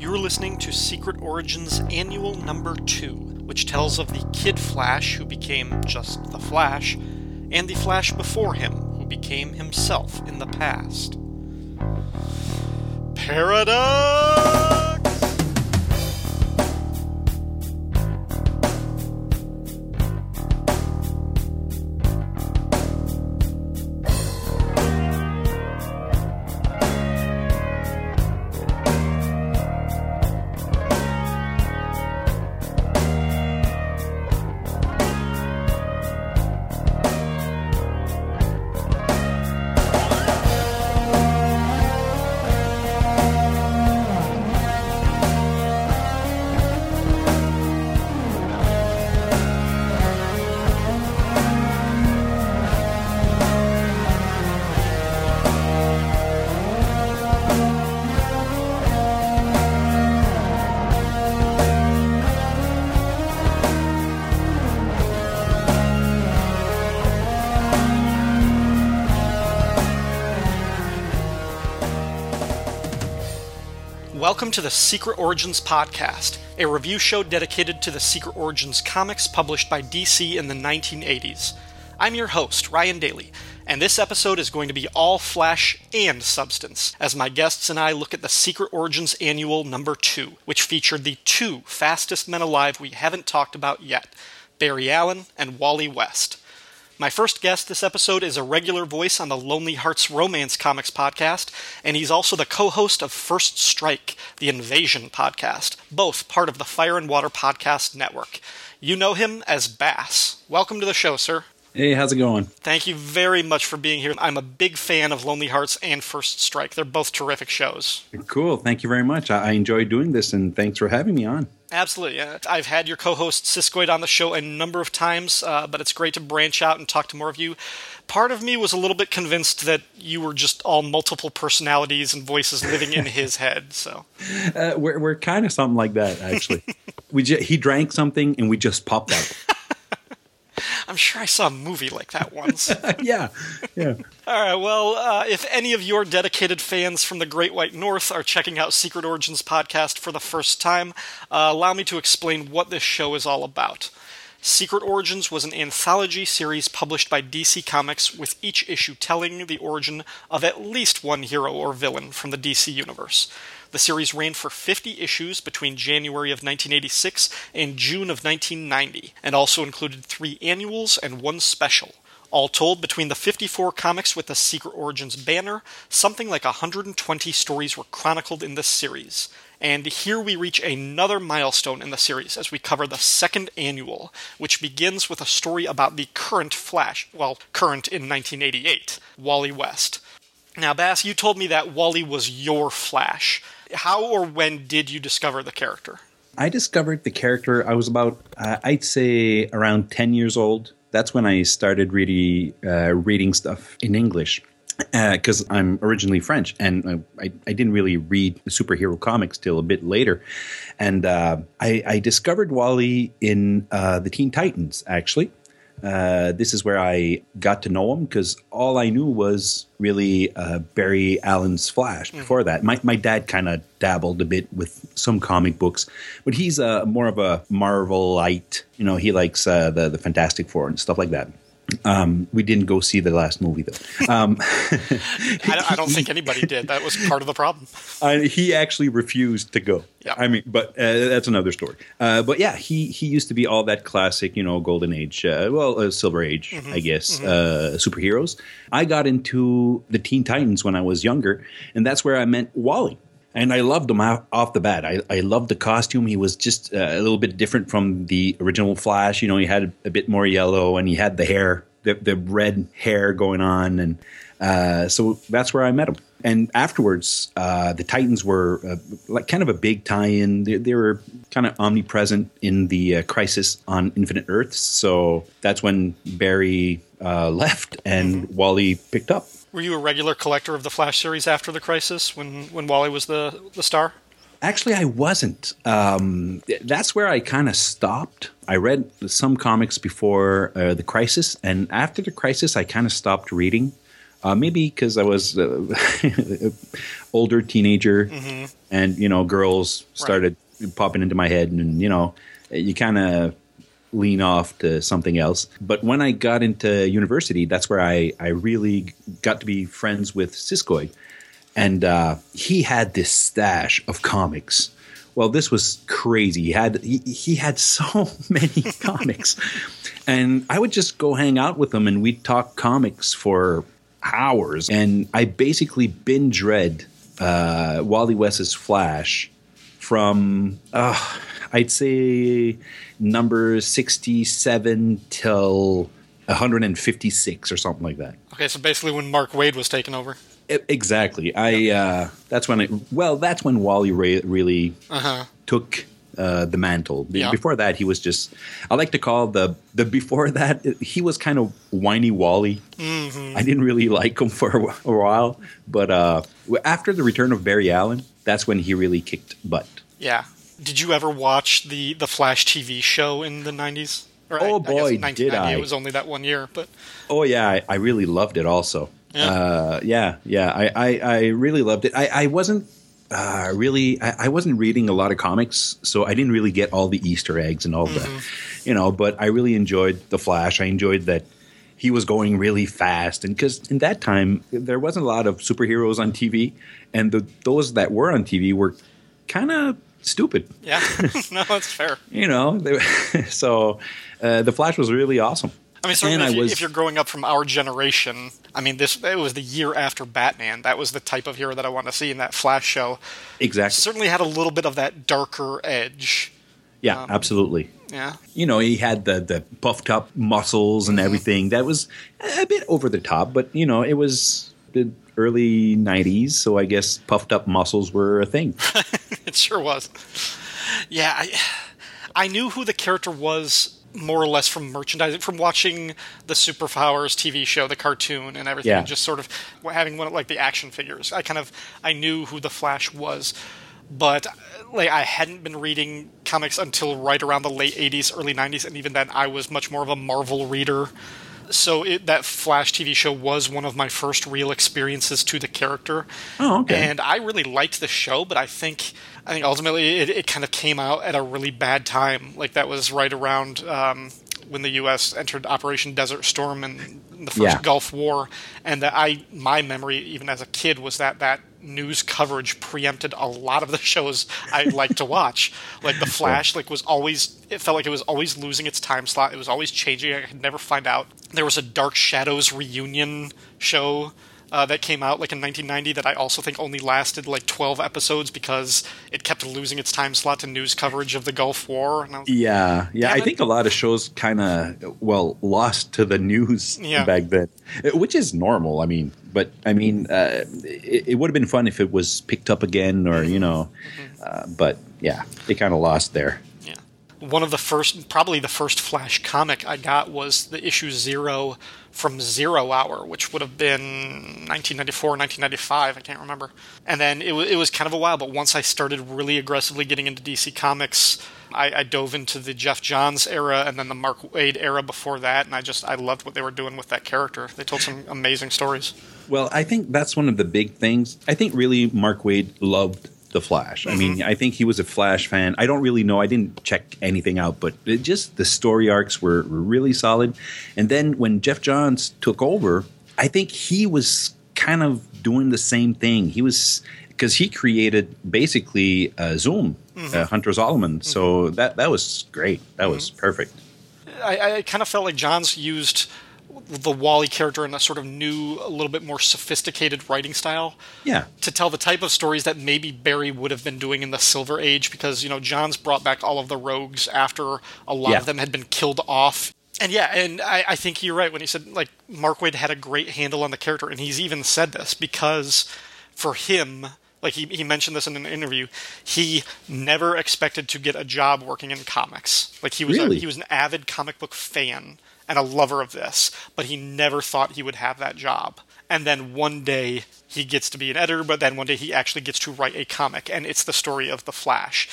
You're listening to Secret Origins Annual Number 2, which tells of the Kid Flash who became just the Flash, and the Flash before him who became himself in the past. Paradox! Welcome to the Secret Origins Podcast, a review show dedicated to the Secret Origins comics published by DC in the 1980s. I'm your host, Ryan Daly, and this episode is going to be all flash and substance, as my guests and I look at the Secret Origins Annual Number 2, which featured the two fastest men alive we haven't talked about yet Barry Allen and Wally West. My first guest this episode is a regular voice on the Lonely Hearts Romance Comics podcast, and he's also the co host of First Strike, the Invasion podcast, both part of the Fire and Water Podcast Network. You know him as Bass. Welcome to the show, sir. Hey, how's it going? Thank you very much for being here. I'm a big fan of Lonely Hearts and First Strike. They're both terrific shows. Cool. Thank you very much. I enjoy doing this, and thanks for having me on. Absolutely. I've had your co host Siskoid on the show a number of times, uh, but it's great to branch out and talk to more of you. Part of me was a little bit convinced that you were just all multiple personalities and voices living in his head. So uh, we're, we're kind of something like that, actually. we he drank something and we just popped out. I'm sure I saw a movie like that once. yeah, yeah. All right. Well, uh, if any of your dedicated fans from the Great White North are checking out Secret Origins podcast for the first time, uh, allow me to explain what this show is all about. Secret Origins was an anthology series published by DC Comics with each issue telling the origin of at least one hero or villain from the DC universe. The series ran for 50 issues between January of 1986 and June of 1990, and also included three annuals and one special. All told, between the 54 comics with the Secret Origins banner, something like 120 stories were chronicled in this series. And here we reach another milestone in the series as we cover the second annual, which begins with a story about the current Flash, well, current in 1988, Wally West. Now, Bass, you told me that Wally was your Flash. How or when did you discover the character? I discovered the character. I was about, uh, I'd say, around ten years old. That's when I started really uh, reading stuff in English because uh, I'm originally French and I, I, didn't really read superhero comics till a bit later. And uh, I, I, discovered Wally in uh, the Teen Titans, actually. Uh, this is where I got to know him because all I knew was really uh, Barry Allen's Flash. Mm-hmm. Before that, my my dad kind of dabbled a bit with some comic books, but he's a uh, more of a Marvelite. You know, he likes uh, the the Fantastic Four and stuff like that. Um, we didn't go see the last movie though. Um, I, I, don't think anybody did. That was part of the problem. Uh, he actually refused to go. Yeah. I mean, but uh, that's another story. Uh, but yeah, he he used to be all that classic, you know, golden age, uh, well, uh, silver age, mm-hmm. I guess, mm-hmm. Uh, superheroes. I got into the Teen Titans when I was younger, and that's where I met Wally and I loved him off the bat. I, I loved the costume. He was just uh, a little bit different from the original Flash. You know, he had a bit more yellow, and he had the hair, the, the red hair going on, and uh, so that's where I met him. And afterwards, uh, the Titans were uh, like kind of a big tie-in. They, they were kind of omnipresent in the uh, Crisis on Infinite Earths. So that's when Barry uh, left and mm-hmm. Wally picked up. Were you a regular collector of the Flash series after the Crisis when when Wally was the the star? Actually, I wasn't. Um, that's where I kind of stopped. I read some comics before uh, the Crisis, and after the Crisis, I kind of stopped reading. Uh, maybe because I was uh, older teenager, mm-hmm. and you know, girls started popping into my head, and you know, you kind of lean off to something else. But when I got into university, that's where I I really got to be friends with Siskoid, and uh, he had this stash of comics. Well, this was crazy. He had he, he had so many comics, and I would just go hang out with him, and we'd talk comics for hours. And I basically binge read uh, Wally West's Flash from uh, I'd say number sixty-seven till 156 or something like that. Okay, so basically when Mark Waid was taken over. E- Exactly. I uh, that's when it. Well, that's when Wally Ray really Uh-huh. took uh, the mantle. Yeah. Before that, he was just. I like to call the the before that he was kind of whiny Wally. Mm-hmm. I didn't really like him for a, a while, but uh, after the return of Barry Allen, that's when he really kicked butt. Yeah. Did you ever watch the the Flash TV show in the 90s? Oh, I, I boy, guess did I. It was only that one year, but Oh yeah, I, I really loved it. Also, Yeah. uh, yeah, yeah, I, I, I really loved it. I, I wasn't uh, really, I, I wasn't reading a lot of comics, so I didn't really get all the Easter eggs and all Mm-hmm. that, you know. But I really enjoyed the Flash. I enjoyed that he was going really fast, and because in that time there wasn't a lot of superheroes on TV, and the those that were on TV were kind of stupid. yeah. no, that's fair. You know, they, so uh, the Flash was really awesome. I mean, certainly if, you, was- if you're growing up from our generation, I mean, this it was the year after Batman. That was the type of hero that I wanted to see in that Flash show. Exactly. Certainly had a little bit of that darker edge. Yeah, Um, absolutely. Yeah. you know, he had the the puffed up muscles and everything. That was a bit over the top, but you know, it was the early '90s, so I guess puffed up muscles were a thing. it sure was. Yeah, I, I knew who the character was more or less from merchandising, from watching the Superpowers TV show, the cartoon, and everything, Yeah. and just sort of having one of like the action figures. I kind of I knew who the Flash was, but like I hadn't been reading comics until right around the late '80s, early '90s, and even then I was much more of a Marvel reader. So it, that Flash TV show was one of my first real experiences to the character. Oh, okay. And I really liked the show, but I think I think ultimately it, it kind of came out at a really bad time. Like that was right around um, when the U.S. entered Operation Desert Storm and the first Yeah. Gulf War, and that I my memory even as a kid was that that news coverage preempted a lot of the shows I like to watch. Like the Flash, like was always it felt like it was always losing its time slot. It was always changing. I could never find out. There was a Dark Shadows reunion show uh, that came out like in 1990 that I also think only lasted like 12 episodes because it kept losing its time slot to news coverage of the Gulf War. And I was, yeah, yeah. I it. think a lot of shows kind of well lost to the news Yeah. back then, Uh, which is normal. I mean, but I mean, uh, it, it would have been fun if it was picked up again, or you know, uh, but yeah, it kind of lost there. Yeah. One of the first, probably the first Flash comic I got was the issue Zero from Zero Hour, which would have been 1994, 1995. I can't remember. And then it, it was kind of a while, but once I started really aggressively getting into DC Comics, I, I dove into the Geoff Johns era and then the Mark Waid era before that, and I just I loved what they were doing with that character. They told some amazing stories. Well, I think that's one of the big things. I think really Mark Waid loved the Flash. I mean, I think he was a Flash fan. I don't really know. I didn't check anything out, but it just the story arcs were, were really solid. And then when Geoff Johns took over, I think he was kind of doing the same thing. He was because he created basically uh, Zoom, uh, Hunter Zolomon. So that that was great. That was perfect. I, I kind of felt like Johns used the Wally character in a sort of new, a little bit more sophisticated writing style Yeah. to tell the type of stories that maybe Barry would have been doing in the Silver Age because, you know, Johns brought back all of the rogues after a lot Yeah. of them had been killed off. And yeah, and I, I think you're right when he said, like, Mark Waid had a great handle on the character, and he's even said this because for him, like he, he mentioned this in an interview, he never expected to get a job working in comics. Like he was a, he was an avid comic book fan and a lover of this, but he never thought he would have that job. And then one day he gets to be an editor, but then one day he actually gets to write a comic, and it's the story of the Flash.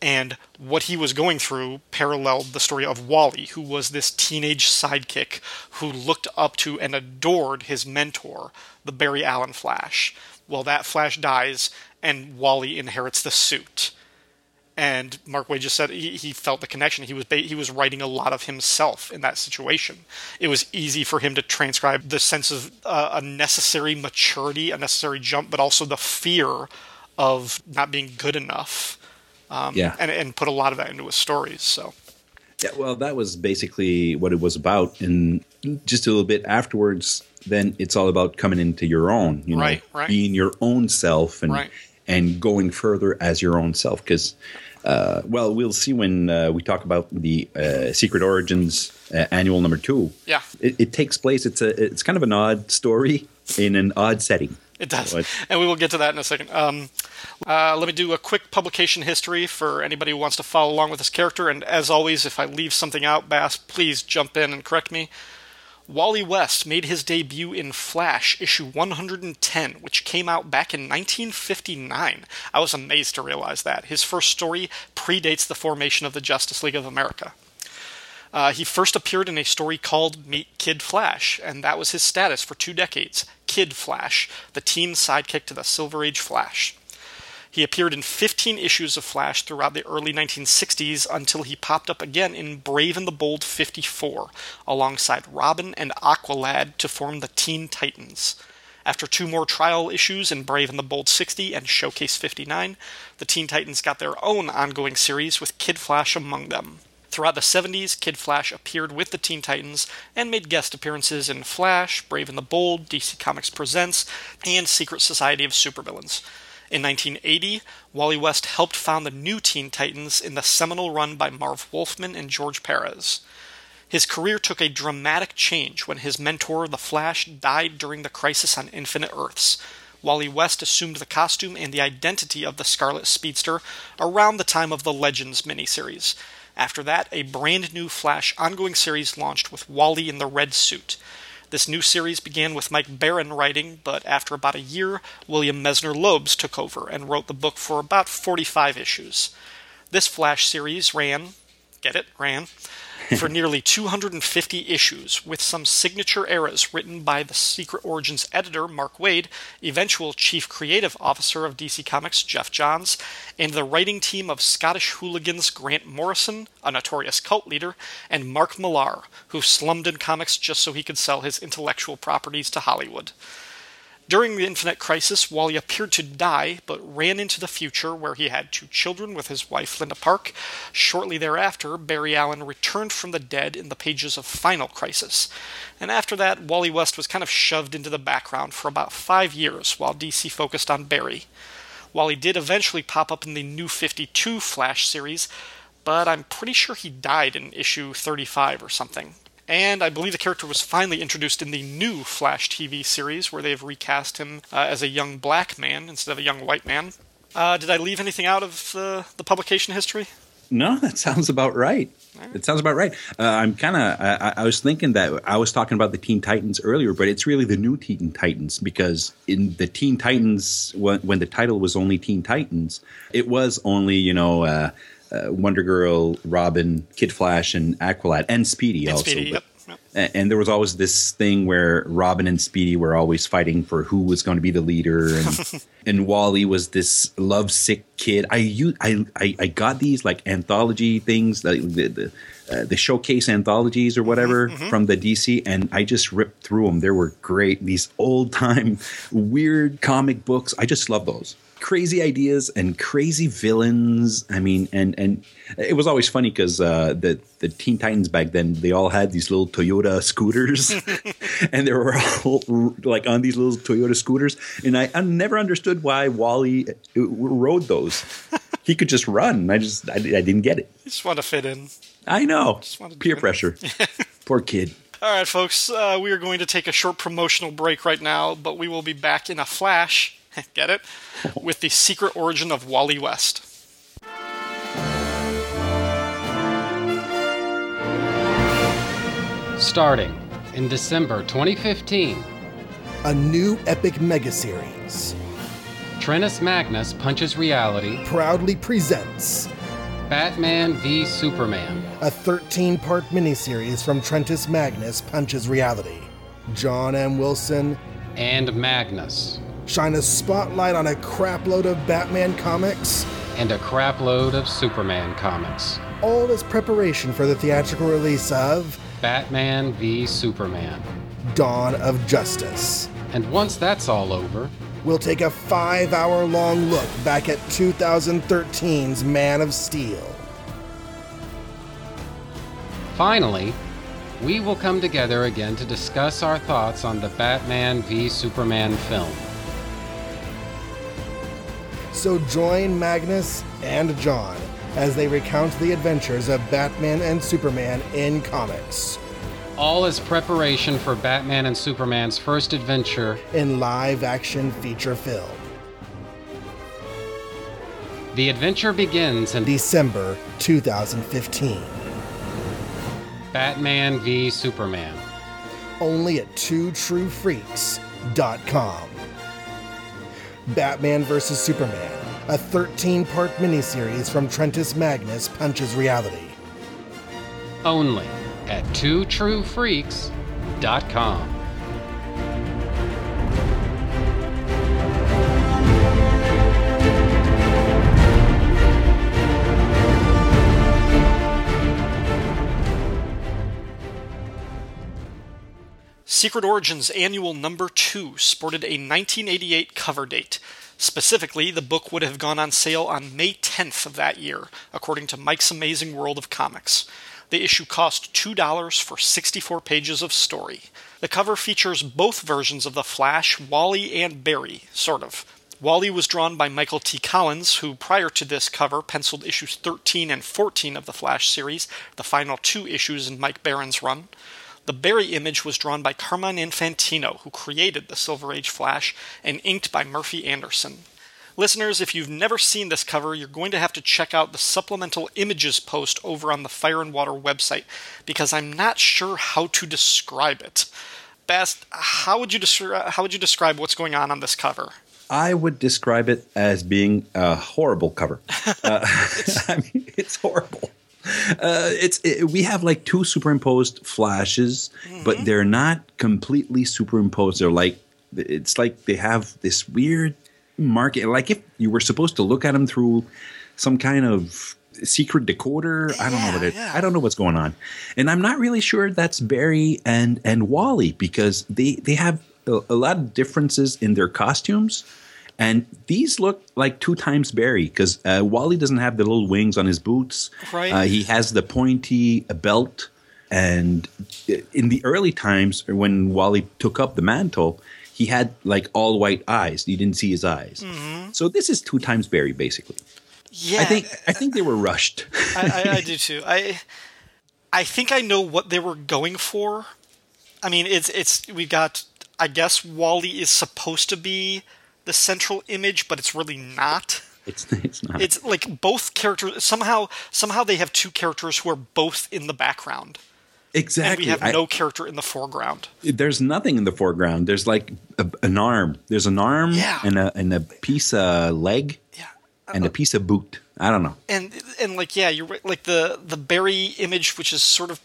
And what he was going through paralleled the story of Wally, who was this teenage sidekick who looked up to and adored his mentor, the Barry Allen Flash. Well, that Flash dies, and Wally inherits the suit. And Mark Waid just said he, he felt the connection. He was ba- he was writing a lot of himself in that situation. It was easy for him to transcribe the sense of uh, a necessary maturity, a necessary jump, but also the fear of not being good enough. Um, Yeah. and, and put a lot of that into his stories. So Yeah, well, that was basically what it was about. And just a little bit afterwards, then it's all about coming into your own, you know, Right, right. being your own self and Right. And going further as your own self. Because, uh, well, we'll see when uh, we talk about the uh, Secret Origins uh, annual number two. Yeah. it, it takes place. It's a it's kind of an odd story in an odd setting. It does, What? and we will get to that in a second. Um, uh, let me do a quick publication history for anybody who wants to follow along with this character. And as always, if I leave something out, Bass, please jump in and correct me. Wally West made his debut in Flash issue 110, which came out back in 1959. I was amazed to realize that. His first story predates the formation of the Justice League of America. Uh, he first appeared in a story called Meet Kid Flash, and that was his status for two decades Kid Flash, the teen sidekick to the Silver Age Flash. He appeared in 15 issues of Flash throughout the early 1960s until he popped up again in Brave and the Bold 54, alongside Robin and Aqualad to form the Teen Titans. After two more trial issues in Brave and the Bold 60 and Showcase 59, the Teen Titans got their own ongoing series with Kid Flash among them. Throughout the 70s, Kid Flash appeared with the Teen Titans and made guest appearances in Flash, Brave and the Bold, DC Comics Presents, and Secret Society of Supervillains. In 1980, Wally West helped found the new Teen Titans in the seminal run by Marv Wolfman and George Perez. His career took a dramatic change when his mentor, The Flash, died during the crisis on Infinite Earths. Wally West assumed the costume and the identity of the Scarlet Speedster around the time of the Legends miniseries. After that, a brand new Flash ongoing series launched with Wally in the red suit. This new series began with Mike Baron writing, but after about a year, William Messner Loebs took over and wrote the book for about 45 issues. This Flash series ran, get it, ran, for nearly 250 issues, with some signature eras written by the Secret Origins editor Mark Waid, eventual chief creative officer of DC Comics Geoff Johns, and the writing team of Scottish hooligans Grant Morrison, a notorious cult leader, and Mark Millar, who slummed in comics just so he could sell his intellectual properties to Hollywood. During the Infinite Crisis, Wally appeared to die, but ran into the future where he had two children with his wife Linda Park. Shortly thereafter, Barry Allen returned from the dead in the pages of Final Crisis. And after that, Wally West was kind of shoved into the background for about five years while DC focused on Barry. Wally did eventually pop up in the New 52 Flash series, but I'm pretty sure he died in issue 35 or something. And I believe the character was finally introduced in the new Flash TV series, where they've recast him uh, as a young black man instead of a young white man. Uh, did I leave anything out of the, the publication history? No, that sounds about right. It sounds about right. Uh, I'm kind of. I, I was thinking that I was talking about the Teen Titans earlier, but it's really the new Teen Titans because in the Teen Titans, when, when the title was only Teen Titans, it was only you know uh, uh, Wonder Girl, Robin, Kid Flash, and Aqualad, and Speedy And also. Speedy, but- yep, yep. and there was always this thing where Robin and Speedy were always fighting for who was going to be the leader, and and Wally was this lovesick kid. I you I I got these like anthology things, like the the, uh, the showcase anthologies or whatever from the DC, and I just ripped through them. They were great. These old time weird comic books. I just love those. Crazy ideas and crazy villains. I mean, and and it was always funny because uh, the the Teen Titans back then they all had these little Toyota scooters, and they were all like on these little Toyota scooters. And I, I never understood why Wally uh, rode those. He could just run. I just I, I didn't get it. You just want to fit in. I know wanted to peer pressure. Poor kid. All right, folks, uh, we are going to take a short promotional break right now, but we will be back in a flash. Get it? With the secret origin of Wally West. Starting in December 2015, A new epic mega series Trentus Magnus punches reality, proudly presents Batman v Superman. a 13 part miniseries from Trentus Magnus Punches Reality. John M. Wilson, and Magnus. Shine a spotlight on a crapload of Batman comics, and a crapload of Superman comics. all as preparation for the theatrical release of Batman v Superman. Dawn of Justice. And once that's all over, We'll take a five hour long look back at 2013's Man of Steel. finally, we will come together again to discuss our thoughts on the Batman v Superman film. So join Magnus and John as they recount the adventures of Batman and Superman in comics, All is preparation for Batman and Superman's first adventure, in live action feature film. the adventure begins in December 2015. Batman v Superman. Only at twotruefreaks.com. Batman vs. Superman, a 13 part miniseries from Trentus Magnus Punches Reality. Only at twotruefreaks.com. Secret Origins Annual Number 2 sported a 1988 cover date. Specifically, the book would have gone on sale on May 10th of that year, according to Mike's Amazing World of Comics. The issue cost $2 for 64 pages of story. The cover features both versions of The Flash, Wally and Barry, sort of. Wally was drawn by Michael T. Collins, who prior to this cover penciled issues 13 and 14 of the Flash series, the final two issues in Mike Baron's run. The Barry image was drawn by Carmine Infantino, who created the Silver Age Flash, and inked by Murphy Anderson. Listeners, if you've never seen this cover, you're going to have to check out the supplemental images post over on the Fire and Water website, because I'm not sure how to describe it. Best, how would you descri- how would you describe what's going on on this cover? I would describe it as being a horrible cover. Uh, I mean, it's horrible. Uh, it's it, we have like two superimposed flashes, but they're not completely superimposed. They're like it's like they have this weird market. Like if you were supposed to look at them through some kind of secret decoder. I don't know what it. Yeah. I don't know what's going on, and I'm not really sure that's Barry and and Wally because they they have a, a lot of differences in their costumes. And these look like two times Barry because uh, Wally doesn't have the little wings on his boots. Right. Uh, he has the pointy belt. And in the early times, when Wally took up the mantle, he had like all white eyes. You didn't see his eyes. Mm-hmm. So this is two times Barry, basically. Yeah, I think I think they were rushed. I, I, I do too. I I think I know what they were going for. I mean, it's it's we got. I guess Wally is supposed to be the central image, but it's really not. it's it's not. It's like both characters somehow somehow they have two characters who are both in the background, and exactly. we have I- no character in the foreground. there's nothing in the foreground. There's like a, an arm. There's an arm Yeah. and a and a piece of leg Yeah. and a uh, piece of boot. I don't know. and and like yeah, you're right. Like the the Barry image, which is sort of.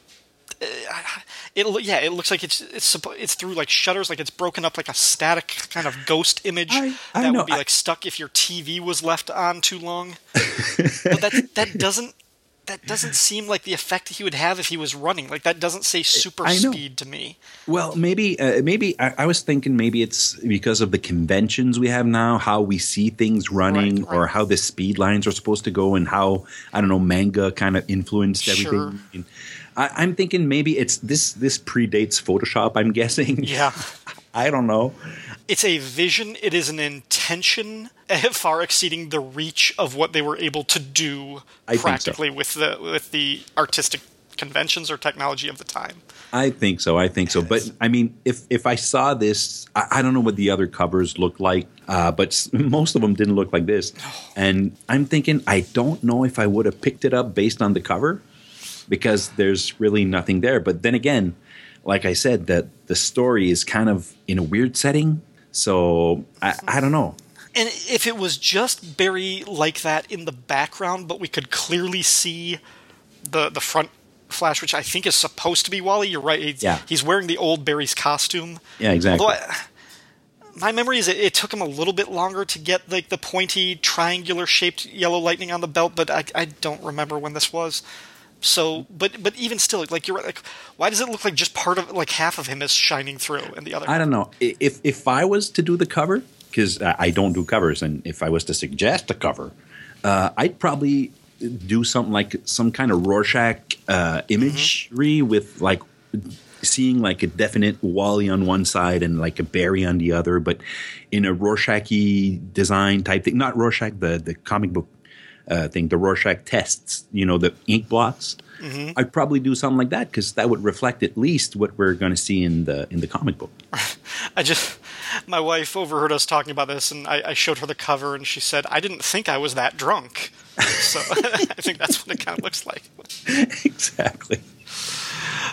It yeah, it looks like it's it's it's through like shutters, like it's broken up like a static kind of ghost image I- I that know, would be I- like stuck if your TV was left on too long. but that that doesn't that doesn't seem like the effect he would have if he was running. Like that doesn't say super speed to me. Well, maybe uh, maybe I, I was thinking maybe it's because of the conventions we have now, how we see things running, Right, right. or how the speed lines are supposed to go, and how I don't know manga kind of influenced Sure. everything. And I, I'm thinking maybe it's this this predates Photoshop. I'm guessing. Yeah. I don't know. It's a vision. It is an intention far exceeding the reach of what they were able to do I think so. practically with the with the artistic conventions or technology of the time. I think so. I think so. But I mean, if if I saw this, I, I don't know what the other covers look like, uh, but most of them didn't look like this. And I'm thinking, I don't know if I would have picked it up based on the cover because there's really nothing there. But then again, like I said, that the story is kind of in a weird setting. So I, I don't know. And if it was just Barry like that in the background, but we could clearly see the the front flash, which I think is supposed to be Wally. You're right. He's, Yeah. he's wearing the old Barry's costume. Yeah, exactly. I, my memory is it, it, took him a little bit longer to get like the pointy triangular shaped yellow lightning on the belt, but I, I don't remember when this was. So, but but even still, like you're. Like, why does it look like just part of like half of him is shining through, and the other? I don't know. If if I was to do the cover, because I don't do covers, and if I was to suggest a cover, uh, I'd probably do something like some kind of Rorschach uh, imagery mm-hmm. with like seeing like a definite Wally on one side and like a Barry on the other, but in a Rorschach design type thing. Not Rorschach, the the comic book uh, thing, the Rorschach tests, you know, the ink blots. Mm-hmm. I'd probably do something like that because that would reflect at least what we're going to see in the in the comic book. I just my wife overheard us talking about this, and I, I, showed her the cover, and she said, "I didn't think I was that drunk." So I think that's what it kind of looks like. exactly.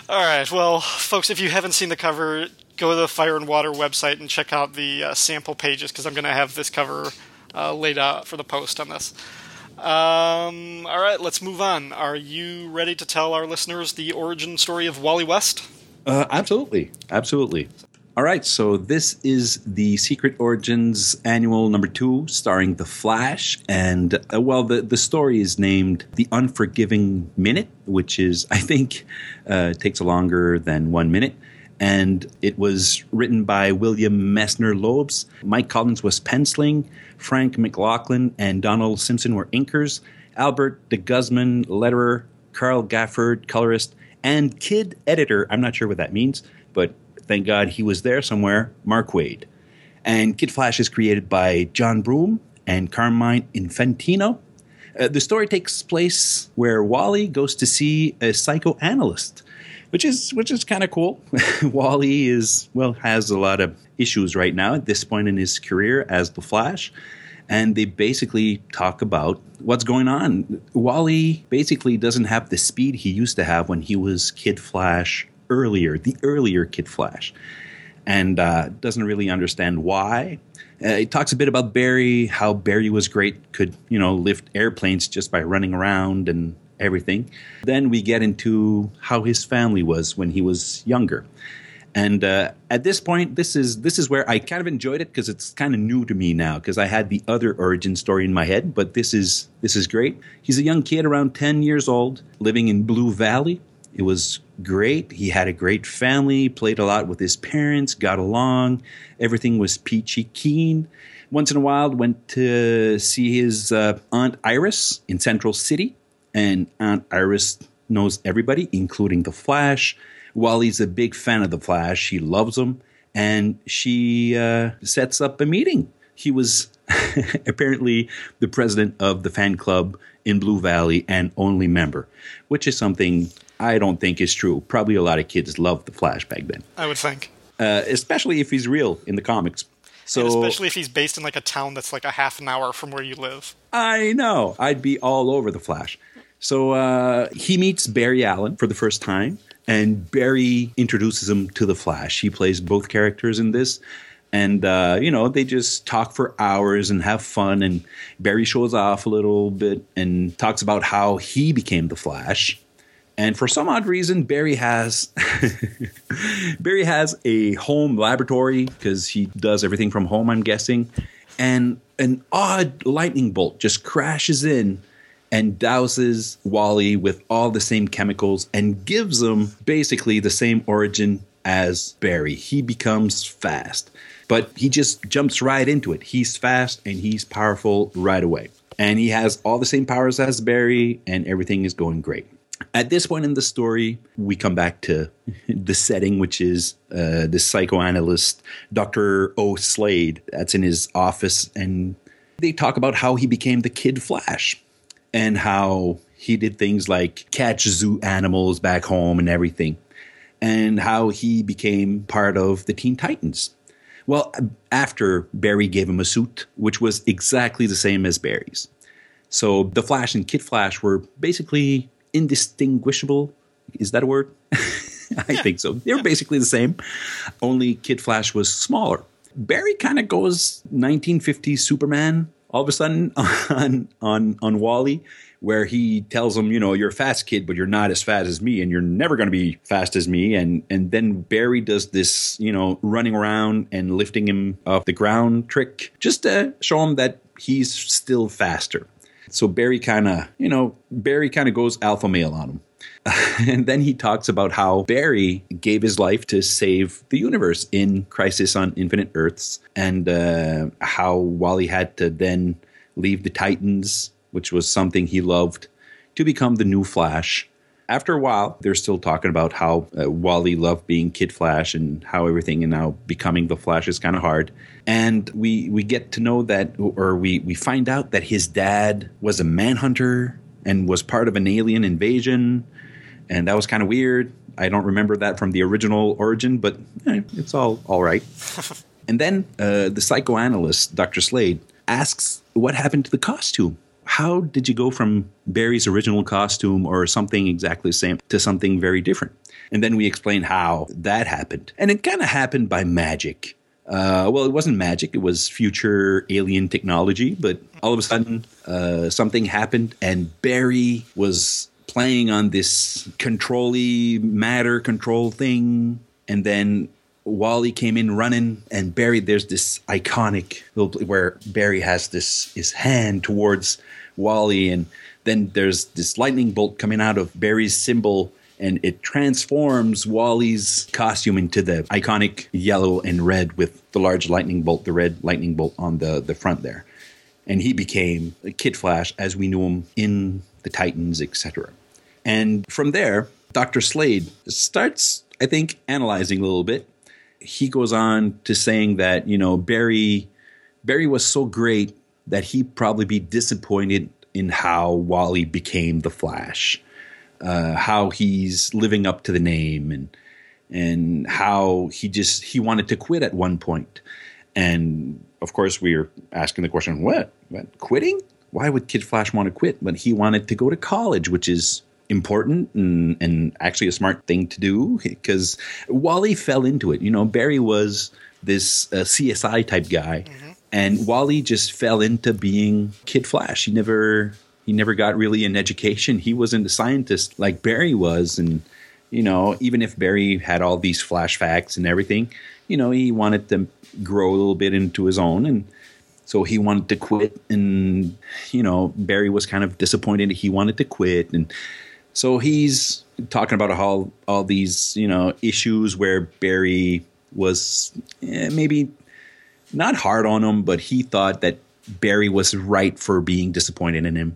All right, well, folks, if you haven't seen the cover, go to the Fire and Water website and check out the uh, sample pages because I'm going to have this cover uh, laid out for the post on this. Um, all right, let's move on. Are you ready to tell our listeners the origin story of Wally West? Uh, absolutely, absolutely. All right, so this is the Secret Origins annual number two, starring The Flash, and uh, well, the the story is named The Unforgiving Minute, which is I think uh, takes longer than one minute and it was written by William Messner Loebs. Mike Collins was penciling, Frank McLaughlin and Donald Simpson were inkers, Albert de Guzman, letterer, Carl Gafford, colorist, and kid editor. I'm not sure what that means, but thank God he was there somewhere, Mark Waid. And Kid Flash is created by John Broome and Carmine Infantino. Uh, the story takes place where Wally goes to see a psychoanalyst which is which is kind of cool. Wally is well has a lot of issues right now at this point in his career as the Flash, and they basically talk about what's going on. Wally basically doesn't have the speed he used to have when he was Kid Flash earlier, the earlier Kid Flash, and uh, doesn't really understand why. Uh, it talks a bit about Barry, how Barry was great, could you know lift airplanes just by running around and everything. Then we get into how his family was when he was younger. And uh, at this point, this is this is where I kind of enjoyed it because it's kind of new to me now because I had the other origin story in my head, but this is this is great. He's a young kid around ten years old, living in Blue Valley. It was great. He had a great family, played a lot with his parents, got along. Everything was peachy keen. Once in a while, went to see his uh, aunt Iris in Central City and Aunt Iris knows everybody, including the Flash. Wally's a big fan of the Flash. She loves him, and she uh, sets up a meeting. He was apparently the president of the fan club in Blue Valley and only member, which is something I don't think is true. Probably a lot of kids loved the Flash back then. I would think, uh, especially if he's real in the comics. So, and especially if he's based in like a town that's like a half an hour from where you live. I know. I'd be all over the Flash. So uh, he meets Barry Allen for the first time, and Barry introduces him to the Flash. He plays both characters in this. And, uh, you know, they just talk for hours and have fun. And Barry shows off a little bit and talks about how he became the Flash. And for some odd reason, Barry has Barry has a home laboratory because he does everything from home, I'm guessing. And an odd lightning bolt just crashes in and douses Wally with all the same chemicals and gives him basically the same origin as Barry. He becomes fast, but he just jumps right into it. He's fast and he's powerful right away. And he has all the same powers as Barry, and everything is going great. At this point in the story, we come back to the setting, which is uh, the psychoanalyst, Dr. O. Slade, that's in his office, and they talk about how he became the Kid Flash and how he did things like catch zoo animals back home and everything, and how he became part of the Teen Titans. Well, after Barry gave him a suit, which was exactly the same as Barry's. So the Flash and Kid Flash were basically indistinguishable. Is that a word? I yeah. think so. They were yeah. basically the same, only Kid Flash was smaller. Barry kind of goes 1950s Superman all of a sudden on on on Wally, where he tells him, you know, you're a fast kid, but you're not as fast as me, and you're never going to be fast as me. And and then Barry does this, you know, running around and lifting him off the ground trick, just to show him that he's still faster. So Barry kind of, you know, Barry kind of goes alpha male on him. and then he talks about how Barry gave his life to save the universe in Crisis on Infinite Earths, and uh, how Wally had to then leave the Titans, which was something he loved, to become the new Flash. After a while, they're still talking about how uh, Wally loved being Kid Flash and how everything and now becoming the Flash is kind of hard. And we we get to know that, or we we find out that his dad was a manhunter and was part of an alien invasion and that was kind of weird. I don't remember that from the original origin, but eh, it's all all right. and then uh, the psychoanalyst, Dr. Slade, asks what happened to the costume. How did you go from Barry's original costume or something exactly the same to something very different? And then we explain how that happened. And it kind of happened by magic. Uh, well, it wasn't magic, it was future alien technology, but all of a sudden uh, something happened and Barry was playing on this controlly matter control thing, and then Wally came in running, and Barry. There's this iconic where Barry has this his hand towards Wally, and then there's this lightning bolt coming out of Barry's symbol, and it transforms Wally's costume into the iconic yellow and red with the large lightning bolt, the red lightning bolt on the the front there, and he became Kid Flash as we knew him in the Titans, etc. And from there, Dr. Slade starts, I think, analyzing a little bit. He goes on to saying that, you know, Barry Barry was so great that he'd probably be disappointed in how Wally became the Flash. Uh, how he's living up to the name and and how he just he wanted to quit at one point. And of course, we are asking the question, what? what? Quitting? Why would Kid Flash want to quit? But he wanted to go to college, which is important and, and actually a smart thing to do because Wally fell into it. You know, Barry was this uh, CSI type guy, mm-hmm. and Wally just fell into being Kid Flash. He never he never got really an education. He wasn't a scientist like Barry was, and you know, even if Barry had all these flash facts and everything, you know, he wanted to grow a little bit into his own and. So he wanted to quit, and you know Barry was kind of disappointed. He wanted to quit, and so he's talking about all all these you know issues where Barry was eh, maybe not hard on him, but he thought that Barry was right for being disappointed in him.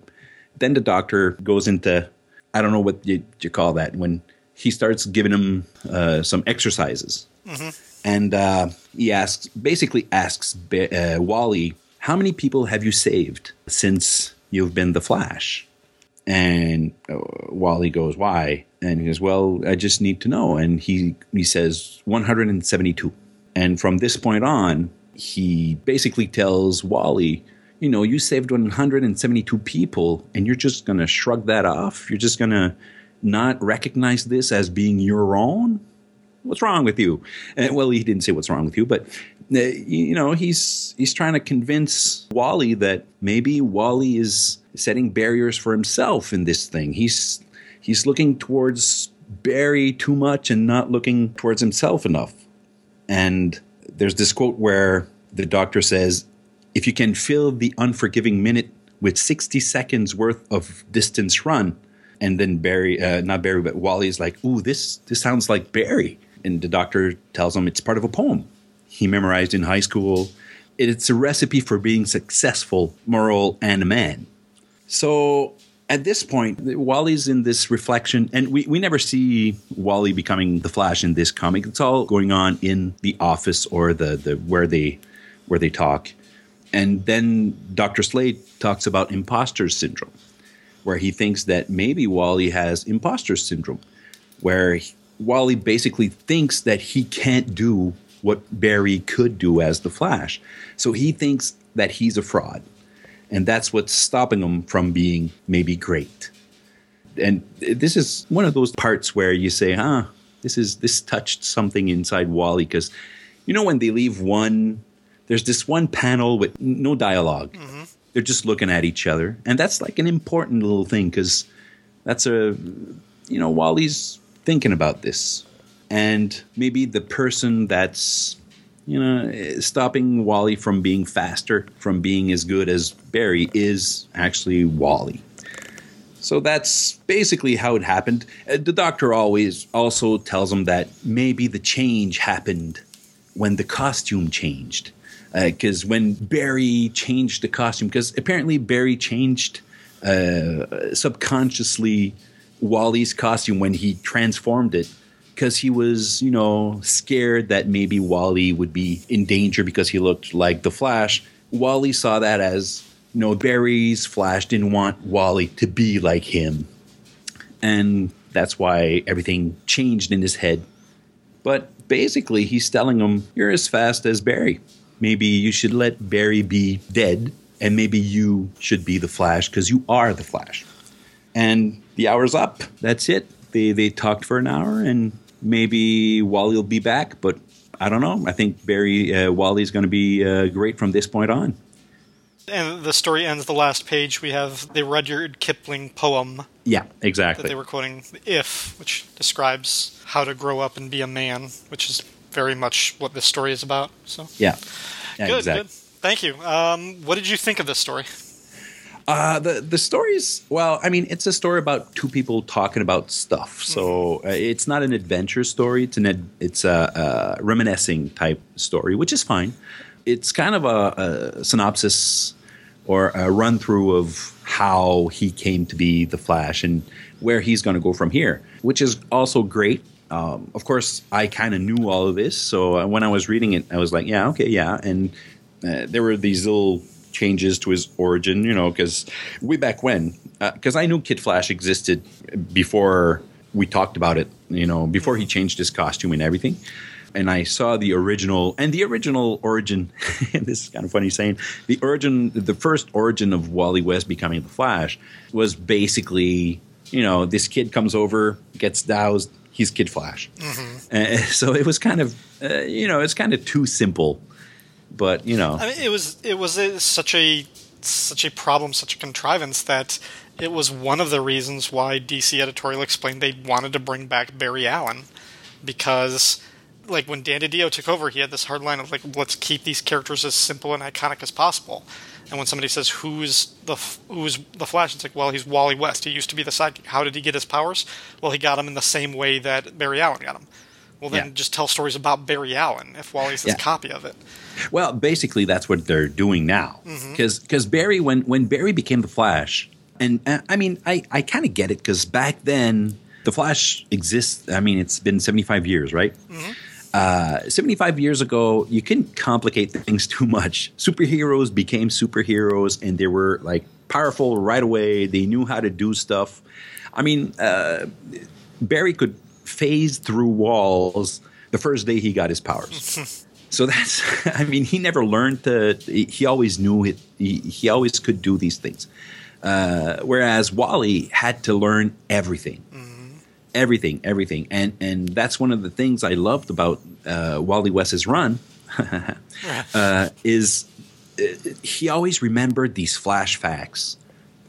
Then the doctor goes into I don't know what you, you call that when he starts giving him uh, some exercises, mm-hmm. and uh, he asks basically asks uh, Wally, "How many people have you saved since you've been the Flash?" And uh, Wally goes, "Why?" And he goes, "Well, I just need to know." And he he says 172. And from this point on, he basically tells Wally, "You know, you saved 172 people, and you're just gonna shrug that off. You're just gonna not recognize this as being your own." What's wrong with you? And, well, he didn't say what's wrong with you, but uh, you know, he's he's trying to convince Wally that maybe Wally is setting barriers for himself in this thing. He's he's looking towards Barry too much and not looking towards himself enough. And there's this quote where the doctor says, "If you can fill the unforgiving minute with 60 seconds worth of distance run," and then Barry, uh, not Barry, but Wally's like, "Ooh, this this sounds like Barry," and the doctor tells him it's part of a poem he memorized in high school. It's a recipe for being successful, moral, and a man. So at this point, Wally's in this reflection, and we, we never see Wally becoming the Flash in this comic. It's all going on in the office or the, the where they where they talk. And then Dr. Slade talks about imposter syndrome, where he thinks that maybe Wally has imposter syndrome, where he, Wally basically thinks that he can't do what Barry could do as the Flash. So he thinks that he's a fraud and that's what's stopping him from being maybe great. And this is one of those parts where you say, "Huh, this is this touched something inside Wally," because you know when they leave one, there's this one panel with no dialog mm-hmm. they're just looking at each other, and that's like an important little thing because that's a you know Wally's thinking about this, and maybe the person that's you know stopping Wally from being faster, from being as good as Barry is actually Wally. So that's basically how it happened. Uh, the doctor always also tells him that maybe the change happened when the costume changed. Because uh, when Barry changed the costume, because apparently Barry changed uh, subconsciously Wally's costume when he transformed it, because he was, you know, scared that maybe Wally would be in danger because he looked like the Flash. Wally saw that as you know, Barry's Flash didn't want Wally to be like him. And that's why everything changed in his head. But basically, he's telling him, You're as fast as Barry. Maybe you should let Barry be dead, and maybe you should be the Flash because you are the Flash. And the hour's up. That's it. They, they talked for an hour, and maybe Wally will be back, but I don't know. I think Barry uh, Wally's going to be uh, great from this point on. And the story ends the last page. We have the Rudyard Kipling poem. Yeah, exactly. That they were quoting, If, which describes how to grow up and be a man, which is very much what this story is about. So Yeah. yeah good, exactly. good. Thank you. Um, what did you think of this story? Uh, the the story is well. I mean, it's a story about two people talking about stuff. So uh, it's not an adventure story. It's an ed, it's a, a reminiscing type story, which is fine. It's kind of a, a synopsis or a run through of how he came to be the Flash and where he's going to go from here, which is also great. Um, of course, I kind of knew all of this, so uh, when I was reading it, I was like, "Yeah, okay, yeah." And uh, there were these little changes to his origin, you know, because way back when, because uh, I knew Kid Flash existed before we talked about it, you know, before he changed his costume and everything. And I saw the original, and the original origin. this is kind of funny saying the origin, the first origin of Wally West becoming the Flash was basically, you know, this kid comes over, gets doused, he's Kid Flash. Mm-hmm. Uh, so it was kind of, uh, you know, it's kind of too simple but you know, I mean, it was it was a, such a such a problem, such a contrivance that it was one of the reasons why DC editorial explained they wanted to bring back Barry Allen because like when Dan DiDio took over, he had this hard line of like, let's keep these characters as simple and iconic as possible. And when somebody says who's the who's the Flash, it's like, well, he's Wally West. He used to be the sidekick. How did he get his powers? Well, he got them in the same way that Barry Allen got them. Well, then yeah. just tell stories about Barry Allen if Wally's this yeah. copy of it. Well, basically, that's what they're doing now. Because mm-hmm. because Barry, when when Barry became the Flash, and uh, I mean, I I kind of get it because back then the Flash exists. I mean, it's been seventy five years, right? Mm-hmm. Uh, 75 years ago, you couldn't complicate things too much. Superheroes became superheroes and they were like powerful right away. They knew how to do stuff. I mean, uh, Barry could phase through walls the first day he got his powers. so that's, I mean, he never learned to, he always knew it, he, he always could do these things. Uh, whereas Wally had to learn everything. Mm-hmm. Everything, everything, and and that's one of the things I loved about uh, Wally West's run, uh, is uh, he always remembered these flash facts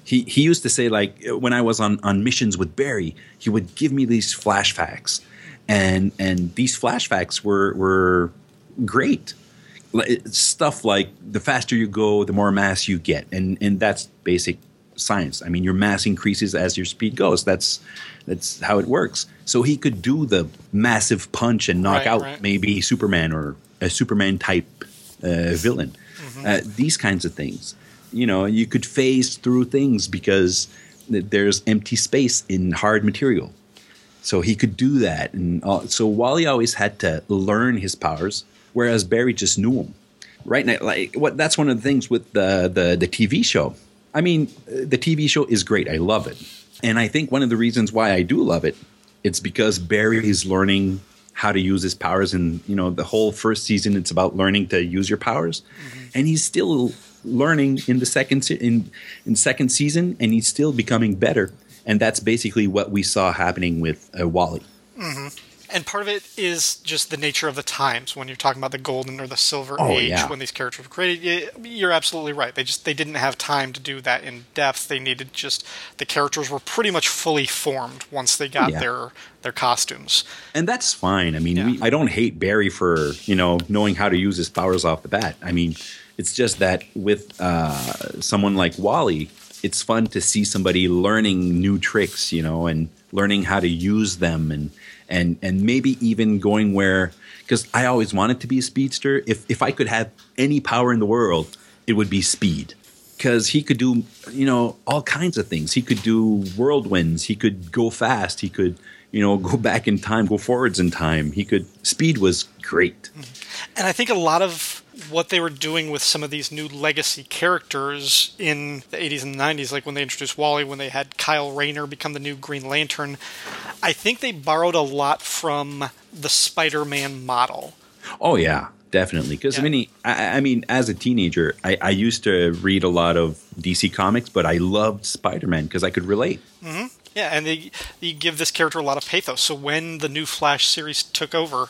he he used to say like when I was on on missions with Barry, he would give me these flash facts, and and these flash facts were were great. Stuff like the faster you go, the more mass you get, and and that's basic science. I mean, your mass increases as your speed goes. That's that's how it works. So he could do the massive punch and knock right, out right. maybe Superman or a Superman type uh, villain. Mm-hmm. Uh, these kinds of things you know you could phase through things because there's empty space in hard material. So he could do that and uh, so wally always had to learn his powers whereas barry just knew them right now like what that's one of the things with the, the the tv show. I mean the tv show is great. I love it. And i think one of the reasons why i do love it it's because barry is learning how to use his powers. And you know the whole first season it's about learning to use your powers. Mm-hmm. and he's still learning in the second se- in in second season, and he's still becoming better. And that's basically what we saw happening with uh, Wally. Mm-hmm. And part of it is just the nature of the times when you're talking about the golden or the silver Oh, age yeah. when these characters were created. You're absolutely right. They just they didn't have time to do that in depth. They needed just the characters were pretty much fully formed once they got Yeah. their their costumes. and that's fine. I mean, Yeah. we, I don't hate Barry for you know knowing how to use his powers off the bat. I mean, it's just that with uh, someone like Wally, it's fun to see somebody learning new tricks, you know, and learning how to use them, and and and maybe even going where because I always wanted to be a speedster. If if I could have any power in the world, it would be speed because he could do you know all kinds of things. He could do whirlwinds. He could go fast. He could you know go back in time, go forwards in time. He could speed was great. And I think a lot of what they were doing with some of these new legacy characters in the 80s and 90s, like when they introduced Wally, when they had Kyle Rayner become the new Green Lantern, I think they borrowed a lot from the Spider Man model. Oh yeah, definitely. Because Yeah. I mean, I, I mean, as a teenager, I, I used to read a lot of DC comics, but I loved Spider Man because I could relate. Mm-hmm. Yeah, and they, they give this character a lot of pathos. So when the new Flash series took over,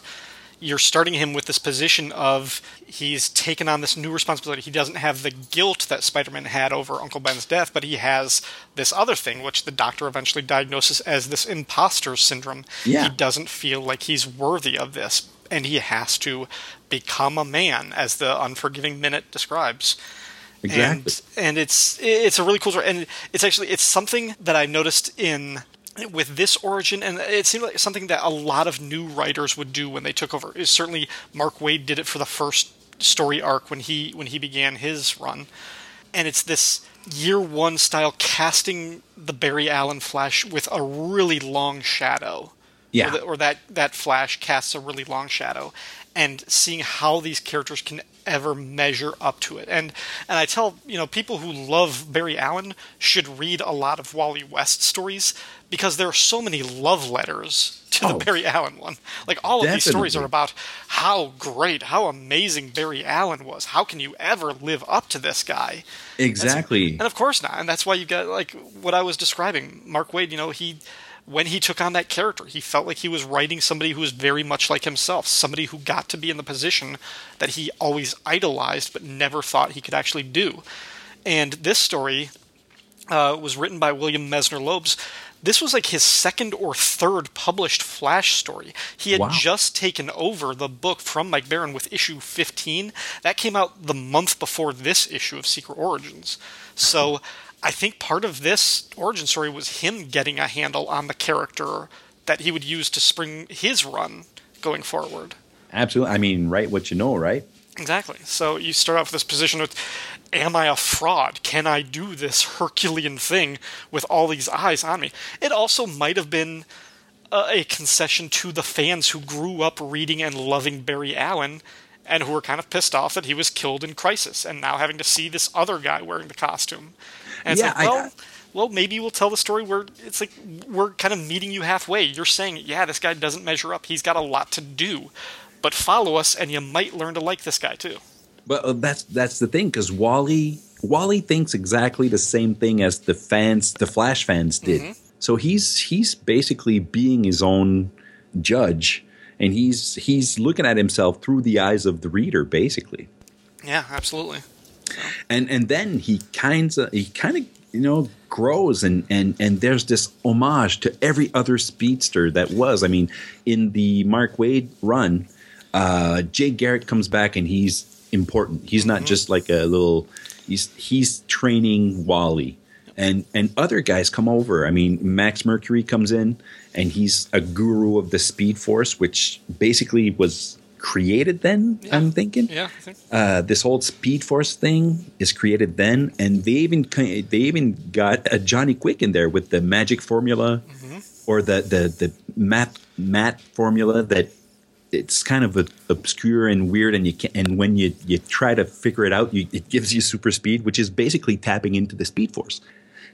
you're starting him with this position of he's taken on this new responsibility. He doesn't have the guilt that Spider-Man had over Uncle Ben's death, but he has this other thing, which the doctor eventually diagnoses as this imposter syndrome. Yeah. He doesn't feel like he's worthy of this, and he has to become a man, as the Unforgiving Minute describes Exactly. and and it's it's a really cool story and it's actually it's something that i noticed in with this origin and it seemed like something that a lot of new writers would do when they took over. Is certainly mark waid did it for the first story arc when he when he began his run. And it's this year one style casting the barry allen flash with a really long shadow. Yeah. or, the, or that that flash casts a really long shadow. And seeing how these characters can ever measure up to it and and i tell you know people who love barry allen should read a lot of wally west stories because there are so many love letters to Oh. the barry allen one like all of these stories are about how great how amazing barry allen was how can you ever live up to this guy exactly. and of course not. And that's why you got like what I was describing. Mark Waid, you know, he when he took on that character, he felt like he was writing somebody who was very much like himself, somebody who got to be in the position that he always idolized but never thought he could actually do. And this story uh, was written by William Messner Loebs. This was like his second or third published Flash story. He had Wow. just taken over the book from Mike Baron with issue 15. That came out the month before this issue of Secret Origins. So I think part of this origin story was him getting a handle on the character that he would use to spring his run going forward. Absolutely. I mean, write what you know, right? Exactly. So you start off with this position with Am I a fraud? Can I do this Herculean thing with all these eyes on me? It also might have been a, a concession to the fans who grew up reading and loving Barry Allen and who were kind of pissed off that he was killed in Crisis and now having to see this other guy wearing the costume. And it's Yeah, like, I- well, well, maybe we'll tell the story where it's like we're kind of meeting you halfway. You're saying, yeah, this guy doesn't measure up. He's got a lot to do. But follow us, and you might learn to like this guy too. But uh, that's that's the thing because Wally Wally thinks exactly the same thing as the fans, the Flash fans did. So he's he's basically being his own judge, and he's he's looking at himself through the eyes of the reader, basically. Yeah, absolutely. And and then he kind of he kind of you know grows and and and there's this homage to every other speedster that was. I mean, in the Mark Waid run, uh, Jay Garrick comes back and he's important. He's not just like a little. He's he's training Wally, and and other guys come over. I mean, Max Mercury comes in, and he's a guru of the Speed Force, which basically was created then. I'm thinking Yeah, think. uh, this whole Speed Force thing is created then, and they even they even got a Johnny Quick in there with the magic formula or the the the math math formula that it's kind of a, obscure and weird, and you can and when you you try to figure it out, you, it gives you super speed, which is basically tapping into the Speed Force.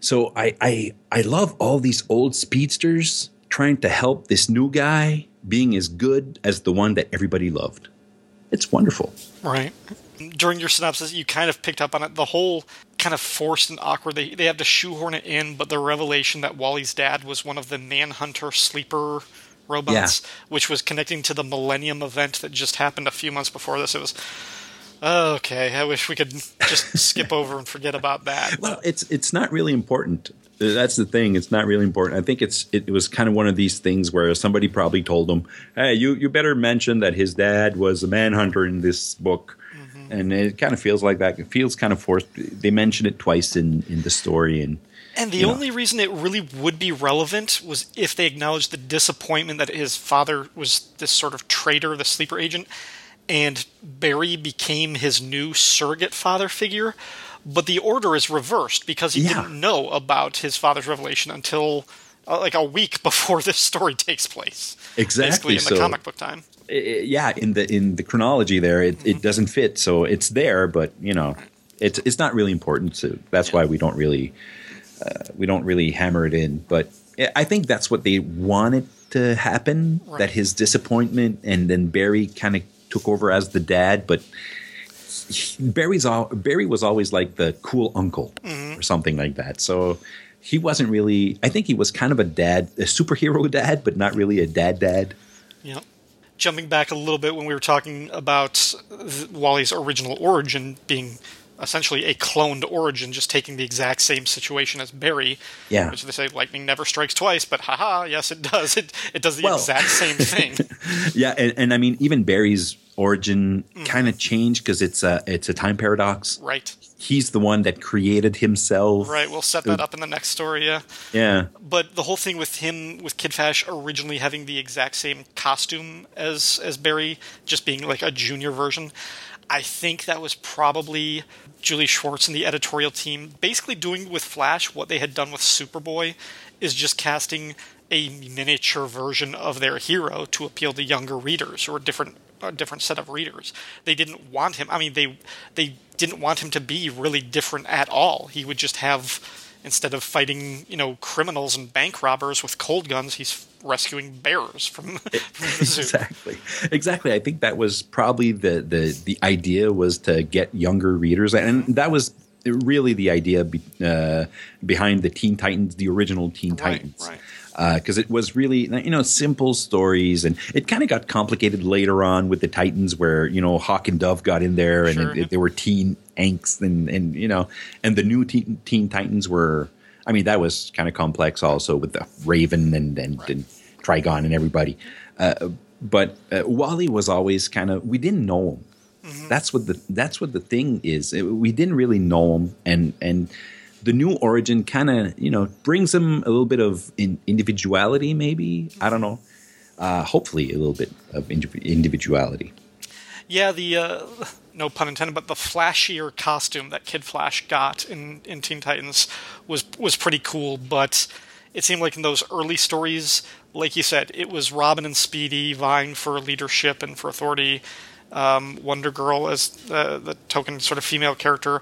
So I I I love all these old speedsters trying to help this new guy being as good as the one that everybody loved. It's wonderful. Right. During your synopsis, you kind of picked up on it. The whole kind of forced and awkward. They they have to shoehorn it in, but the revelation that Wally's dad was one of the Manhunter sleeper robots, which was connecting to the Millennium event that just happened a few months before this. It was okay. I wish we could just skip over and forget about that. Well, it's it's not really important. That's the thing. It's not really important. I think it's it was kind of one of these things where somebody probably told him, "Hey, you you better mention that his dad was a manhunter in this book." Mm-hmm. And it kind of feels like that. It feels kind of forced. They mention it twice in in the story, and And the you know. only reason it really would be relevant was if they acknowledged the disappointment that his father was this sort of traitor, the sleeper agent, and Barry became his new surrogate father figure. But the order is reversed because he Yeah. didn't know about his father's revelation until uh, like a week before this story takes place. Exactly, in the so- comic book time. i- yeah, in the in the chronology there, it, it doesn't fit. So it's there, but you know, it's it's not really important. So that's why we don't really uh, we don't really hammer it in. But I think that's what they wanted to happen. Right. That his disappointment, and then Barry kind of took over as the dad, but. Barry's all, Barry was always like the cool uncle mm-hmm. or something like that. So he wasn't really. I think he was kind of a dad, a superhero dad, but not really a dad dad. Yep. Jumping back a little bit when we were talking about Wally's original origin being essentially a cloned origin, just taking the exact same situation as Barry. Yeah. Which they say lightning never strikes twice, but haha, yes it does. It it does the Well- exact same thing. Yeah, and, and I mean, even Barry's origin Mm-hmm. kind of changed because it's a it's a time paradox. right. He's the one that created himself. Right. We'll set that up in the next story, yeah. Yeah. But the whole thing with him with Kid Flash originally having the exact same costume as as Barry, just being like a junior version, I think that was probably Julie Schwartz and the editorial team basically doing with Flash what they had done with Superboy, is just casting a miniature version of their hero to appeal to younger readers or a different a different set of readers. They didn't want him. I mean, they they didn't want him to be really different at all. He would just have instead of fighting, you know, criminals and bank robbers with cold guns, he's rescuing bears from, from the zoo. Exactly. Exactly. I think that was probably the the the idea was to get younger readers, and that was really the idea be, uh, behind the Teen Titans, the original Teen Right, Titans. right. because it was really you know simple stories, and it kind of got complicated later on with the Titans, where you know Hawk and Dove got in there, and Sure, it, yeah. they were teen angst, and and you know, and the new Teen, teen Titans were. I mean, that was kind of complex also with the Raven and and, and Trigon and everybody. Uh, but uh, Wally was always kind of we didn't know him. That's what the that's what the thing is. It- we didn't really know him, and and the new origin kind of you know brings him a little bit of in, individuality. Maybe I don't know. Uh, hopefully, a little bit of indiv- individuality. Yeah, the uh, no pun intended, but the flashier costume that Kid Flash got in, in Teen Titans was was pretty cool. But it seemed like in those early stories, like you said, it was Robin and Speedy vying for leadership and for authority. Um, Wonder Girl as the, the token sort of female character.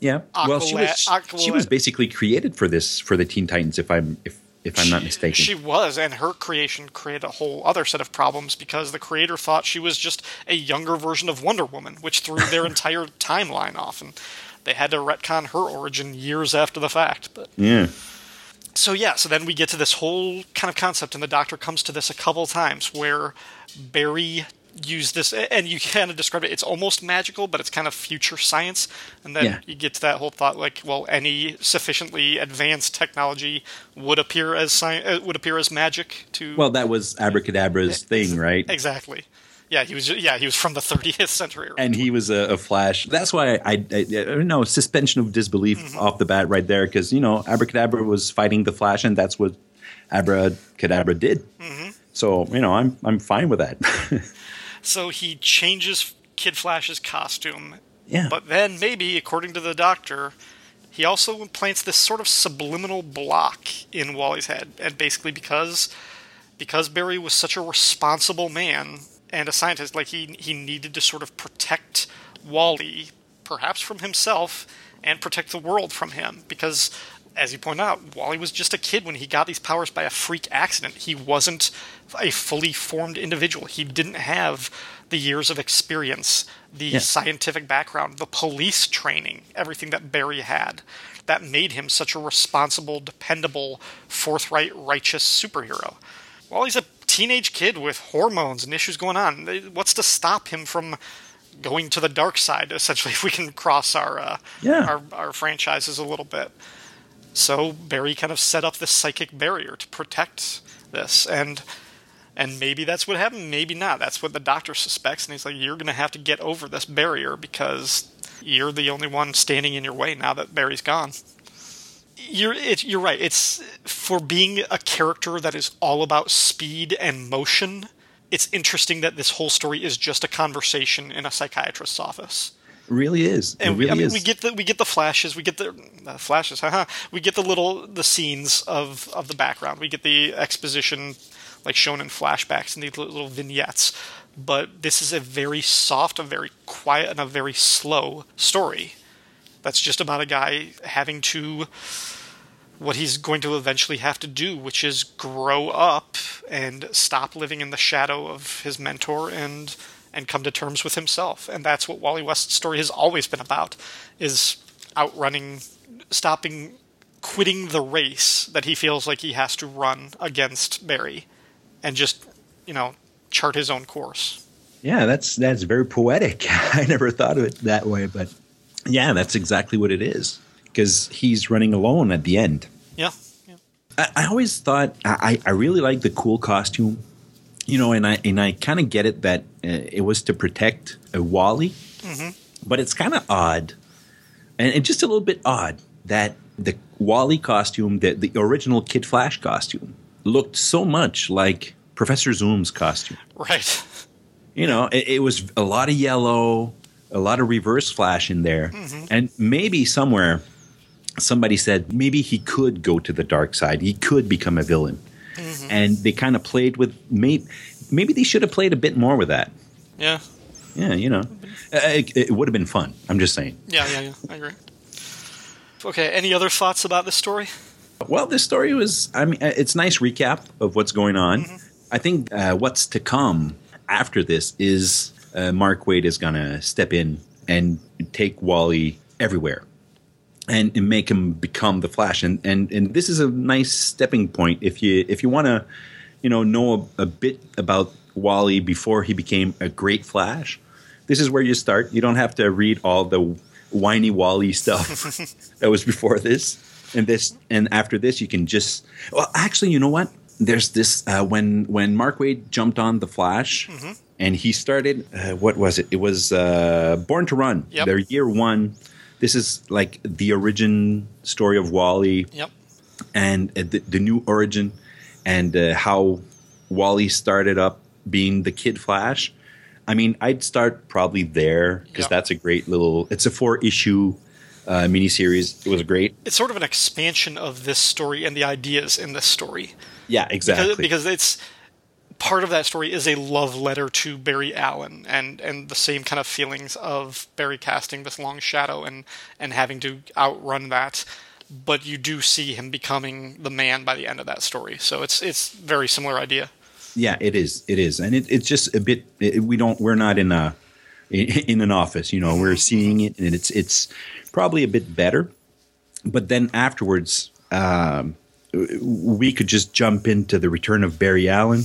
Yeah. well, she was Aqualad- she was basically created for this for the Teen Titans. If I'm if if I'm not mistaken. She was, and her creation created a whole other set of problems because the creator thought she was just a younger version of Wonder Woman, which threw their entire timeline off, and they had to retcon her origin years after the fact. But yeah. so yeah, so then we get to this whole kind of concept, and the Doctor comes to this a couple times where Barry used this, and you kind of describe it. It's almost magical, but it's kind of future science. And then Yeah. you get to that whole thought, like, well, any sufficiently advanced technology would appear as sci- uh, would appear as magic to. Well, that was Abracadabra's thing, right? exactly. Yeah, he was. Yeah, he was from the 30th century. and he was a, a Flash. That's why I, I, I no suspension of disbelief Mm-hmm. off the bat right there because you know Abracadabra was fighting the Flash, and that's what Abracadabra did. Mm-hmm. So you know I'm I'm fine with that. So he changes Kid Flash's costume. Yeah, But then maybe, according to the doctor, he also implants this sort of subliminal block in Wally's head, and basically because because Barry was such a responsible man and a scientist, like he he needed to sort of protect Wally, perhaps from himself, and protect the world from him, because. As you point out, Wally was just a kid when he got these powers by a freak accident. He wasn't a fully formed individual. He didn't have the years of experience, the Yeah. scientific background, the police training, everything that Barry had. That made him such a responsible, dependable, forthright, righteous superhero. Wally's a teenage kid with hormones and issues going on. What's to stop him from going to the dark side? Essentially, if we can cross our uh, Yeah. our, our franchises a little bit. So Barry kind of set up this psychic barrier to protect this, and and maybe that's what happened. Maybe not. That's what the doctor suspects, and he's like, "You're going to have to get over this barrier because you're the only one standing in your way now that Barry's gone." You're it, you're right. It's for being a character that is all about speed and motion. It's interesting that this whole story is just a conversation in a psychiatrist's office. Really is. And it we, really I mean, is. we get the we get the flashes, we get the uh, flashes, haha. We get the little the scenes of of the background. We get the exposition, like shown in flashbacks and these little vignettes. But this is a very soft, a very quiet, and a very slow story. That's just about a guy having to what he's going to eventually have to do, which is grow up and stop living in the shadow of his mentor and and come to terms with himself. And that's what Wally West's story has always been about is outrunning stopping quitting the race that he feels like he has to run against Barry and just, you know, chart his own course. Yeah, that's that's very poetic. I never thought of it that way, but yeah, that's exactly what it is. Because he's running alone at the end. Yeah. yeah. I, I always thought I, I really like the cool costume, you know, and I and I kind of get it that uh, it was to protect a Wally, but it's kind of odd, and, and just a little bit odd that the Wally costume, the the original Kid Flash costume, looked so much like Professor Zoom's costume. Right. You know, it, it was a lot of yellow, a lot of reverse flash in there, and maybe somewhere somebody said maybe he could go to the dark side. He could become a villain, and they kind of played with maybe maybe they should have played a bit more with that. Yeah. Yeah, you know, Uh, it, it would have been fun. I'm just saying. Yeah, yeah, yeah. I agree. Okay, any other thoughts about this story? Well, this story was, I mean, uh, it's a nice recap of what's going on. I think uh, what's to come after this is uh, Mark Waid is going to step in and take Wally everywhere and, and make him become the Flash. And, and, and this is a nice stepping point if you, if you want to, you know, know a, a bit about Wally before he became a great Flash. This is where you start. You don't have to read all the whiny Wally stuff that was before this and this and after this you can just well actually you know what there's this uh, when when mark waid jumped on the flash and he started uh, what was it it was uh, born to run Yep. their year one this is like the origin story of wally Yep. and uh, the, the new origin and uh, how wally started up being the kid flash i mean i'd start probably there because Yep. that's a great little it's a four issue uh, miniseries it was great It's sort of an expansion of this story and the ideas in this story. yeah exactly Because, because it's part of that story is a love letter to Barry Allen and, and the same kind of feelings of Barry casting this long shadow and, and having to outrun that. But you do see him becoming the man by the end of that story. So it's it's very similar idea. Yeah, it is. It is, and it, it's just a bit. It, we don't. We're not in a in, an office. You know, we're seeing it, and it's it's probably a bit better. But then afterwards, um, we could just jump into the return of Barry Allen.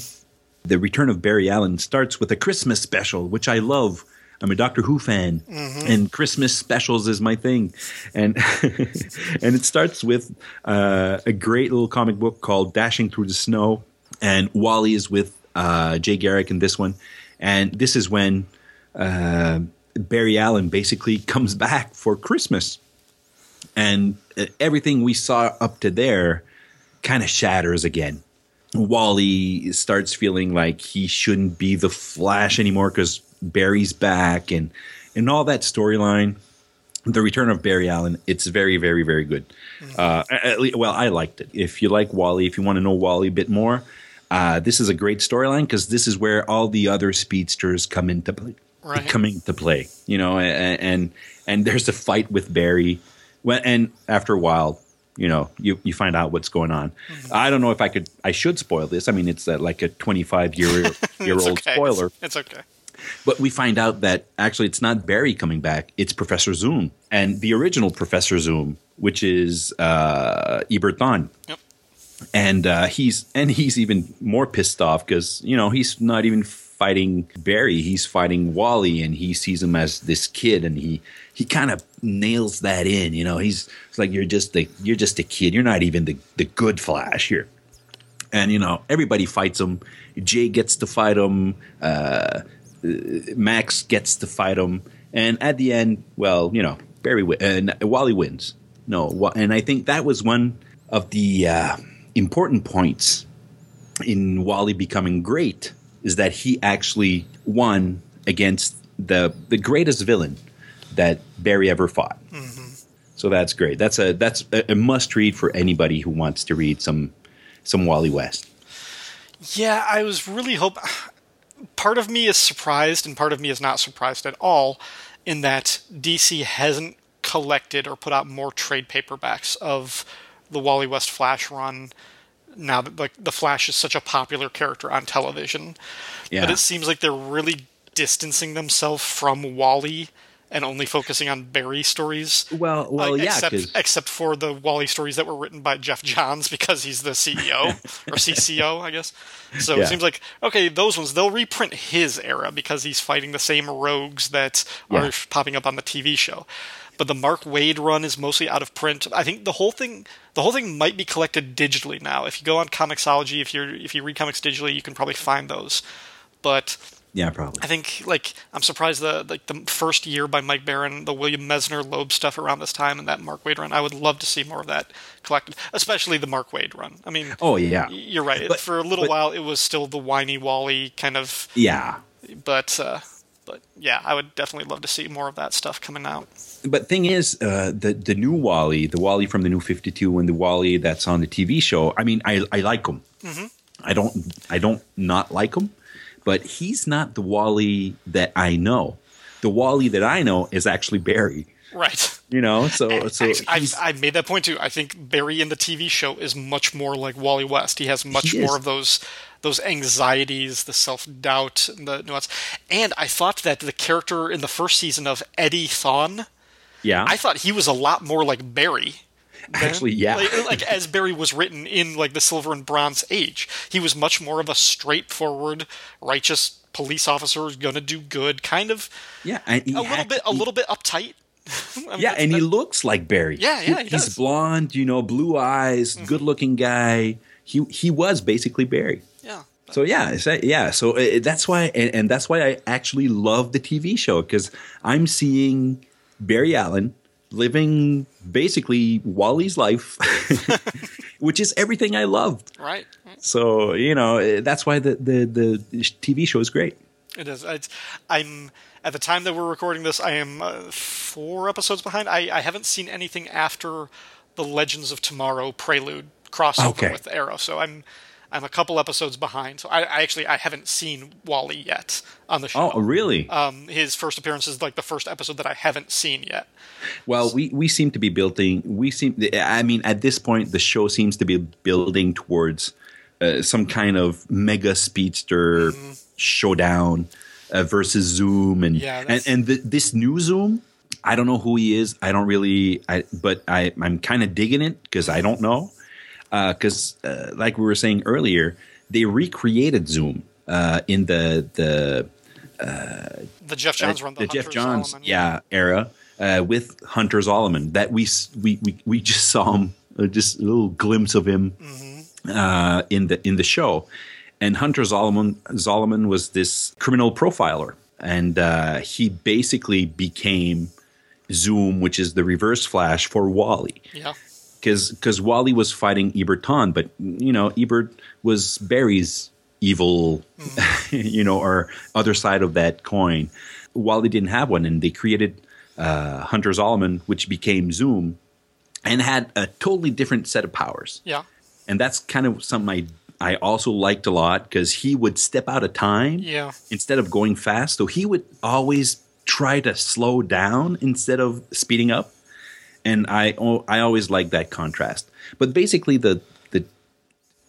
The return of Barry Allen starts with a Christmas special, which I love. I'm a Doctor Who fan, and Christmas specials is my thing. And and it starts with uh, a great little comic book called Dashing Through the Snow, and Wally is with uh, Jay Garrick in this one, and this is when uh, Barry Allen basically comes back for Christmas, and uh, everything we saw up to there kind of shatters again. Wally starts feeling like he shouldn't be the Flash anymore because Barry's back, and and all that storyline. The return of Barry Allen. It's very, very, very good. Uh, at le- well, I liked it. If you like Wally, if you want to know Wally a bit more, uh, this is a great storyline because this is where all the other speedsters come into play. Right. Come into play, you know, and and, and there's a fight with Barry, when, and after a while, you know, you, you find out what's going on. Mm-hmm. I don't know if I could, I should spoil this. I mean, it's uh, like a 25 year year old okay. spoiler, It's, it's okay. but we find out that actually it's not Barry coming back; it's Professor Zoom, and the original Professor Zoom, which is uh, Eobard Thawne Yep. and uh, he's and he's even more pissed off because you know he's not even fighting Barry. He's fighting Wally, and he sees him as this kid, and he he kind of nails that in. You know, he's like you're just the you're just a kid. You're not even the the good Flash here. And you know, everybody fights him. Jay gets to fight him. Uh, Max gets to fight him, and at the end, well, you know, Barry and uh, Wally wins. No, and I think that was one of the uh, important points in Wally becoming great is that he actually won against the the greatest villain that Barry ever fought. Mm-hmm. So that's great. That's a that's a, a must read for anybody who wants to read some some Wally West. Yeah, I was really hope. Part of me is surprised, and part of me is not surprised at all, in that DC hasn't collected or put out more trade paperbacks of the Wally West Flash run. Now that like the Flash is such a popular character on television, yeah. but it seems like they're really distancing themselves from Wally and only focusing on Barry stories. Well, well, uh, yeah, except, except for the Wally stories that were written by Geoff Johns because he's the CEO or CCO, I guess. So yeah. it seems like okay, those ones they'll reprint his era because he's fighting the same rogues that yeah. are popping up on the TV show. But the Mark Waid run is mostly out of print. I think the whole thing the whole thing might be collected digitally now. If you go on Comixology, if you if you read comics digitally, you can probably find those. But yeah, probably. I think like I'm surprised the like the first year by Mike Baron, the William Messner Loeb stuff around this time, and that Mark Waid run. I would love to see more of that collected, especially the Mark Waid run. I mean, oh yeah, you're right. But, For a little but, while, it was still the whiny Wally kind of. Yeah. But uh, but yeah, I would definitely love to see more of that stuff coming out. But thing is, uh, the the new Wally, the Wally from the New Fifty Two, and the Wally that's on the TV show. I mean, I I like him. Mm-hmm. I don't I don't not like him, but he's not the Wally that I know. The Wally that I know is actually Barry. Right. You know, so so I, I, made that point too. I think Barry in the TV show is much more like Wally West. He has much he more of those those anxieties, the self doubt, the nuance. And I thought that the character in the first season of Eddie Thawne, yeah, I thought he was a lot more like Barry Actually, yeah. like, like, as Barry was written in like the Silver and Bronze Age, he was much more of a straightforward, righteous police officer who's going to do good, kind of. Yeah, a little had, bit, a he, little bit uptight. I mean, yeah, and he looks like Barry. Yeah, yeah, he he's does. blonde, you know, blue eyes, mm-hmm. good-looking guy. He he was basically Barry. Yeah. So yeah, yeah. So uh, that's why, and, and that's why I actually love the TV show because I'm seeing Barry Allen living basically Wally's life, which is everything I loved. Right. So you know that's why the the the TV show is great. It is. It's, I'm at the time that we're recording this. I am uh, four episodes behind. I, I haven't seen anything after the Legends of Tomorrow prelude crossover okay. with Arrow. So I'm I'm a couple episodes behind. So I, I, actually I haven't seen Wally yet on the show. Oh, really? Um, his first appearance is like the first episode that I haven't seen yet. Well, we, we seem to be building. We seem. I mean, at this point, the show seems to be building towards uh, some kind of mega speedster mm-hmm. showdown uh, versus Zoom, and yeah, and and the, this new Zoom. I don't know who he is. I don't really. I but I I'm kind of digging it because I don't know because, uh, uh, like we were saying earlier, they recreated Zoom uh, in the the uh, the Geoff Johns run, the, the Geoff Johns, yeah, era uh, with Hunter Zolomon. That we we we, we just saw him, uh, just a little glimpse of him mm-hmm. in the in the show. And Hunter Zolomon Zolomon was this criminal profiler, and he basically became Zoom, which is the Reverse Flash for Wally. Yeah because because Wally was fighting Thawne, but you know Eobard was Barry's evil, mm. you know, or other side of that coin. Wally didn't have one, and they created uh, Hunter Zolomon, which became Zoom, and had a totally different set of powers. Yeah, and that's kind of something I I also liked a lot because he would step out of time. Yeah, instead of going fast, so he would always try to slow down instead of speeding up and I I always like that contrast. But basically, the the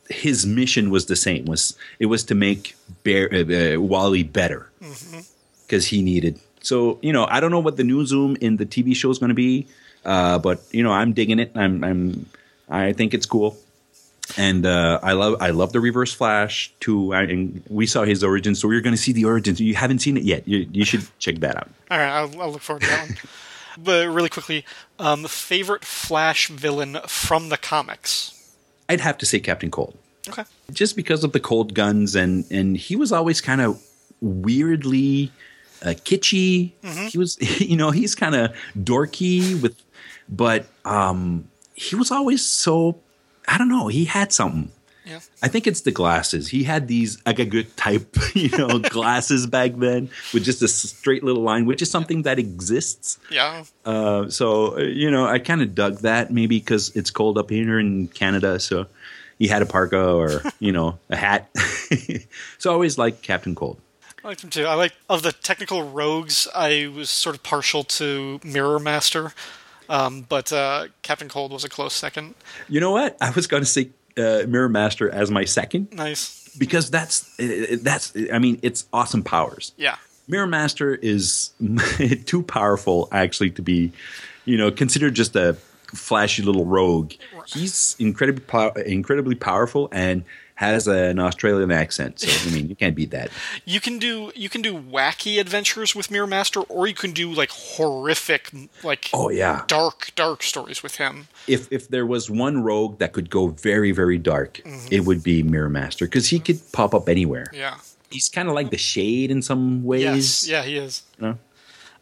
his mission was the same. was It was to make Bear, uh, uh, Wally better because mm-hmm. he needed. So you know, I don't know what the new Zoom in the TV show is going to be, uh, but you know, I'm digging it. I'm I'm I think it's cool. And uh, I love I love the Reverse Flash too. I, and we saw his origin so You're going to see the origins. You haven't seen it yet. You, you should check that out. All right, I'll, I'll look forward to that one. But really quickly, um, favorite Flash villain from the comics? I'd have to say Captain Cold. Okay. just because of the cold guns and and he was always kind of weirdly uh, kitschy he was you know he's kind of dorky with but um he was always so i don't know he had something Yeah. I think it's the glasses. He had these Agagut type, you know, glasses back then with just a straight little line, which is something that exists. Yeah. Uh, so uh, you know, I kind of dug that maybe because it's cold up here in Canada. So he had a parka or you know a hat. so I always liked Captain Cold. I like them too. I like of the technical rogues. I was sort of partial to Mirror Master, um, but uh, Captain Cold was a close second. You know what? I was going to say uh, Mirror Master as my second Nice. because that's that's. I mean, it's awesome powers. Yeah. Mirror Master is too powerful actually to be, you know, considered just a flashy little rogue. He's incredibly pow- incredibly powerful and has an Australian accent. So I mean, you can't beat that. You can do you can do wacky adventures with Mirror Master, or you can do like horrific, like Oh yeah. dark, dark stories with him. If if there was one rogue that could go very very dark, it would be Mirror Master because he could pop up anywhere. Yeah. He's kind of like the Shade in some ways. Yes. Yeah, he is. you know?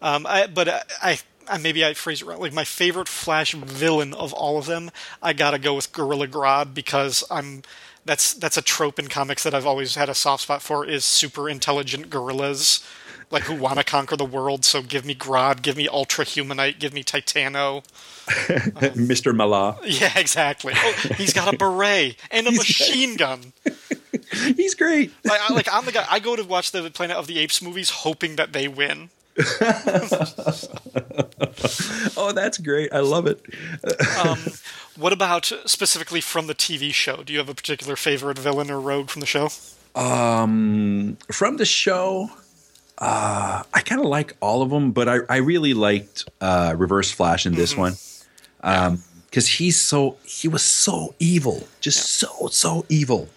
Um, I, but I, I, I maybe I phrase it wrong. Like my favorite Flash villain of all of them, I gotta go with Gorilla Grodd because I'm. That's that's a trope in comics that I've always had a soft spot for. Is super intelligent gorillas, like who want to conquer the world. So give me Grodd, give me Ultra Humanite, give me Titano. Mr. Mallah. Yeah, exactly. Oh, he's got a beret and a machine gun. He's great. Like, I, like I'm the guy. I go to watch the Planet of the Apes movies, hoping that they win. Oh, that's great. I love it. What about specifically from the TV show? Do you have a particular favorite villain or rogue from the show? Um, from the show, uh, I kind of like all of them, but I, I really liked uh, Reverse Flash in this one because he's so he was so evil, just so so evil.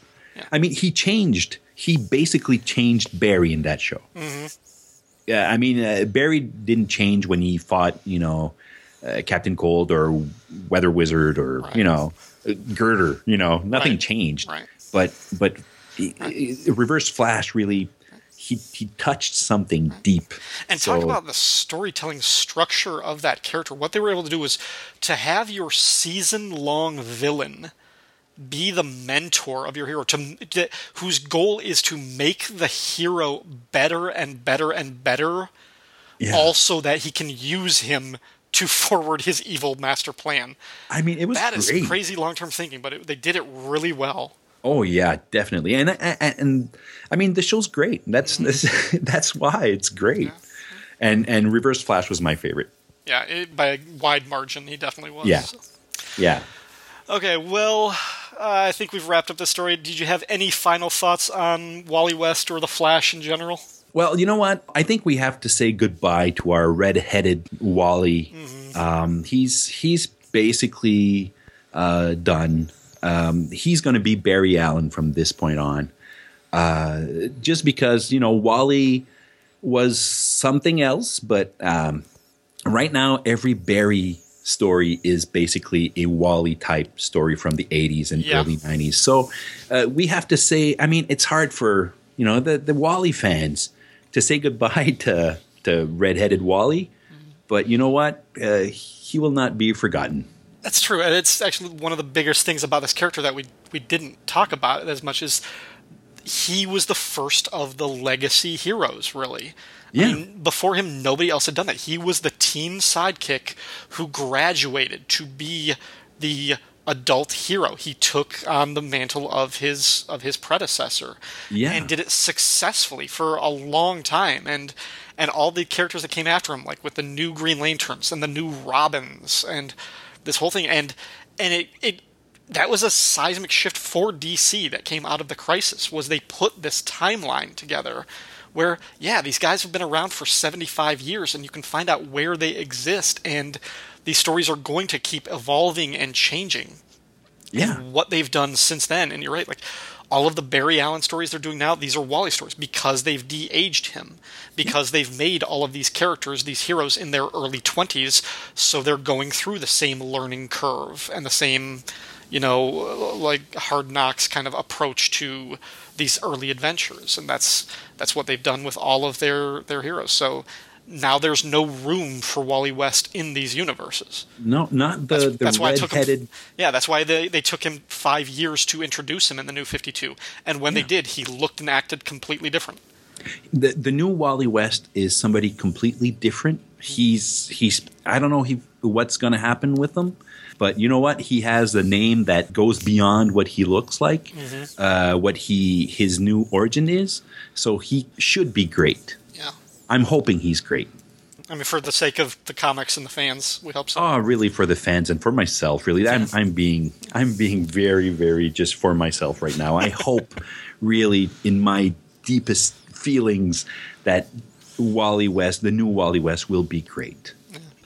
I mean, he changed. He basically changed Barry in that show. Yeah, I mean, uh, Barry didn't change when he fought, you know, uh, Captain Cold or Weather Wizard or you know, uh, Girder. You know, nothing Right. changed. Right. But but he- he- Reverse Flash really he he touched something deep. And So- talk about the storytelling structure of that character. What they were able to do was to have your season long villain be the mentor of your hero, to, to- whose goal is to make the hero better and better and better, Yeah. also that he can use him to forward his evil master plan. I mean, it was That is great. crazy long term thinking, but it, they did it really well. Oh yeah, definitely. And and, and I mean, the show's great. That's Mm-hmm. that's why it's great. And and Reverse Flash was my favorite. Yeah, it, by a wide margin, he definitely was. Yeah. Yeah. Okay, well, I think we've wrapped up the story. Did you have any final thoughts on Wally West or the Flash in general? Well, you know what? I think we have to say goodbye to our red-headed Wally. Um, he's he's basically uh, done. Um, he's going to be Barry Allen from this point on. Uh, just because you know Wally was something else, but um, right now every Barry story is basically a Wally type story from the 80s and Yeah. early 90s. So uh, we have to say, I mean, it's hard for you know the the Wally fans to say goodbye to to redheaded Wally, but you know what? Uh, he will not be forgotten. That's true, and it's actually one of the biggest things about this character that we we didn't talk about as much as he was the first of the legacy heroes, really. Yeah. I mean, before him, nobody else had done that. He was the teen sidekick who graduated to be the adult hero. He took on the mantle of his of his predecessor, Yeah. and did it successfully for a long time. And and all the characters that came after him, like with the new Green Lanterns and the new Robins, and this whole thing, and and it it that was a seismic shift for DC that came out of the crisis was they put this timeline together where yeah these guys have been around for 75 years and you can find out where they exist and these stories are going to keep evolving and changing Yeah. what they've done since then. And you're right, like all of the Barry Allen stories they're doing now, these are Wally stories because they've de-aged him, because they've made all of these characters, these heroes, in their early twenties, so they're going through the same learning curve and the same, you know, like hard knocks kind of approach to these early adventures, and that's that's what they've done with all of their their heroes. So. Now there's no room for Wally West in these universes. No, not the the that's why took him- red-headed. Yeah, that's why they, they took him five years to introduce him in the new 52. And when they did, he looked and acted completely different. The the new Wally West is somebody completely different. He's he's I don't know he, what's going to happen with him, but you know what? He has a name that goes beyond what he looks like, uh, what he his new origin is. So he should be great. Yeah. I'm hoping he's great. I mean, for the sake of the comics and the fans, we hope so. Oh, really for the fans and for myself. Really, I'm I'm being I'm being very very just for myself right now. I hope really in my deepest feelings that Wally West, the new Wally West, will be great.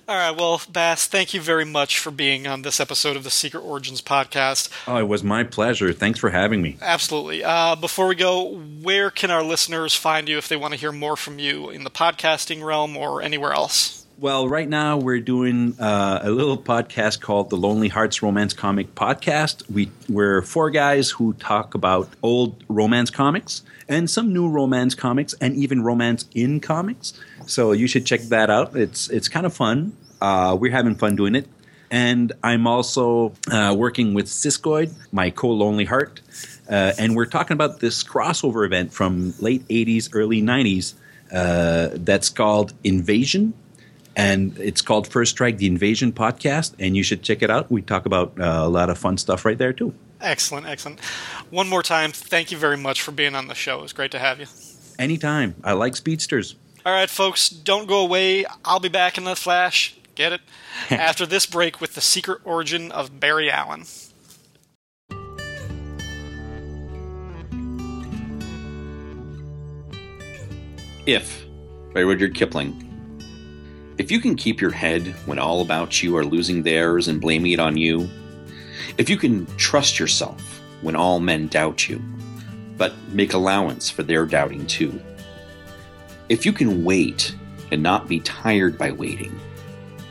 All right, well, Bass, thank you very much for being on this episode of the Secret Origins podcast. Oh, it was my pleasure. Thanks for having me. Absolutely. Uh, before we go, where can our listeners find you if they want to hear more from you in the podcasting realm or anywhere else? Well, right now we're doing uh, a little podcast called the Lonely Hearts Romance Comic Podcast. We we're four guys who talk about old romance comics and some new romance comics and even romance in comics. So you should check that out. It's it's kind of fun. Uh, we're having fun doing it. And I'm also uh, working with Siskoid, my co-Lonely Heart, uh, and we're talking about this crossover event from late '80s, early '90s uh, that's called Invasion and it's called First Strike: The Invasion Podcast, and you should check it out. We talk about uh, a lot of fun stuff right there too. Excellent, excellent. One more time, thank you very much for being on the show. It was great to have you. Anytime. I like speedsters. All right, folks, don't go away. I'll be back in the flash. Get it? After this break with the secret origin of Barry Allen. If by Rudyard Kipling. If you can keep your head when all about you are losing theirs and blaming it on you, if you can trust yourself when all men doubt you, but make allowance for their doubting too, if you can wait and not be tired by waiting,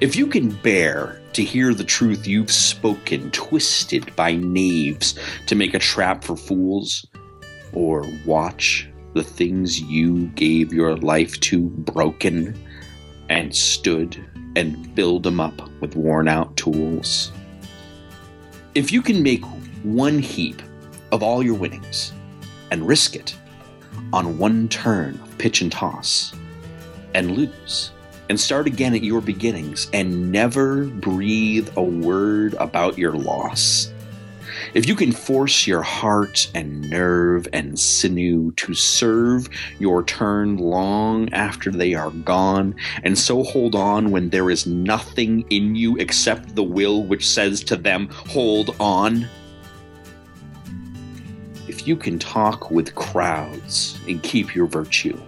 if you can bear to hear the truth you've spoken twisted by knaves to make a trap for fools, or watch the things you gave your life to broken and stood and build them up with worn out tools. If you can make one heap of all your winnings and risk it on one turn of pitch and toss and lose and start again at your beginnings and never breathe a word about your loss. If you can force your heart and nerve and sinew to serve your turn long after they are gone, and so hold on when there is nothing in you except the will which says to them, Hold on. If you can talk with crowds and keep your virtue,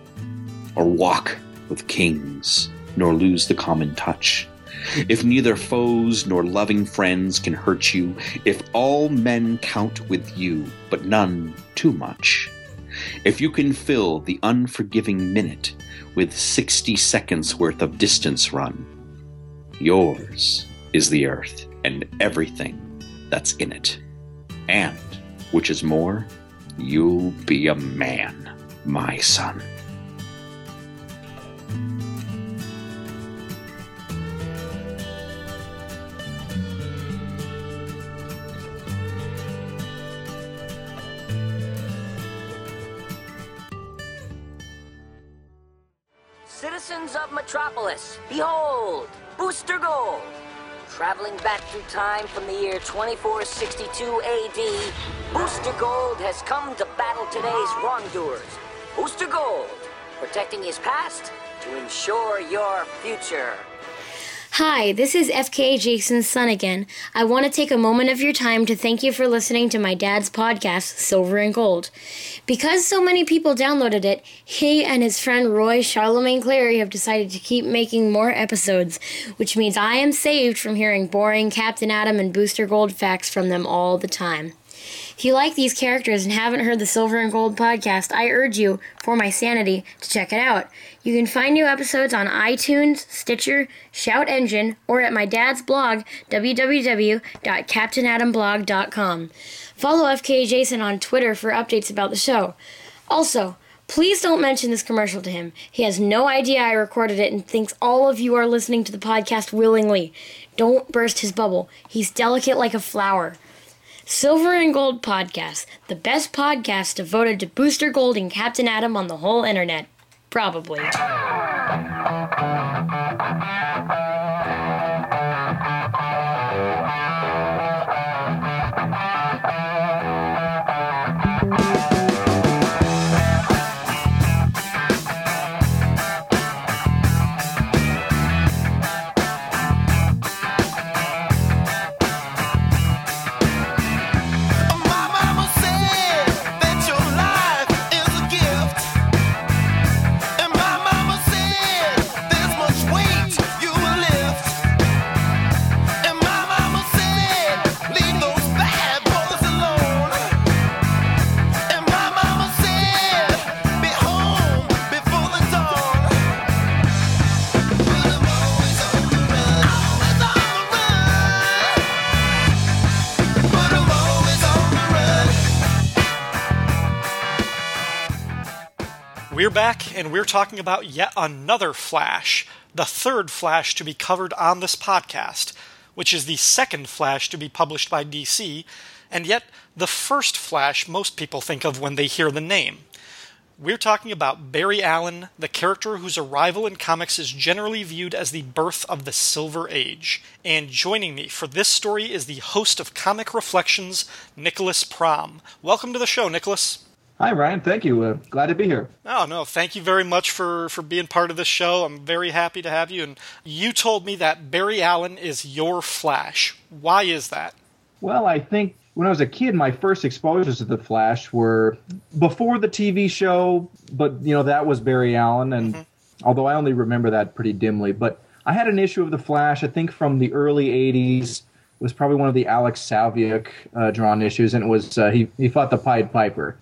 or walk with kings nor lose the common touch, if neither foes nor loving friends can hurt you, if all men count with you, but none too much, if you can fill the unforgiving minute with 60 seconds worth of distance run, yours is the earth and everything that's in it. And, which is more, you'll be a man, my son. Citizens of Metropolis, behold, Booster Gold. Traveling back through time from the year 2462 AD, Booster Gold has come to battle today's wrongdoers. Booster Gold, protecting his past to ensure your future. Hi, this is FKA Jason's son again. I want to take a moment of your time to thank you for listening to my dad's podcast, Silver and Gold. Because so many people downloaded it, he and his friend Roy Charlemagne Clary have decided to keep making more episodes, which means I am saved from hearing boring Captain Atom and Booster Gold facts from them all the time. If you like these characters and haven't heard the Silver and Gold podcast, I urge you, for my sanity, to check it out. You can find new episodes on iTunes, Stitcher, Shout Engine, or at my dad's blog, www.captainatomblog.com. Follow FK Jason on Twitter for updates about the show. Also, Please don't mention this commercial to him. He has no idea I recorded it and thinks all of you are listening to the podcast willingly. Don't burst his bubble. He's delicate like a flower. Silver and Gold Podcast, the best podcast devoted to Booster Gold and Captain Atom on the whole internet. Probably. And we're talking about yet another Flash, the third Flash to be covered on this podcast, which is the second Flash to be published by DC, and yet the first Flash most people think of when they hear the name. We're talking about Barry Allen, the character whose arrival in comics is generally viewed as the birth of the Silver Age. And joining me for this story is the host of Comic Reflections, Nicholas Prom. Welcome to the show, Nicholas. Hi, Ryan. Thank you. Uh, glad to be here. Oh no, thank you very much for for being part of this show. I'm very happy to have you. And you told me that Barry Allen is your Flash. Why is that? Well, I think when I was a kid, my first exposures to the Flash were before the TV show, but you know that was Barry Allen, and although I only remember that pretty dimly, but I had an issue of the Flash. I think from the early '80s. It was probably one of the Alex Saviuk uh, drawn issues, and it was uh, he he fought the Pied Piper.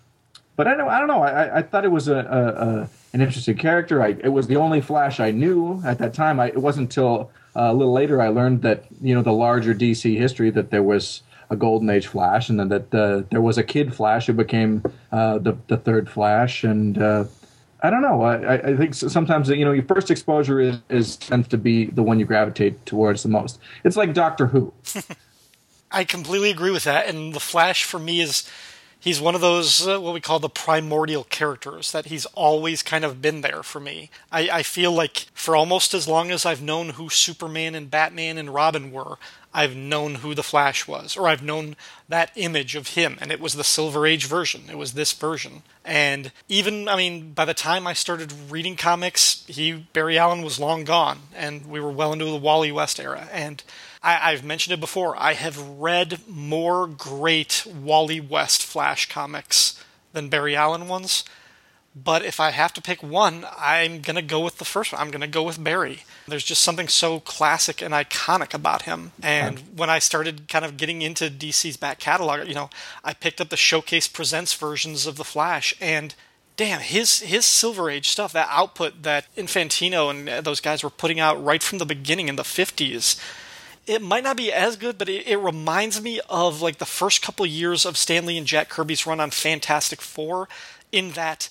But I don't I don't know. I, I thought it was a, a, a an interesting character. I, it was the only Flash I knew at that time. I, it wasn't until uh, a little later I learned that you know the larger DC history that there was a Golden Age Flash, and then that uh, there was a Kid Flash who became uh, the the third Flash. And uh, I don't know. I, I think sometimes you know your first exposure is, is tends to be the one you gravitate towards the most. It's like Doctor Who. I completely agree with that. And the Flash for me is he's one of those uh, what we call the primordial characters that he's always kind of been there for me. I, I feel like for almost as long as I've known who Superman and Batman and Robin were, I've known who the Flash was, or I've known that image of him, and it was the Silver Age version. It was this version. And even, I mean, by the time I started reading comics, he Barry Allen was long gone, and we were well into the Wally West era. And I, I've mentioned it before. I have read more great Wally West Flash comics than Barry Allen ones. But if I have to pick one, I'm going to go with the first one. I'm going to go with Barry. There's just something so classic and iconic about him. And when I started kind of getting into DC's back catalog, you know, I picked up the Showcase Presents versions of The Flash and damn his his silver age stuff that output that infantino and uh, those guys were putting out right from the beginning in the 50s it might not be as good, but it, it, reminds me of like the first couple years of Stan Lee and Jack Kirby's run on Fantastic Four, in that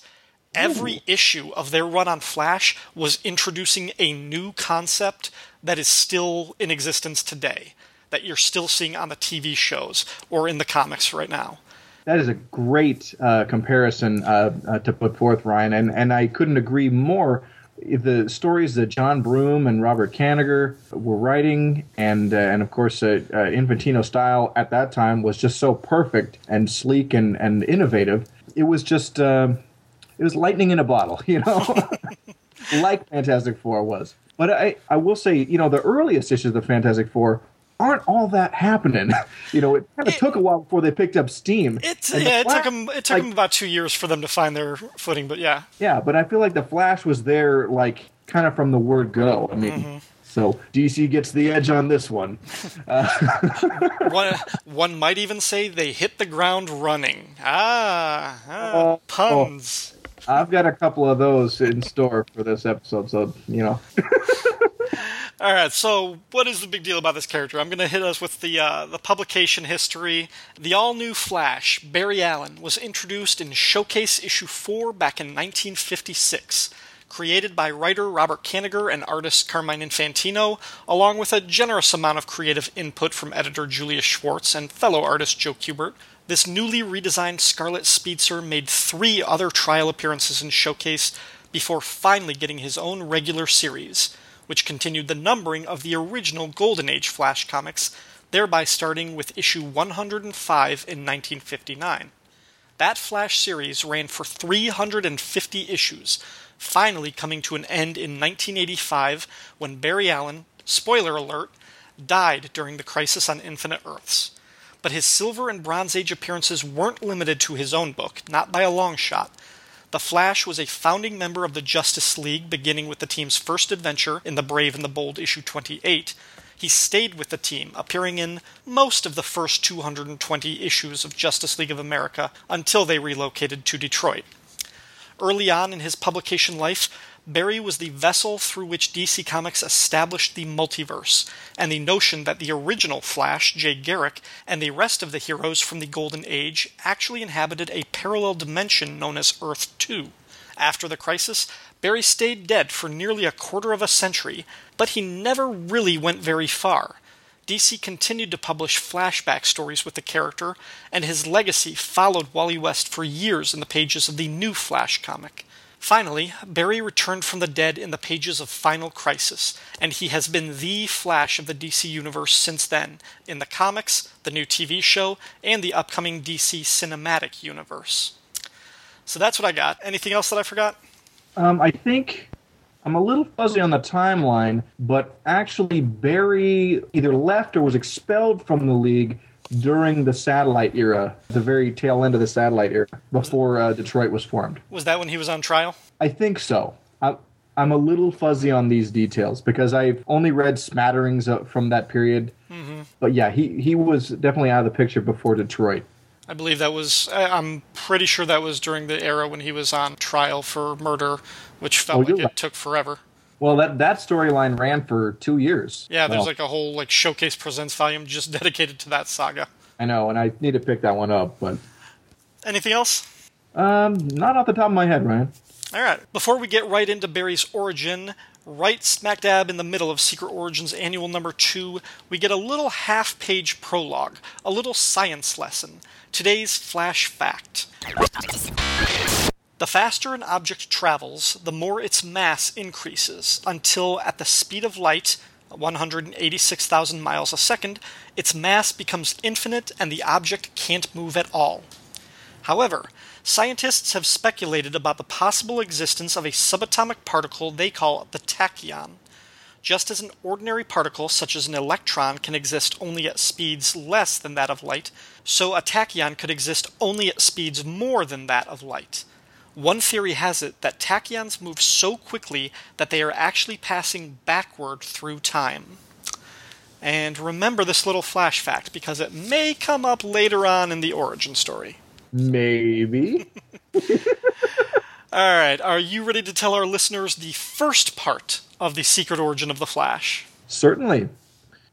every Ooh. issue of their run on Flash was introducing a new concept that is still in existence today, that you're still seeing on the TV shows or in the comics right now. That is a great uh, comparison uh, uh, to put forth, Ryan, and and I couldn't agree more the stories that John Broome and Robert Kanigher were writing, and uh, and of course uh, uh, Infantino style at that time was just so perfect and sleek and and innovative. It was just uh, it was lightning in a bottle, you know, like Fantastic Four was. But I I will say, you know, the earliest issues of the Fantastic Four aren't all that happening. you know, it kind of took a while before they picked up steam. It, And the yeah, it took them. It took like- them about two years for them to find their footing, but yeah, Yeah, but I feel like the Flash was there, like kind of from the word go. I mean, Mm-hmm. so DC gets the edge on this one. one one might even say they hit the ground running. Ah, ah Oh, puns. I've got a couple of those in store for this episode, so you know. All right, so what is the big deal about this character? I'm going to hit us with the uh, the publication history. The all new Flash, Barry Allen, was introduced in Showcase issue four back in 1956. Created by writer Robert Kanigher and artist Carmine Infantino, along with a generous amount of creative input from editor Julius Schwartz and fellow artist Joe Kubert, this newly redesigned Scarlet Speedster made three other trial appearances in Showcase before finally getting his own regular series which continued the numbering of the original Golden Age Flash comics, thereby starting with issue 105 in 1959. That Flash series ran for 350 issues, finally coming to an end in 1985 when Barry Allen, spoiler alert, died during the Crisis on Infinite Earths. But his Silver and Bronze Age appearances weren't limited to his own book, not by a long shot. The Flash was a founding member of the Justice League beginning with the team's first adventure in The Brave and the Bold issue 28. He stayed with the team, appearing in most of the first 220 issues of Justice League of America until they relocated to Detroit. Early on in his publication life, Barry was the vessel through which DC Comics established the multiverse, and the notion that the original Flash, Jay Garrick, and the rest of the heroes from the Golden Age actually inhabited a parallel dimension known as Earth 2. After the crisis, Barry stayed dead for nearly a quarter of a century, but he never really went very far. DC continued to publish flashback stories with the character, and his legacy followed Wally West for years in the pages of the new Flash comic. Finally, Barry returned from the dead in the pages of Final Crisis, and he has been the Flash of the DC Universe since then, in the comics, the new TV show, and the upcoming DC Cinematic Universe. So that's what I got. Anything else that I forgot? Um, I think I'm a little fuzzy on the timeline, but actually Barry either left or was expelled from the league during the satellite era, the very tail end of the satellite era, before uh, Detroit was formed. Was that when he was on trial? I think so. I, I'm a little fuzzy on these details because I've only read smatterings of, from that period. But yeah, he, he was definitely out of the picture before Detroit. I believe that was. I'm pretty sure that was during the era when he was on trial for murder, which felt Oh, like it right. took forever. Well, that, that storyline ran for two years. Yeah, there's Well, like a whole like showcase presents volume just dedicated to that saga. I know, and I need to pick that one up, but Anything else? um, not off the top of my head, Ryan. All right. Before we get right into Barry's origin, right smack dab in the middle of Secret Origins Annual Number 2, we get a little half page prologue, a little science lesson. Today's flash fact. The faster an object travels, the more its mass increases, until at the speed of light, 186,000 miles a second, its mass becomes infinite and the object can't move at all. However, scientists have speculated about the possible existence of a subatomic particle they call the tachyon. Just as an ordinary particle, such as an electron, can exist only at speeds less than that of light, so a tachyon could exist only at speeds more than that of light. One theory has it that tachyons move so quickly that they are actually passing backward through time. And remember this little flash fact because it may come up later on in the origin story. Maybe. All right, are you ready to tell our listeners the first part of the secret origin of the Flash? Certainly.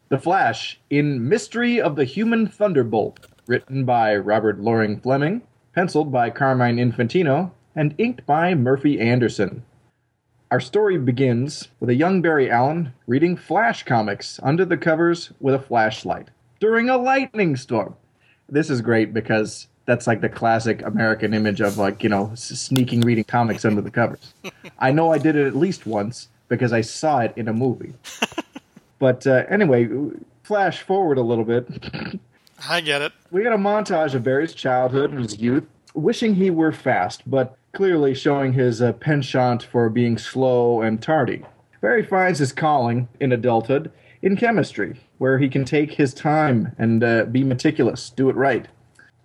The Flash in Mystery of the Human Thunderbolt, written by Robert Loren Fleming, penciled by Carmine Infantino, and inked by Murphy Anderson. Our story begins with a young Barry Allen reading Flash comics under the covers with a flashlight during a lightning storm. This is great because that's like the classic American image of like you know s- sneaking reading comics under the covers. I know I did it at least once because I saw it in a movie. but uh, anyway, flash forward a little bit. I get it. We got a montage of Barry's childhood and his youth, wishing he were fast, but clearly showing his uh, penchant for being slow and tardy. Barry finds his calling in adulthood in chemistry, where he can take his time and uh, be meticulous, do it right.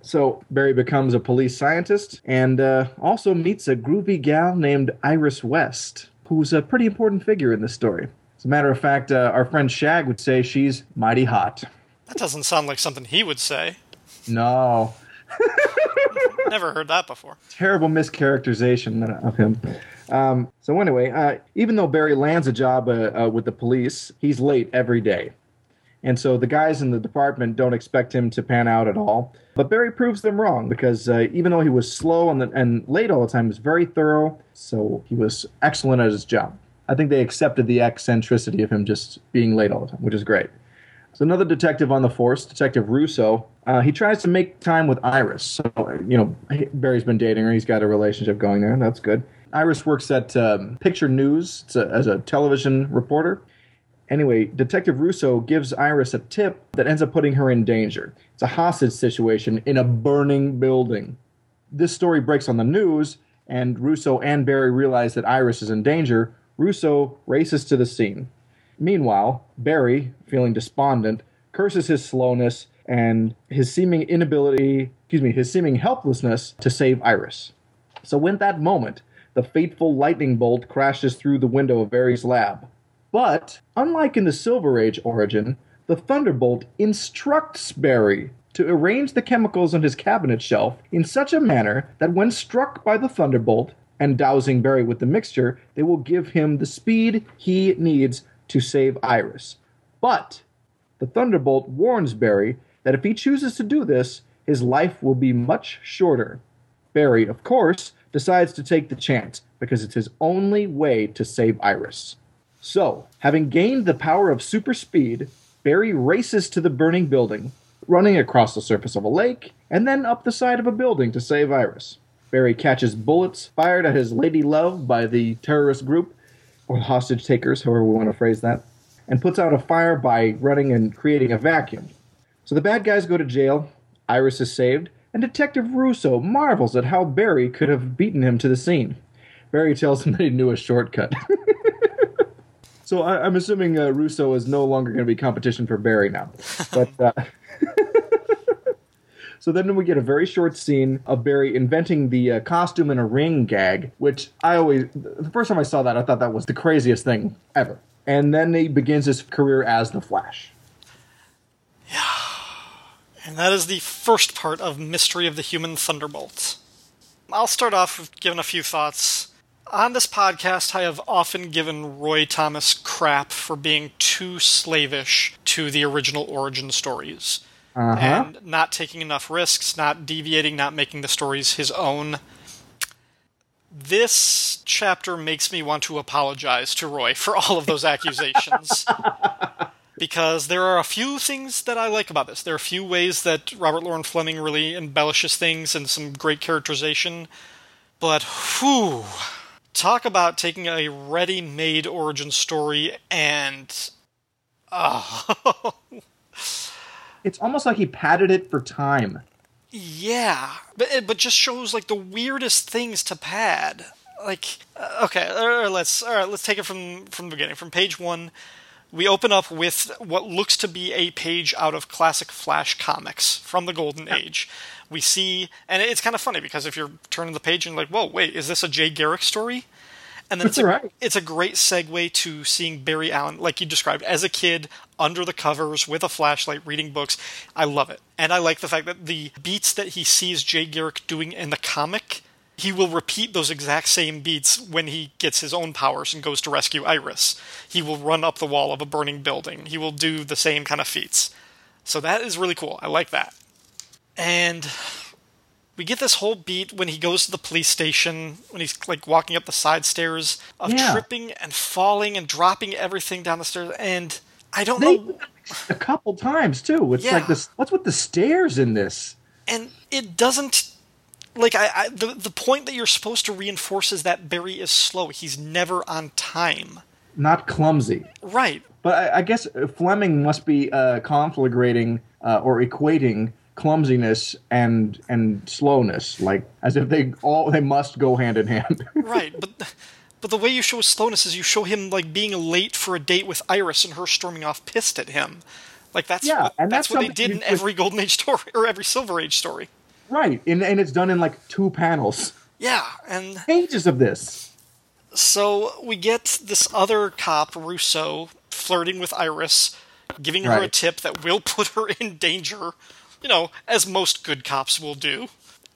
So Barry becomes a police scientist and uh, also meets a groovy gal named Iris West, who's a pretty important figure in this story. As a matter of fact, uh, our friend Shag would say she's mighty hot. That doesn't sound like something he would say. No, Never heard that before. terrible mischaracterization of him. Um, so anyway, uh, even though Barry lands a job uh, uh, with the police, he's late every day, and so the guys in the department don't expect him to pan out at all. But Barry proves them wrong because uh, even though he was slow and, and late all the time, he was very thorough. So he was excellent at his job. I think they accepted the eccentricity of him just being late all the time, which is great. So another detective on the force, Detective Russo, uh, he tries to make time with Iris. So you know Barry's been dating her; he's got a relationship going there. That's good. Iris works at um, Picture News a, as a television reporter. Anyway, Detective Russo gives Iris a tip that ends up putting her in danger. It's a hostage situation in a burning building. This story breaks on the news, and Russo and Barry realize that Iris is in danger. Russo races to the scene. Meanwhile, Barry, feeling despondent, curses his slowness and his seeming inability, excuse me, his seeming helplessness to save Iris. So, in that moment, the fateful lightning bolt crashes through the window of Barry's lab. But, unlike in the Silver Age origin, the Thunderbolt instructs Barry to arrange the chemicals on his cabinet shelf in such a manner that when struck by the Thunderbolt and dousing Barry with the mixture, they will give him the speed he needs to save Iris. But the Thunderbolt warns Barry that if he chooses to do this, his life will be much shorter. Barry, of course, decides to take the chance because it's his only way to save Iris. So, having gained the power of super speed, Barry races to the burning building, running across the surface of a lake and then up the side of a building to save Iris. Barry catches bullets fired at his lady love by the terrorist group, or hostage takers, however we want to phrase that, and puts out a fire by running and creating a vacuum. So the bad guys go to jail, Iris is saved, and Detective Russo marvels at how Barry could have beaten him to the scene. Barry tells him that he knew a shortcut. so I, I'm assuming uh, Russo is no longer going to be competition for Barry now. But uh, so then we get a very short scene of Barry inventing the uh, costume and a ring gag, which I always the first time I saw that I thought that was the craziest thing ever. And then he begins his career as the Flash. Yeah. And that is the first part of Mystery of the Human Thunderbolt. I'll start off with giving a few thoughts. On this podcast, I have often given Roy Thomas crap for being too slavish to the original origin stories. Uh-huh. And not taking enough risks, not deviating, not making the stories his own. This chapter makes me want to apologize to Roy for all of those accusations because there are a few things that I like about this. There are a few ways that Robert Loren Fleming really embellishes things and some great characterization. But whew, talk about taking a ready-made origin story and oh It's almost like he padded it for time. yeah, but it but just shows like the weirdest things to pad. Like uh, okay, uh, let's all right, let's take it from from the beginning. From page one, we open up with what looks to be a page out of classic Flash comics from the Golden Age. We see, and it's kind of funny because if you're turning the page and you're like, whoa, wait, is this a Jay Garrick story? And then it's a, Right. it's a great segue to seeing Barry Allen, like you described, as a kid under the covers with a flashlight reading books. I love it. And I like the fact that the beats that he sees Jay Garrick doing in the comic, he will repeat those exact same beats when he gets his own powers and goes to rescue Iris. He will run up the wall of a burning building. He will do the same kind of feats. So that is really cool. I like that. And we get this whole beat when he goes to the police station when he's like walking up the side stairs of Yeah. tripping and falling and dropping everything down the stairs and i don't They know a couple times too. It's Yeah. like this. What's with the stairs in this? and it doesn't like I, I the the point that you're supposed to reinforce is that Barry is slow. He's never on time. Not clumsy. Right. But I, I guess Fleming must be uh, conflagrating uh, or equating clumsiness and and slowness, like as if they all they must go hand in hand. Right, but but the way you show slowness is you show him like being late for a date with Iris and her storming off pissed at him. Like that's Yeah, what, and that's, that's what they did in just- every Golden Age story or every Silver Age story. right, and and it's done in like two panels. Yeah, and Pages of this. so we get this other cop, Russo, flirting with Iris, giving her a tip that will put her in danger. You know, as most good cops will do.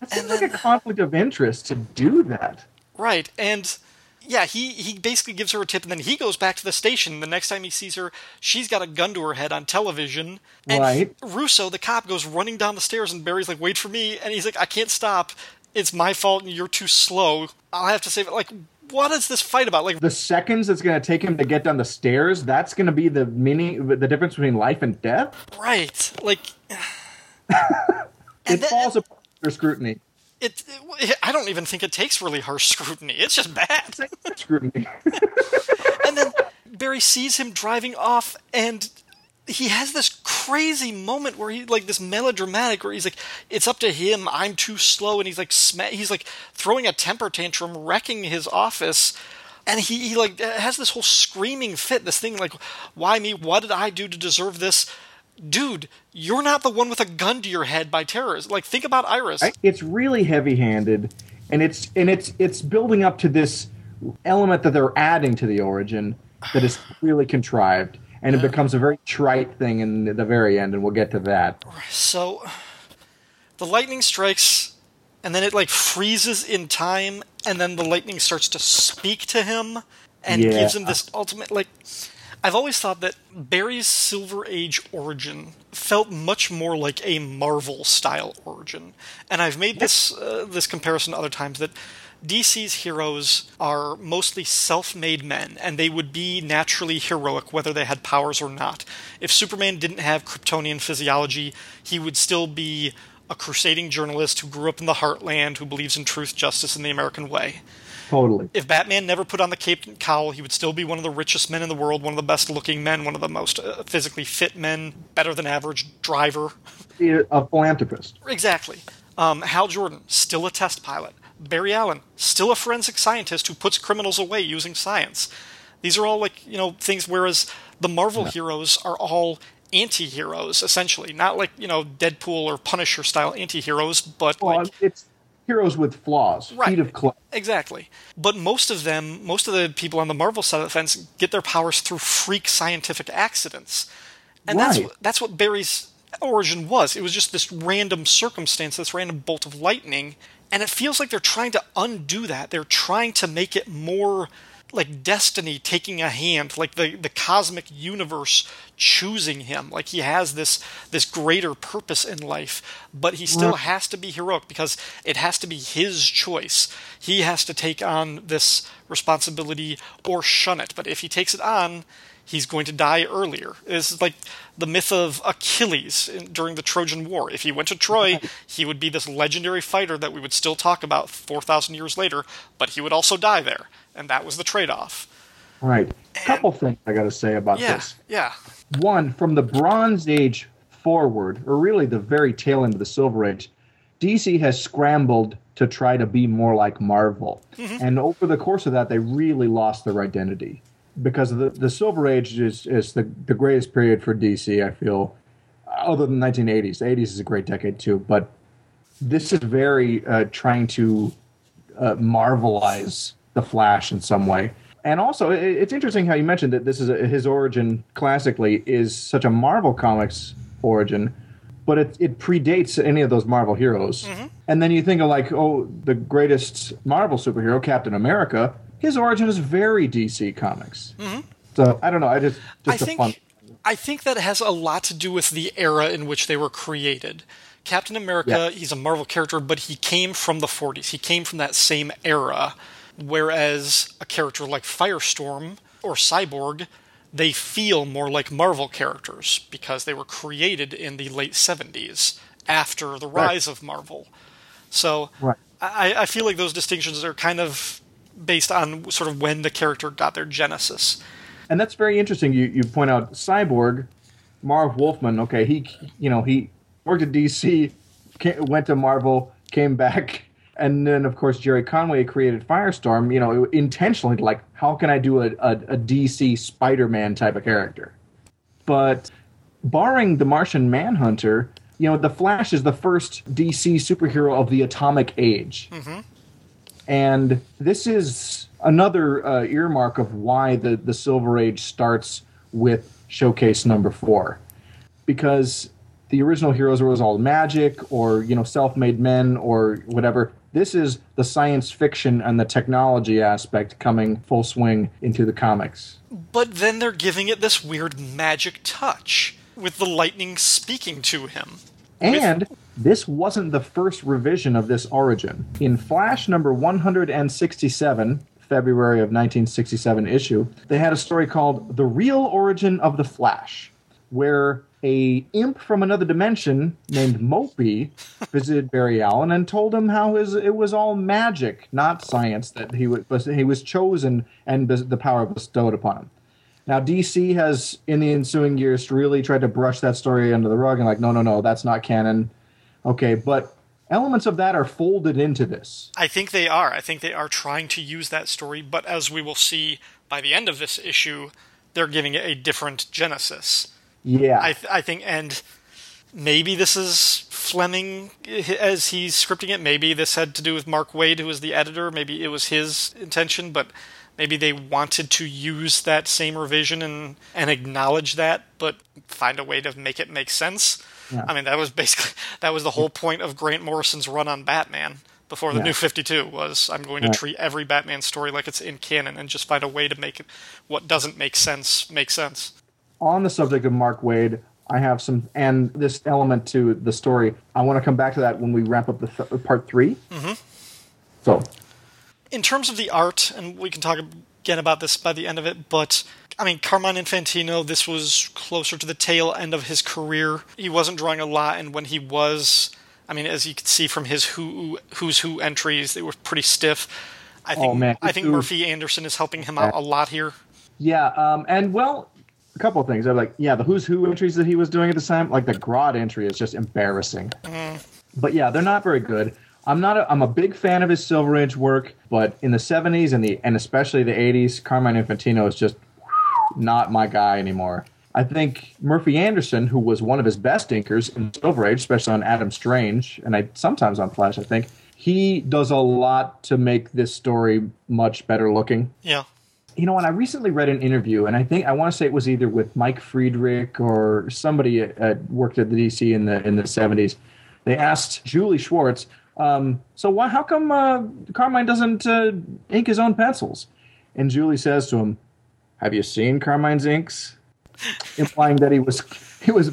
It seems like a conflict of interest to do that. Right, and yeah, he he basically gives her a tip, and then he goes back to the station. The next time he sees her, she's got a gun to her head on television. And Right. Russo, the cop, goes running down the stairs, and Barry's like, "Wait for me!" And he's like, "I can't stop. It's my fault, and you're too slow. I'll have to save it." Like, what is this fight about? Like, The seconds it's going to take him to get down the stairs, that's going to be the meaning, the difference between life and death. right? Like, It falls apart under scrutiny. it, it. I don't even think it takes really harsh scrutiny. It's just bad. Scrutiny. and then Barry sees him driving off, and he has this crazy moment where he like this melodramatic where he's like, "It's up to him. I'm too slow," and he's like, sm- he's like throwing a temper tantrum, wrecking his office. And he, he like has this whole screaming fit, this thing like, why me? What did I do to deserve this? Dude, you're not the one with a gun to your head by terrorists. Like, think about Iris. it's really heavy-handed, and it's and it's it's building up to this element that they're adding to the origin that is really contrived, and it becomes a very trite thing in the very end, and we'll get to that. So the lightning strikes and then it like freezes in time and then the lightning starts to speak to him and Yeah. gives him this ultimate like I've always thought that Barry's Silver Age origin felt much more like a Marvel style origin. And I've made this uh, this comparison other times that DC's heroes are mostly self-made men and they would be naturally heroic whether they had powers or not. If Superman didn't have Kryptonian physiology, he would still be a crusading journalist who grew up in the heartland who believes in truth, justice, and the American way. Totally. If Batman never put on the cape and cowl, he would still be one of the richest men in the world, one of the best looking men, one of the most uh, physically fit men, better than average driver. A philanthropist. Exactly. Um, Hal Jordan, still a test pilot. Barry Allen, still a forensic scientist who puts criminals away using science. These are all like, you know, things, whereas the Marvel heroes are all anti heroes, essentially. Not like, you know, Deadpool or Punisher style anti heroes, but Well, like. it's heroes with flaws, Right. feet of clay. Exactly. But most of them, most of the people on the Marvel side of the fence get their powers through freak scientific accidents. And that's Right. what, that's what Barry's origin was. It was just this random circumstance, this random bolt of lightning, and it feels like they're trying to undo that. They're trying to make it more like destiny taking a hand, like the, the cosmic universe choosing him. Like he has this this greater purpose in life, but he still has to be heroic because it has to be his choice. He has to take on this responsibility or shun it. But if he takes it on, he's going to die earlier. It's like the myth of Achilles in, during the Trojan War. If he went to Troy, he would be this legendary fighter that we would still talk about 4,000 years later, but he would also die there. And that was the trade off. Right. A Couple things I got to say about Yeah, this. yeah. One, from the Bronze Age forward, or really the very tail end of the Silver Age, DC has scrambled to try to be more like Marvel. And over the course of that, they really lost their identity. Because the, the Silver Age is, is the, the greatest period for DC, I feel, other than 1980s. The 80s is a great decade too, but this is very uh, trying to uh, marvelize the Flash in some way. And also, it's interesting how you mentioned that this is a, his origin classically is such a Marvel Comics origin, but it, it predates any of those Marvel heroes. Mm-hmm. And then you think of like, oh, the greatest Marvel superhero, Captain America. His origin is very DC Comics. Mm-hmm. So I don't know. I just just I a fun. think I think that has a lot to do with the era in which they were created. Captain America, Yeah. he's a Marvel character, but he came from the 40s. He came from that same era. Whereas a character like Firestorm or Cyborg, they feel more like Marvel characters because they were created in the late 70s after the rise of Marvel. So Right. I, I feel like those distinctions are kind of based on sort of when the character got their genesis. and that's very interesting. You you point out Cyborg, Marv Wolfman. Okay, he you know he worked at DC, went to Marvel, came back, and then of course Gerry Conway created Firestorm. You know, intentionally like how can I do a, a, a DC Spider-Man type of character? But barring the Martian Manhunter, you know, the Flash is the first DC superhero of the Atomic Age. And this is another uh, earmark of why the, the Silver Age starts with Showcase number four. Because the original heroes was all magic or, you know, self made men or whatever. This is the science fiction and the technology aspect coming full swing into the comics. But then they're giving it this weird magic touch with the lightning speaking to him. And this wasn't the first revision of this origin. In Flash number 167, February of 1967 issue, they had a story called The Real Origin of the Flash, where a imp from another dimension named Mopee visited Barry Allen and told him how his it was all magic, not science, that he was he was chosen and the power bestowed upon him. Now, DC has, in the ensuing years, really tried to brush that story under the rug and, like, no, no, no, that's not canon. Okay, but elements of that are folded into this. I think they are. I think they are trying to use that story, but as we will see by the end of this issue, they're giving it a different genesis. Yeah. I, th- I think, and maybe this is Fleming as he's scripting it. Maybe this had to do with Mark Waid, who was the editor. Maybe it was his intention, but maybe they wanted to use that same revision and, and acknowledge that, but find a way to make it make sense. Yeah. I mean, that was basically that was the whole point of Grant Morrison's run on Batman before the Yeah. New Fifty Two was I'm going to Right. treat every Batman story like it's in canon and just find a way to make it what doesn't make sense make sense. On the subject of Mark Waid, I have some, and this element to the story, I want to come back to that when we wrap up the th- part 3 Mm-hmm. So, in terms of the art, and we can talk again about this by the end of it, but I mean, Carmine Infantino, this was closer to the tail end of his career. He wasn't drawing a lot, and when he was, I mean, as you can see from his who who's who entries, they were pretty stiff. I think Oh, I think Murphy Anderson is helping him out a lot here. yeah, um, and well, a couple of things. I'm like, yeah, the Who's Who entries that he was doing at the time, like the Grodd entry is just embarrassing. Mm-hmm. But yeah, they're not very good. I'm not. A, I'm a big fan of his Silver Age work, but in the '70s and the and especially the '80s, Carmine Infantino is just not my guy anymore. I think Murphy Anderson, who was one of his best inkers in Silver Age, especially on Adam Strange, and I sometimes on Flash, I think he does a lot to make this story much better looking Yeah. You know, and I recently read an interview, and I think I want to say it was either with Mike Friedrich or somebody at, at, worked at the DC in the in the seventies. They asked Julie Schwartz, um, "So why? How come uh, Carmine doesn't uh, ink his own pencils?" And Julie says to him, "Have you seen Carmine's inks?" Implying that he was he was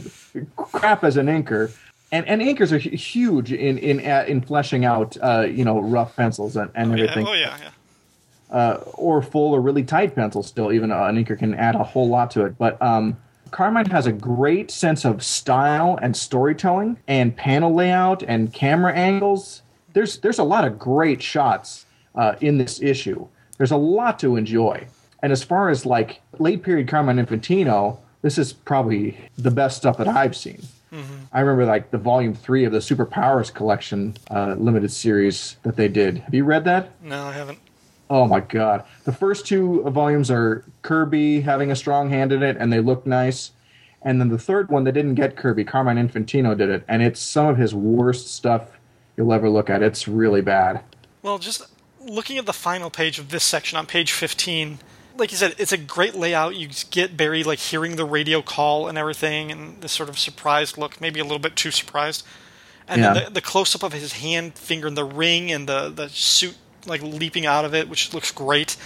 crap as an inker. And, and inkers are huge in in uh, in fleshing out uh, you know rough pencils and, and Oh, yeah. everything Oh yeah. Yeah. Or full or really tight pencil still even an inker can add a whole lot to it but um, carmine has a great sense of style and storytelling and panel layout and camera angles there's there's a lot of great shots uh, in this issue there's a lot to enjoy and as far as like late period carmine infantino this is probably the best stuff that i've seen I remember like the volume three of the Superpowers collection uh, limited series that they did. Have you read that? No, I haven't. Oh my god. The first two volumes are Kirby having a strong hand in it and they look nice. And then the third one they didn't get Kirby, Carmine Infantino did it, and it's some of his worst stuff you'll ever look at. It's really bad. Well, just looking at the final page of this section on page 15, like you said, it's a great layout. You get Barry like hearing the radio call and everything, and this sort of surprised look, maybe a little bit too surprised. And Yeah. then the, the close up of his hand finger, fingering the ring and the, the suit like leaping out of it, which looks great.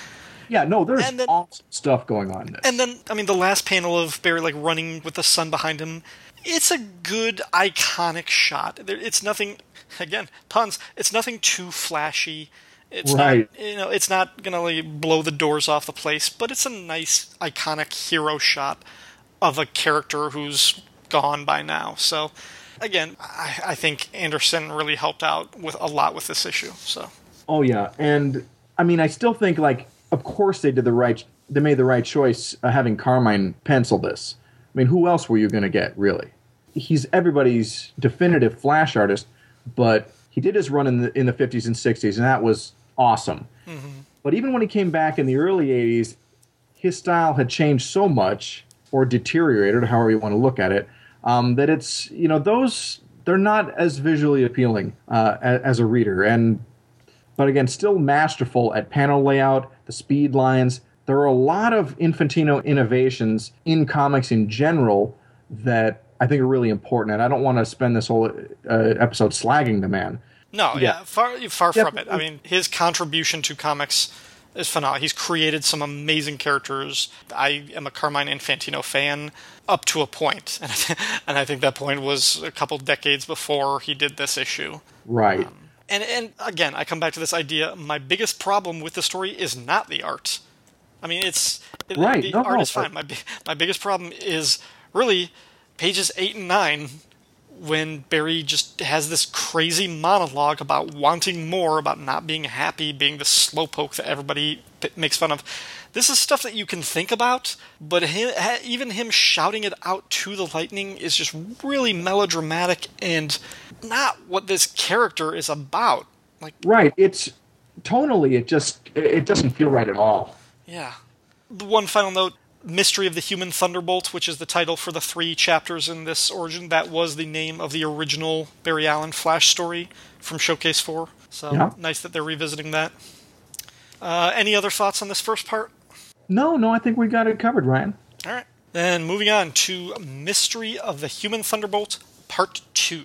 Yeah, no, there's then- awesome stuff going on in this. And then, I mean, the last panel of Barry like running with the sun behind him. It's a good iconic shot. It's nothing. Again, puns. It's nothing too flashy. It's Right. not, you know, it's not gonna like blow the doors off the place, but it's a nice iconic hero shot of a character who's gone by now. So, again, I, I think Anderson really helped out with a lot with this issue. So Oh yeah, and I mean, I still think like, of course they did the right, they made the right choice uh, having Carmine pencil this. I mean, who else were you going to get really? He's everybody's definitive Flash artist, but he did his run in the in the 50s and 60s, and that was awesome. But even when he came back in the early 80s, his style had changed so much, or deteriorated, however you want to look at it, um, that it's you know those they're not as visually appealing uh, as, as a reader, and but again, still masterful at panel layout, the speed lines. There are a lot of Infantino innovations in comics in general that I think are really important. And I don't want to spend this whole uh, episode slagging the man. no, yeah, Yeah. far far Yeah, from it. I mean, his contribution to comics is phenomenal. He's created some amazing characters. I am a Carmine Infantino fan up to a point, and I, th- and I think that point was a couple decades before he did this issue. Right. And and again, I come back to this idea. My biggest problem with the story is not the art. I mean, it's it- Right, The no, art no, is fine. My my biggest problem is really pages eight and nine when Barry just has this crazy monologue about wanting more, about not being happy, being the slowpoke that everybody p- makes fun of. This is stuff that you can think about, but him, even him shouting it out to the lightning is just really melodramatic and not what this character is about. Like, Right. It's tonally, it just it doesn't feel right at all. yeah. The one final note Mystery of the Human Thunderbolt, which is the title for the three chapters in this origin, that was the name of the original Barry Allen Flash story from Showcase 4. So Yeah. nice that they're revisiting that. Uh, any other thoughts on this first part? No, no, I think we got it covered, Ryan. All right. Then moving on to Mystery of the Human Thunderbolt, Part 2.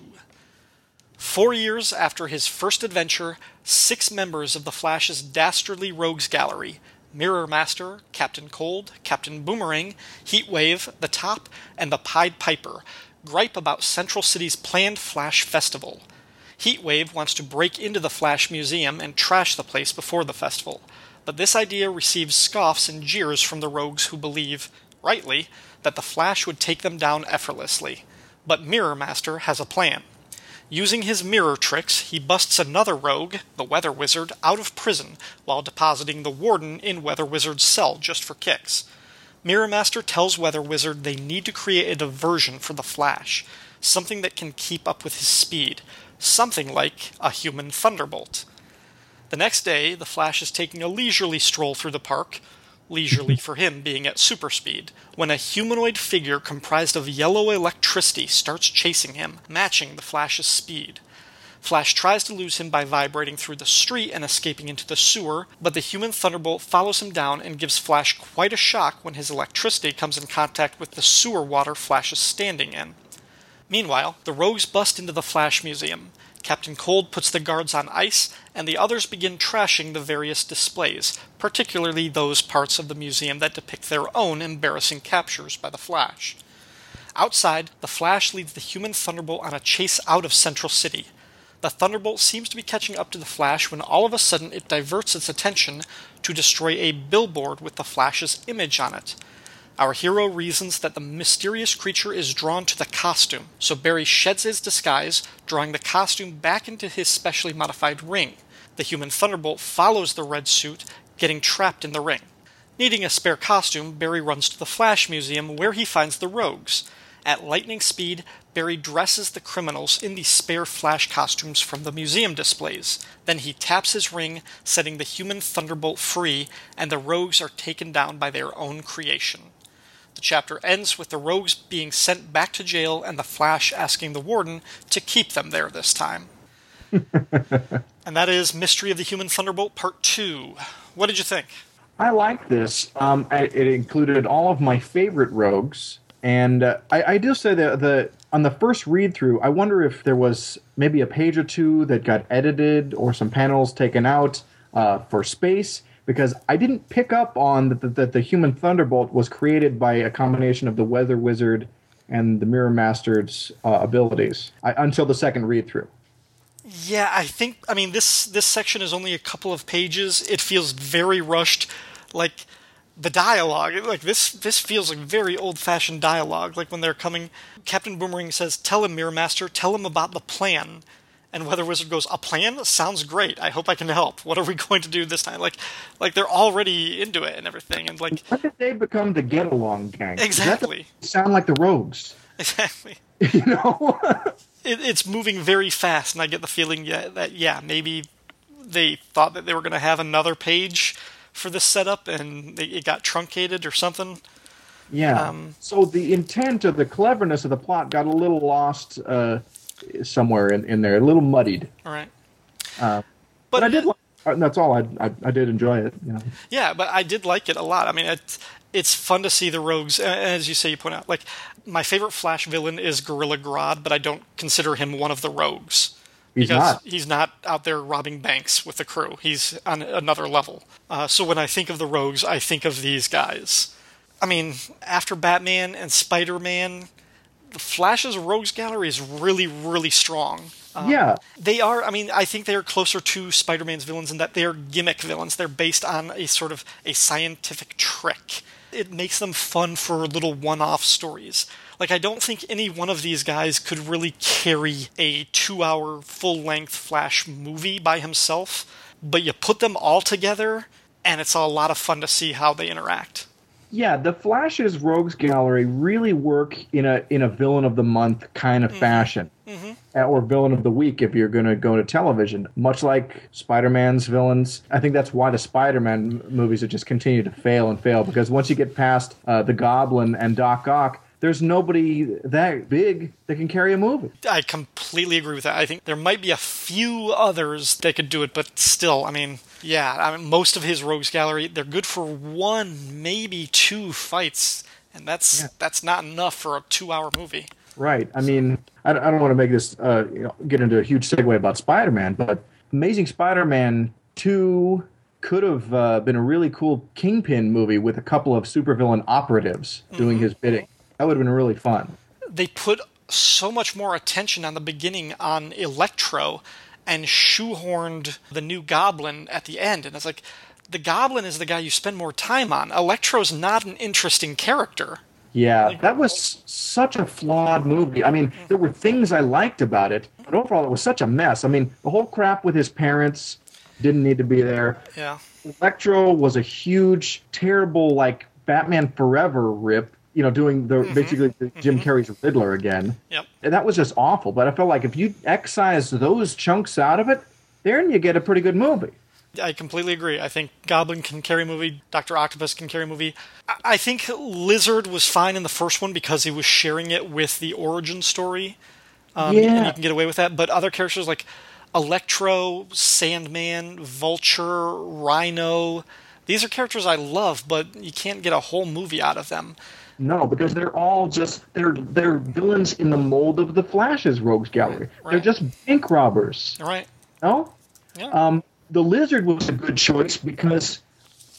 Four years after his first adventure, six members of the Flash's dastardly rogues gallery Mirror Master, Captain Cold, Captain Boomerang, Heatwave, The Top, and the Pied Piper gripe about Central City's planned Flash Festival. Heatwave wants to break into the Flash Museum and trash the place before the festival, but this idea receives scoffs and jeers from the rogues who believe, rightly, that the Flash would take them down effortlessly. But Mirror Master has a plan. Using his mirror tricks, he busts another rogue, the Weather Wizard, out of prison while depositing the Warden in Weather Wizard's cell just for kicks. Mirror Master tells Weather Wizard they need to create a diversion for the Flash, something that can keep up with his speed, something like a human thunderbolt. The next day, the Flash is taking a leisurely stroll through the park, leisurely for him being at super speed, when a humanoid figure comprised of yellow electricity starts chasing him, matching the Flash's speed. Flash tries to lose him by vibrating through the street and escaping into the sewer, but the human thunderbolt follows him down and gives Flash quite a shock when his electricity comes in contact with the sewer water Flash is standing in. Meanwhile, the rogues bust into the Flash Museum. Captain Cold puts the guards on ice, and the others begin trashing the various displays, particularly those parts of the museum that depict their own embarrassing captures by the Flash. Outside, the Flash leads the human Thunderbolt on a chase out of Central City. The Thunderbolt seems to be catching up to the Flash when all of a sudden it diverts its attention to destroy a billboard with the Flash's image on it. Our hero reasons that the mysterious creature is drawn to the costume, so Barry sheds his disguise, drawing the costume back into his specially modified ring. The human Thunderbolt follows the red suit, getting trapped in the ring. Needing a spare costume, Barry runs to the Flash Museum where he finds the rogues. At lightning speed, Barry dresses the criminals in the spare Flash costumes from the museum displays. Then he taps his ring, setting the human Thunderbolt free, and the rogues are taken down by their own creation. The chapter ends with the rogues being sent back to jail and the Flash asking the warden to keep them there this time. and that is Mystery of the Human Thunderbolt Part 2. What did you think? I like this. Um, I, it included all of my favorite rogues, and uh, I, I do say that the on the first read through, I wonder if there was maybe a page or two that got edited or some panels taken out uh, for space because I didn't pick up on that the, that the Human Thunderbolt was created by a combination of the Weather Wizard and the Mirror Master's uh, abilities I, until the second read through. Yeah, I think I mean this this section is only a couple of pages. It feels very rushed. Like the dialogue like this this feels like very old fashioned dialogue like when they're coming captain boomerang says tell him mirror master tell him about the plan and weather wizard goes a plan sounds great i hope i can help what are we going to do this time like like they're already into it and everything and like When did they become the get along gang? Exactly sound like the Rogues. exactly You know? it, it's moving very fast and i get the feeling yeah, that yeah maybe they thought that they were going to have another page for this setup and they, it got truncated or something yeah. Um, so the intent of the cleverness of the plot got a little lost uh, somewhere in, in there, a little muddied. all right Uh, but, I did. Like, uh, that's all. I, I I did enjoy it. You know. Yeah, but I did like it a lot. I mean, it's it's fun to see the rogues, as you say, you point out. Like my favorite Flash villain is Gorilla Grodd, but I don't consider him one of the rogues He's because not. he's not out there robbing banks with the crew. He's on another level. Uh, so when I think of the rogues, I think of these guys. I mean, after Batman and Spider Man, Flash's rogues gallery is really, really strong. Um, yeah. They are, I mean, I think they are closer to Spider Man's villains in that they are gimmick villains. They're based on a sort of a scientific trick. It makes them fun for little one off stories. Like, I don't think any one of these guys could really carry a two hour full length Flash movie by himself, but you put them all together, and it's a lot of fun to see how they interact. Yeah, the Flash's Rogues Gallery really work in a in a villain of the month kind of fashion, Uh, or villain of the week if you're going to go to television. Much like Spider-Man's villains, I think that's why the Spider-Man m- movies have just continued to fail and fail because once you get past uh, the Goblin and Doc Ock, there's nobody that big that can carry a movie. I completely agree with that. I think there might be a few others that could do it, but still, I mean, yeah, I mean, most of his rogues gallery, they're good for one, maybe two fights, and that's that's not enough for a two-hour movie. Right. I mean, I, I don't want to make this uh, you know, get into a huge segue about Spider-Man, but Amazing Spider-Man Two could have uh, been a really cool Kingpin movie with a couple of supervillain operatives doing his bidding. That would have been really fun. They put so much more attention on the beginning on Electro, and shoehorned the new Goblin at the end, and it's like. The Goblin is the guy you spend more time on. Electro's not an interesting character. Yeah, that was such a flawed movie. I mean, there were things I liked about it, but overall, it was such a mess. I mean, the whole crap with his parents didn't need to be there. Yeah. Electro was a huge, terrible, like Batman Forever rip. You know, doing the basically the Jim Carrey's Riddler again. Yep. And that was just awful. But I felt like if you excise those chunks out of it, then you get a pretty good movie. I completely agree. I think Goblin can carry a movie. Doctor Octopus can carry a movie. I- think Lizard was fine in the first one because he was sharing it with the origin story, um, and you can get away with that. But other characters like Electro, Sandman, Vulture, Rhino, these are characters I love, but you can't get a whole movie out of them. No, because they're all just they're they're villains in the mold of the Flash's Rogues Gallery. They're just bank robbers. Right. No? Yeah. Um, the lizard was a good choice because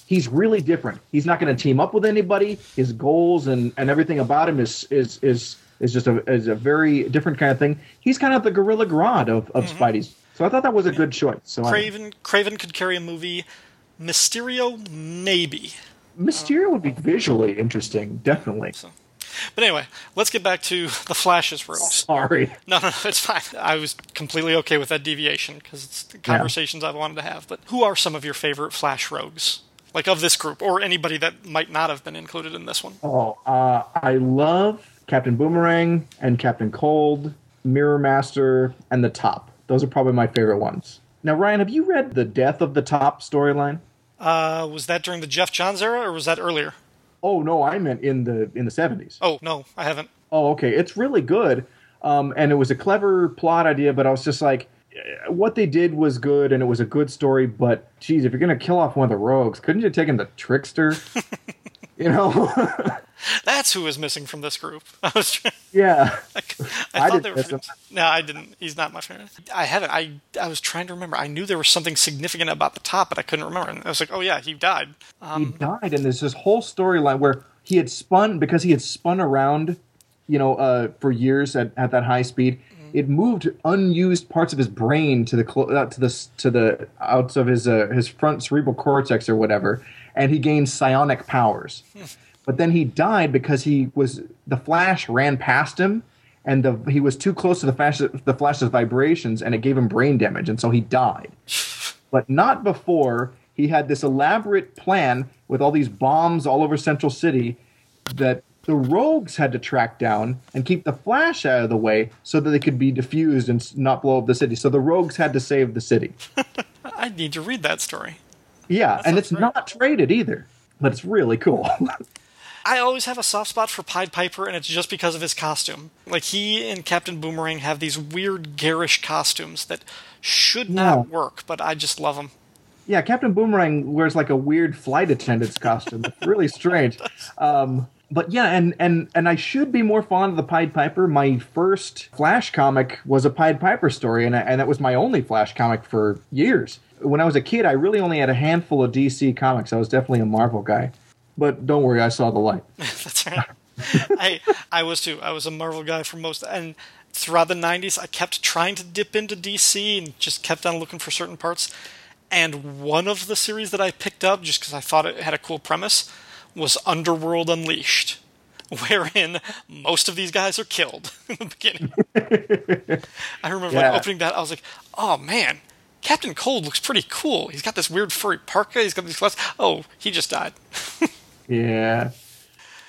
he's really different. He's not going to team up with anybody. His goals and, and everything about him is is is is just a is a very different kind of thing. He's kind of the gorilla grodd of, of Spidey's. So I thought that was a good choice. So I, Kraven, Kraven could carry a movie. Mysterio, maybe. Mysterio would be visually interesting, definitely. But anyway, let's get back to the Flash's rogues. Sorry. No, no, no, it's fine. I was completely okay with that deviation because it's the conversations I've wanted to have. But who are some of your favorite Flash rogues? Like of this group, or anybody that might not have been included in this one? Oh, uh, I love Captain Boomerang and Captain Cold, Mirror Master, and the Top. Those are probably my favorite ones. Now, Ryan, have you read the Death of the Top storyline? Uh, was that during the Geoff Johns era, or was that earlier? Oh no, I meant in the in the seventies. Oh no, I haven't. Oh, okay. It's really good. Um, and it was a clever plot idea, but I was just like, eh, what they did was good and it was a good story, but geez, if you're going to kill off one of the rogues, couldn't you have taken the trickster? you know? That's who was missing from this group. I was trying, yeah. I, I thought they were. No, I didn't. He's not my favorite. I haven't. I I was trying to remember. I knew there was something significant about the top, but I couldn't remember. And I was like, oh yeah, he died. he died, and there's this whole storyline where he had spun because he had spun around, you know, uh, for years at, at that high speed. it moved unused parts of his brain to the clo- uh, to the to the outs of his uh, his front cerebral cortex or whatever, and he gained psionic powers. but then he died because he was the Flash ran past him, and the he was too close to the Flash the Flash's vibrations, and it gave him brain damage, and so he died. but not before he had this elaborate plan with all these bombs all over Central City that the rogues had to track down and keep the flash out of the way so that they could be diffused and not blow up the city. So the rogues had to save the city. I need to read that story. Yeah, and it's great. not traded either, but it's really cool. I always have a soft spot for Pied Piper, and it's just because of his costume. Like he and Captain Boomerang have these weird garish costumes that should not Yeah. work, but I just love them. yeah, Captain Boomerang wears like a weird flight attendant's costume. It's really strange. Um, but yeah, and and and I should be more fond of the Pied Piper. My first Flash comic was a Pied Piper story, and I, and that was my only Flash comic for years. When I was a kid, I really only had a handful of DC comics. I was definitely a Marvel guy. But don't worry, I saw the light. That's right. I I was too. I was a Marvel guy for most, and throughout the '90s, I kept trying to dip into DC and just kept on looking for certain parts. And one of the series that I picked up, just because I thought it had a cool premise, was Underworld Unleashed, wherein most of these guys are killed in the beginning. I remember Yeah. when opening that, I was like, "Oh man." Captain Cold looks pretty cool. He's got this weird furry parka. He's got these glasses. Oh, he just died. Yeah.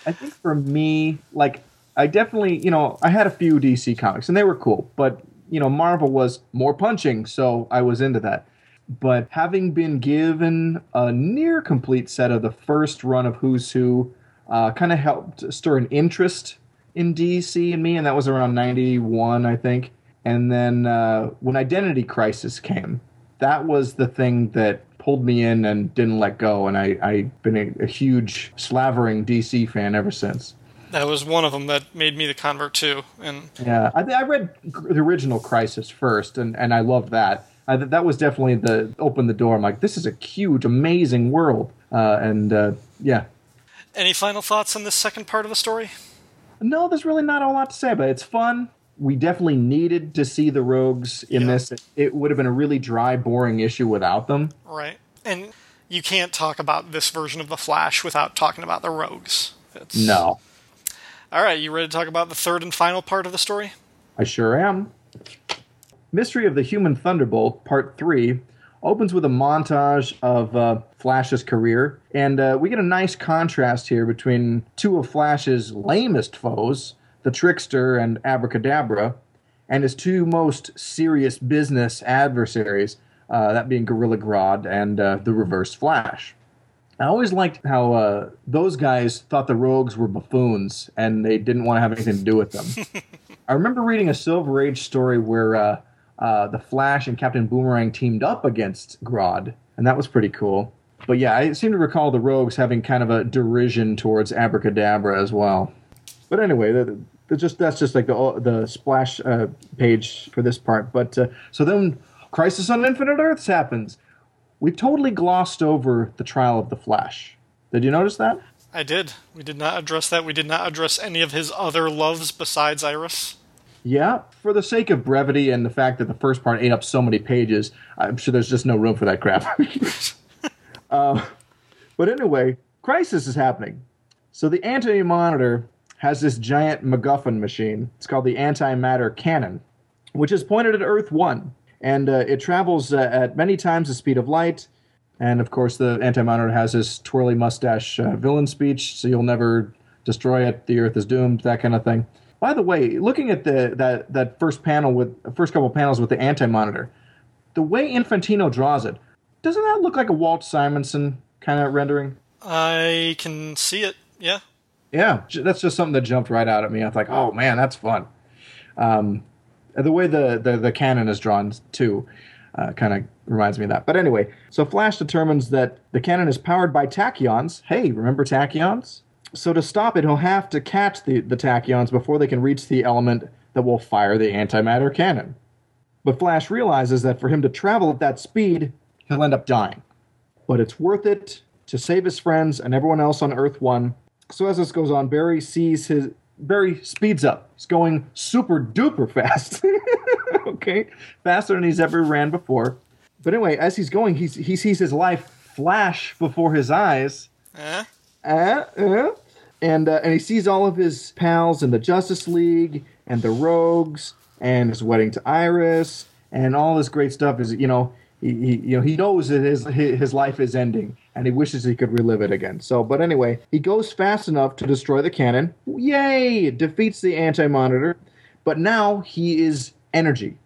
I think for me, like, I definitely, you know, I had a few DC comics and they were cool, but, you know, Marvel was more punching, so I was into that. But having been given a near complete set of the first run of Who's Who, uh, kind of helped stir an interest in DC in me, and that was around 91, I think. And then uh, when Identity Crisis came, that was the thing that pulled me in and didn't let go. And I, I've been a, a huge slavering DC fan ever since. That was one of them that made me the convert too. And Yeah, I, I read the original Crisis first, and, and I loved that. I, that was definitely the opened the door. I'm like, this is a huge, amazing world. Uh, and uh, yeah, any final thoughts on this second part of the story? no, there's really not a lot to say but. It's fun. We definitely needed to see the rogues in Yeah. this. It would have been a really dry, boring issue without them. Right. And you can't talk about this version of the Flash without talking about the Rogues. It's... No, All right, you ready to talk about the third and final part of the story? I sure am. Mystery of the Human Thunderbolt, Part 3, opens with a montage of uh, Flash's career, and uh, we get a nice contrast here between two of Flash's lamest foes, the Trickster and Abracadabra, and his two most serious business adversaries, uh, that being Gorilla Grodd and uh, the Reverse Flash. I always liked how uh, those guys thought the rogues were buffoons and they didn't want to have anything to do with them. I remember reading a Silver Age story where uh, uh, the Flash and Captain Boomerang teamed up against Grodd, and that was pretty cool. But yeah, I seem to recall the rogues having kind of a derision towards Abracadabra as well. But anyway, the, the just that's just like the the splash uh, page for this part. But uh, so then, Crisis on Infinite Earths happens. We totally glossed over the trial of the Flash. Did you notice that? I did. We did not address that. We did not address any of his other loves besides Iris. Yeah, for the sake of brevity and the fact that the first part ate up so many pages, I'm sure there's just no room for that crap. uh, but anyway, crisis is happening. So the Anti Monitor has this giant MacGuffin machine. It's called the Antimatter Cannon, which is pointed at Earth 1. And uh, it travels uh, at many times the speed of light. And of course, the Anti Monitor has his twirly mustache uh, villain speech, so you'll never destroy it. The Earth is doomed, that kind of thing. By the way, looking at the that that first panel with first couple panels with the Anti Monitor, the way Infantino draws it, doesn't that look like a Walt Simonson kind of rendering? I can see it. Yeah. Yeah, that's just something that jumped right out at me. I was like, oh man, that's fun. Um, the way the, the, the cannon is drawn, too, uh, kind of reminds me of that. But anyway, so Flash determines that the cannon is powered by tachyons. Hey, remember tachyons? So to stop it, he'll have to catch the, the tachyons before they can reach the element that will fire the antimatter cannon. But Flash realizes that for him to travel at that speed, he'll end up dying. But it's worth it to save his friends and everyone else on Earth 1 so as this goes on, Barry sees his Barry speeds up. He's going super duper fast. okay, faster than he's ever ran before. But anyway, as he's going, he's, he sees his life flash before his eyes. Eh? Uh, uh, and uh, and he sees all of his pals in the Justice League and the Rogues and his wedding to Iris and all this great stuff. Is you know he, he you know he knows that his his life is ending and he wishes he could relive it again. So, but anyway, he goes fast enough to destroy the cannon. Yay! Defeats the Anti Monitor, but now he is energy,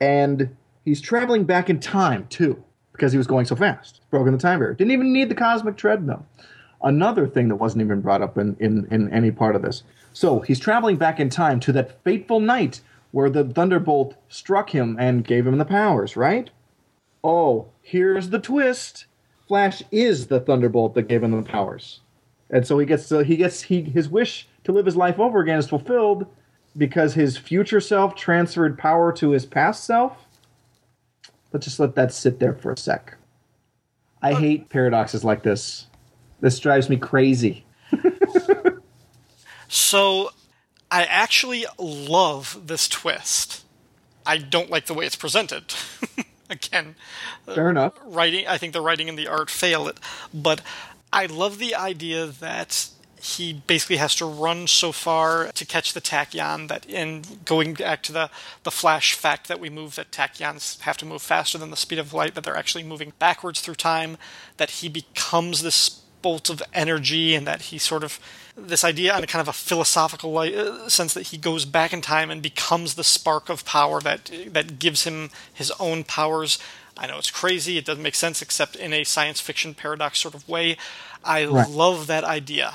and he's traveling back in time too because he was going so fast. Broken the time barrier. Didn't even need the cosmic treadmill another thing that wasn't even brought up in, in, in any part of this. So he's traveling back in time to that fateful night where the thunderbolt struck him and gave him the powers, right? Oh, here's the twist. Flash is the thunderbolt that gave him the powers. And so he gets to, he gets he his wish to live his life over again is fulfilled because his future self transferred power to his past self. Let's just let that sit there for a sec. I hate paradoxes like this. This drives me crazy. So, I actually love this twist. I don't like the way it's presented. Again, uh, Fair enough. writing. I think the writing and the art fail it, but I love the idea that he basically has to run so far to catch the tachyon that in going back to the the flash fact that we move that tachyons have to move faster than the speed of light that they're actually moving backwards through time that he becomes this bolt of energy and that he sort of this idea in a kind of a philosophical li- uh, sense that he goes back in time and becomes the spark of power that that gives him his own powers. I know it's crazy; it doesn't make sense except in a science fiction paradox sort of way. I Right. love that idea,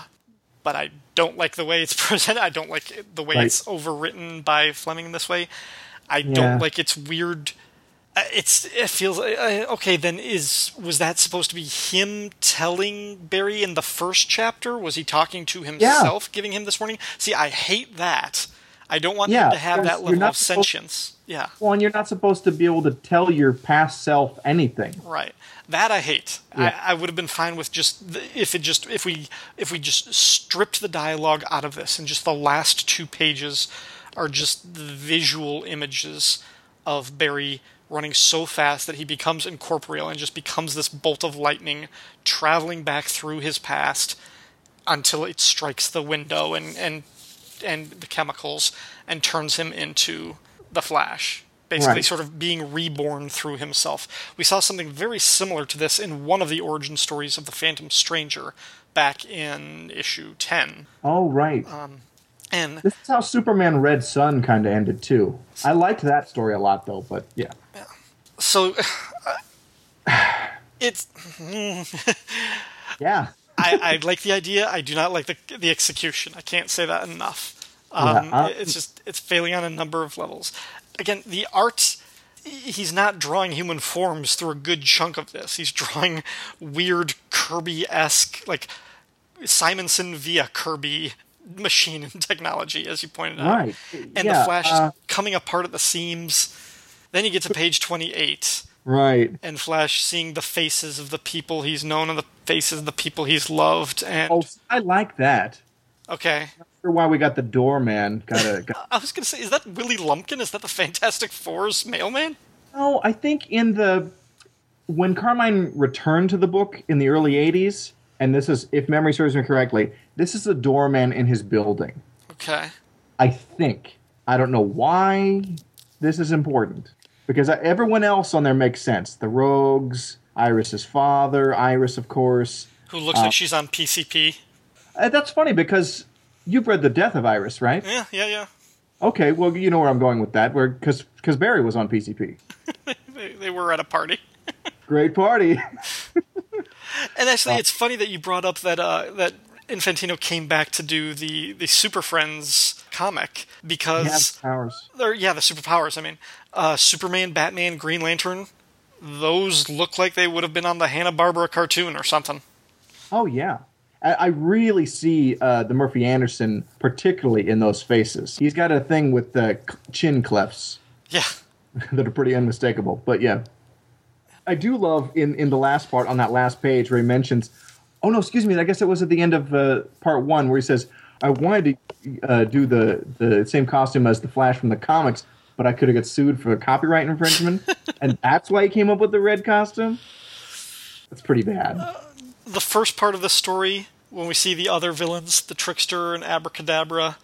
but I don't like the way it's presented. I don't like the way Right. it's overwritten by Fleming in this way. I Yeah. don't like its weird it's it feels uh, okay then is was that supposed to be him telling barry in the first chapter? Was he talking to himself giving him this warning? See i hate that. I don't want Yeah, him to have that level of sentience. Yeah. Well, and you're not supposed to be able to tell your past self anything. right. That i hate. Yeah. I, I would have been fine with just the, if it just if we if we just stripped the dialogue out of this and just the last two pages are just the visual images of barry running so fast that he becomes incorporeal and just becomes this bolt of lightning traveling back through his past until it strikes the window and and and the chemicals and turns him into the Flash. Basically, Right. sort of being reborn through himself. We saw something very similar to this in one of the origin stories of the Phantom Stranger back in issue 10. Oh, right. Um, and this is how Superman Red Sun kind of ended too. I liked that story a lot, though. But yeah, so it's yeah, I, I like the idea. I do not like the the execution. I can't say that enough. Um, Yeah, uh, it's just it's failing on a number of levels. Again, the art. He's not drawing human forms through a good chunk of this. He's drawing weird Kirby esque, like Simonson via Kirby machine and technology, as you pointed out. Right. And Yeah, the Flash uh, is coming apart at the seams. Then you get to page 28 right. and Flash seeing the faces of the people he's known and the faces of the people he's loved. And Oh, I like that. okay, Sure why we got the doorman. Got, I was gonna say, is that Willie Lumpkin? Is that the Fantastic Four's mailman? no, I think in the when Carmine returned to the book in the early '80s, and this is, if memory serves me correctly, this is the doorman in his building. Okay, I think. I don't know why this is important because everyone else on there makes sense. The Rogues, Iris's father, Iris, of course. who looks like she's on PCP? Uh, that's funny because you've read the Death of Iris, right? Yeah, yeah, yeah. Okay, well you know where I'm going with that. Where because because Barry was on PCP. They, they were at a party. Great party. And actually, it's funny that you brought up that uh, that Infantino came back to do the the Super Friends comic because has powers. or yeah, the superpowers. I mean, uh, Superman, Batman, Green Lantern. Those look like they would have been on the Hanna Barbera cartoon or something. Oh yeah. I I really see uh, the Murphy Anderson, particularly in those faces. He's got a thing with the chin clefts. Yeah. that are pretty unmistakable. But yeah, I do love in in the last part on that last page where he mentions, oh no, excuse me, I guess it was at the end of uh, part one where he says, I wanted to uh, do the the same costume as the Flash from the comics, but I could have got sued for copyright infringement, and that's why he came up with the red costume. That's pretty bad. Uh, the first part of the story, when we see the other villains, the Trickster and Abracadabra,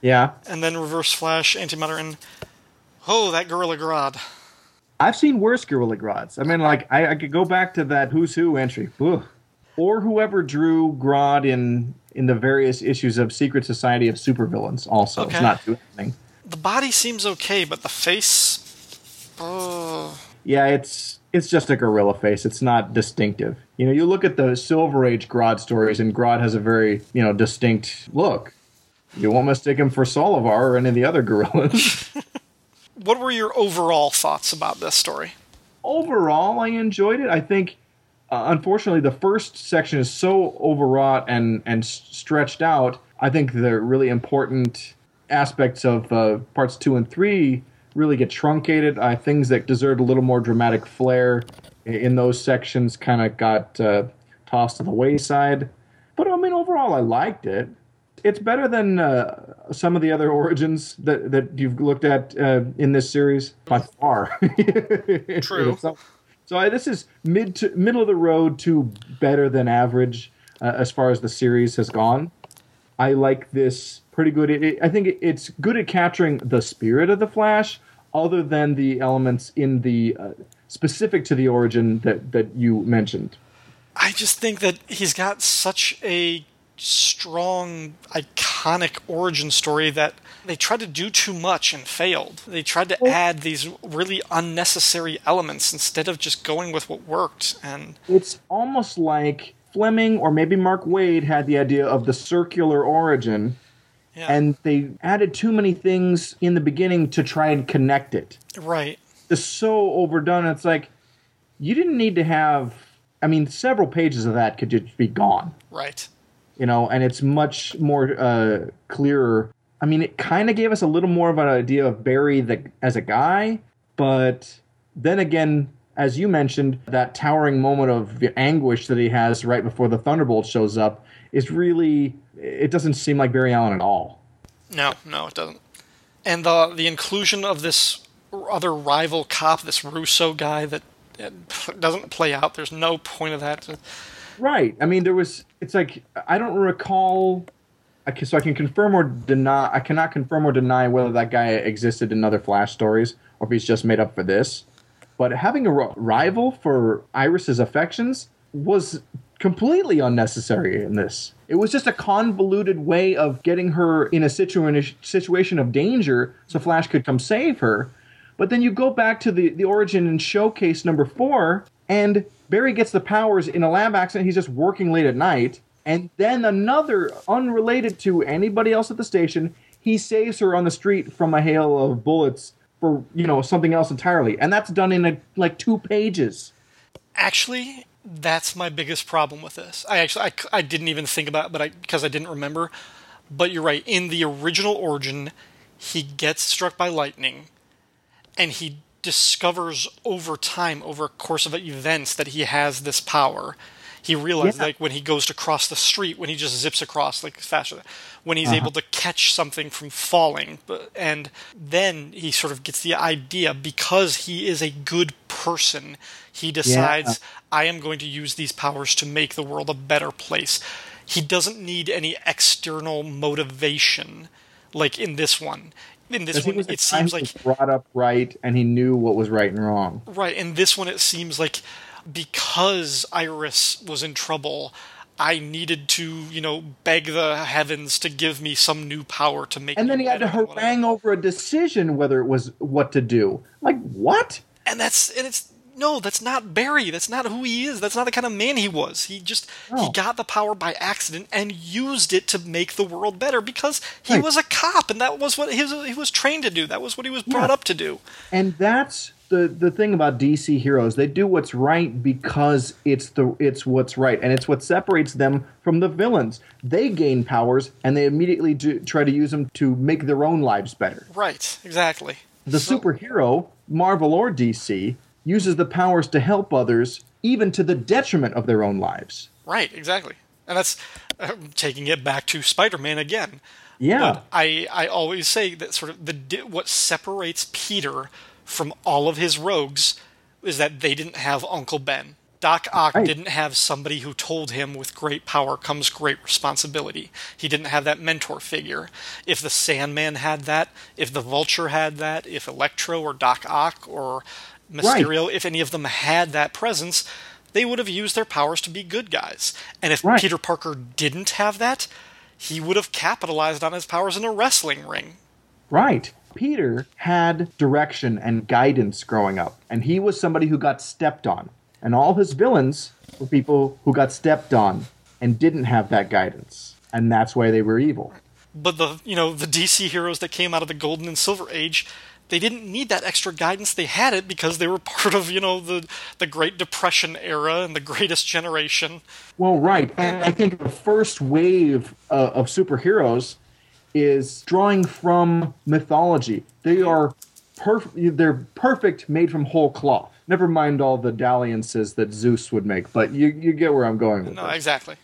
Yeah, and then Reverse Flash, Antimatter, and oh, that Gorilla Grodd. I've seen worse Gorilla Grods. I mean, like I, I could go back to that Who's Who entry, Ugh. or whoever drew Grodd in in the various issues of Secret Society of Supervillains. Also, Okay. it's not doing anything. The body seems okay, but the face. Oh, Yeah, it's it's just a gorilla face. It's not distinctive. You know, you look at the Silver Age Grodd stories, and Grodd has a very you know distinct look. You won't mistake him for Solovar or any of the other gorillas. what were your overall thoughts about this story? Overall, I enjoyed it. I think, uh, unfortunately, the first section is so overwrought and and stretched out. I think the really important aspects of uh, parts two and three really get truncated. Uh, things that deserved a little more dramatic flair in those sections kind of got uh, tossed to the wayside. But I mean, overall, I liked it. It's better than uh, some of the other origins that, that you've looked at uh, in this series by far. True. so, so I, this is mid to middle of the road to better than average uh, as far as the series has gone. I like this pretty good. It, it- I think it, it's good at capturing the spirit of the Flash, other than the elements in the uh, specific to the origin that that you mentioned. I just think that he's got such a strong, iconic origin story that they tried to do too much and failed. They tried to add these really unnecessary elements instead of just going with what worked. And It's almost like Fleming or maybe Mark Waid had the idea of the circular origin, yeah, and they added too many things in the beginning to try and connect it. right. It's so overdone. It's like you didn't need to have. I mean, several pages of that could just be gone. Right. you know, and it's much more uh, clearer. I mean, it kind of gave us a little more of an idea of Barry the, as a guy, but then again, as you mentioned, that towering moment of anguish that he has right before the Thunderbolt shows up is really. It doesn't seem like Barry Allen at all. No, no, it doesn't. And the the inclusion of this other rival cop, this Russo guy, that doesn't play out. There's no point of that. Right. I mean, there was. It's like I don't recall. So I can confirm or deny. I cannot confirm or deny whether that guy existed in other Flash stories or if he's just made up for this. But having a rival for Iris's affections was completely unnecessary in this. It was just a convoluted way of getting her in a situa- situation of danger so Flash could come save her. But then you go back to the, the origin and showcase number four, and Barry gets the powers in a lab accident. He's just working late at night. And then another, unrelated to anybody else at the station, he saves her on the street from a hail of bullets for, you know, something else entirely. And that's done in a, like two pages. Actually, that's my biggest problem with this. I actually I didn't even think about it, but I because I didn't remember. But you're right. In the original origin, he gets struck by lightning, and he discovers over time, over a course of events, that he has this power. He realizes, Yeah. like when he goes to cross the street, when he just zips across like faster, when he's uh-huh. able to catch something from falling, and then he sort of gets the idea because he is a good person. He decides, I am going to use these powers to make the world a better place. He doesn't need any external motivation, like in this one. In this one, it seems like was brought up right, and he knew what was right and wrong. Right, and this one it seems like because Iris was in trouble, I needed to, you know, beg the heavens to give me some new power to make. And then he had to better than what I- harangue over a decision whether it was what to do. Like what? And that's and it's no, that's not Barry. That's not who he is. That's not the kind of man he was. He just he got the power by accident and used it to make the world better because he Right. was a cop and that was what his, he was trained to do. That was what he was brought Yeah. up to do. And that's the the thing about DC heroes. They do what's right because it's the it's what's right, and it's what separates them from the villains. They gain powers, and they immediately do, try to use them to make their own lives better. Right, exactly. The So- superhero, Marvel or DC, uses the powers to help others, even to the detriment of their own lives. Right, exactly. And that's uh, taking it back to Spider-Man again. Yeah. But I I always say that sort of the what separates Peter from all of his rogues is that they didn't have Uncle Ben. Doc Ock Right. didn't have somebody who told him with great power comes great responsibility. He didn't have that mentor figure. If the Sandman had that, if the Vulture had that, if Electro or Doc Ock or Mysterio, if any of them had that presence, they would have used their powers to be good guys. And if Right. Peter Parker didn't have that, he would have capitalized on his powers in a wrestling ring. Right. Peter had direction and guidance growing up, and he was somebody who got stepped on. And all his villains were people who got stepped on and didn't have that guidance. And that's why they were evil. But the you know the DC heroes that came out of the Golden and Silver Age, they didn't need that extra guidance. They had it because they were part of you know the the Great Depression era and the Greatest Generation. Well, right. And I think the first wave uh, of superheroes is drawing from mythology. They are perfect. They're perfect, made from whole cloth. Never mind all the dalliances that Zeus would make, but you, you get where I'm going with No, this. exactly.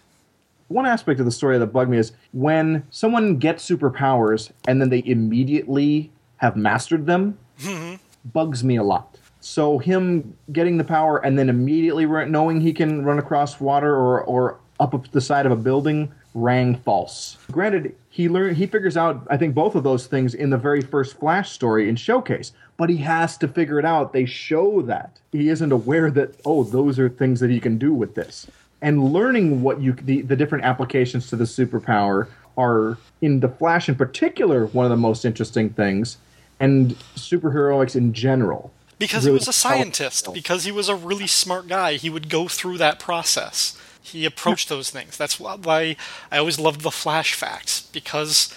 One aspect of the story that bugged me is when someone gets superpowers and then they immediately have mastered them, mm-hmm. bugs me a lot. So him getting the power and then immediately run, knowing he can run across water or, or up the side of a building rang false. Granted, he learn he figures out I think both of those things in the very first Flash story in Showcase, but he has to figure it out. They show that he isn't aware that oh those are things that he can do with this. And learning what you the, the different applications to the superpower are in the Flash in particular one of the most interesting things, and superheroics in general. Because he was a scientist, because he was a really smart guy, he would go through that process. He approached those things. That's why- I always loved the Flash facts because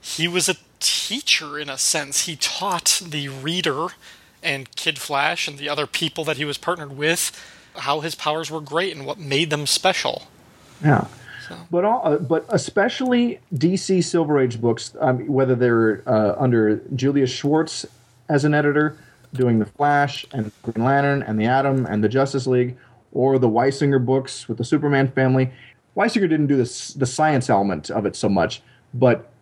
he was a teacher in a sense. He taught the reader and Kid Flash and the other people that he was partnered with how his powers were great and what made them special. Yeah. But all, uh, but especially DC Silver Age books, um, whether they're uh, under Julius Schwartz as an editor, doing the Flash and Green Lantern and the Atom and the Justice League, or the Weisinger books with the Superman family. Weisinger didn't do this, the science element of it so much, but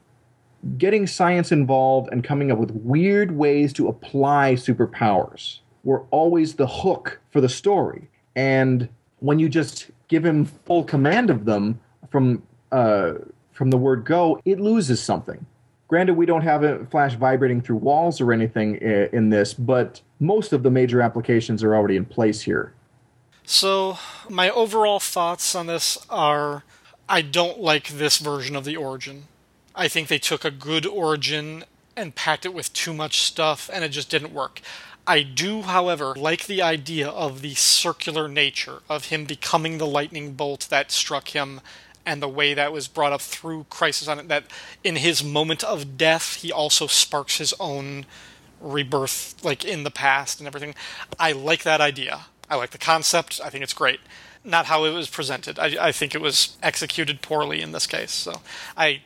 getting science involved and coming up with weird ways to apply superpowers were always the hook for the story. And when you just give him full command of them from uh, from the word go, it loses something. Granted, we don't have a Flash vibrating through walls or anything in this, but most of the major applications are already in place here. So, my overall thoughts on this are I don't like this version of the origin. I think they took a good origin and packed it with too much stuff, and it just didn't work. I do, however, like the idea of the circular nature of him becoming the lightning bolt that struck him and the way that was brought up through Crisis on it, that in his moment of death, he also sparks his own rebirth, like in the past and everything. I like that idea. I like the concept. I think it's great. Not how it was presented. I, I think it was executed poorly in this case. So I,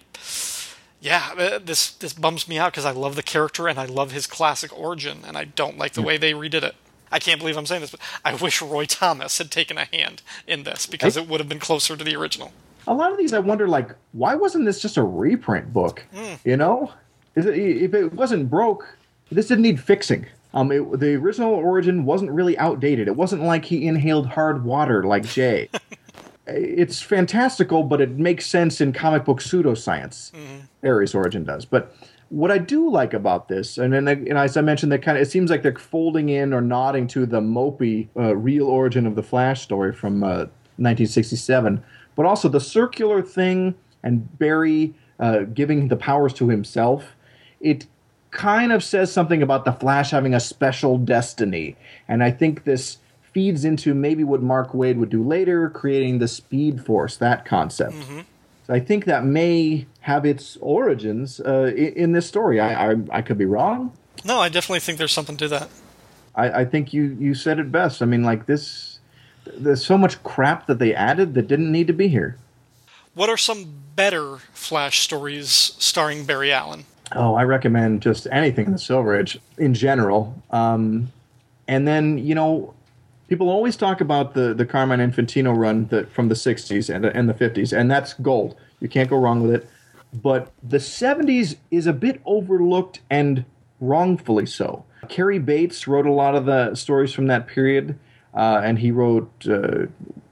yeah, uh, this this bums me out because I love the character and I love his classic origin, and I don't like the way they redid it. I can't believe I'm saying this, but I wish Roy Thomas had taken a hand in this because it would have been closer to the original. A lot of these, I wonder, like, why wasn't this just a reprint book? You know, if it wasn't broke, this didn't need fixing. Um, it, the original origin wasn't really outdated. It wasn't like he inhaled hard water like Jay. it's fantastical, but it makes sense in comic book pseudoscience. Ares origin does. But what I do like about this, and then and as I mentioned, that kind of it seems like they're folding in or nodding to the Mopee uh, real origin of the Flash story from uh, 1967, but also the circular thing and Barry uh, giving the powers to himself. It kind of says something about the Flash having a special destiny, and I think this feeds into maybe what Mark Waid would do later, creating the Speed Force, that concept. So I think that may have its origins uh, in, in this story. I, I I could be wrong. No, I definitely think there's something to that. I, I think you you said it best. I mean, like this, there's so much crap that they added that didn't need to be here. What are some better Flash stories starring Barry Allen? Oh, I recommend just anything in the Silver Age in general. Um, and then you know, People always talk about the the Carmine Infantino run that from the '60s and and the '50s, and that's gold. You can't go wrong with it. But the '70s is a bit overlooked and wrongfully so. Cary Bates wrote a lot of the stories from that period, uh, and he wrote uh,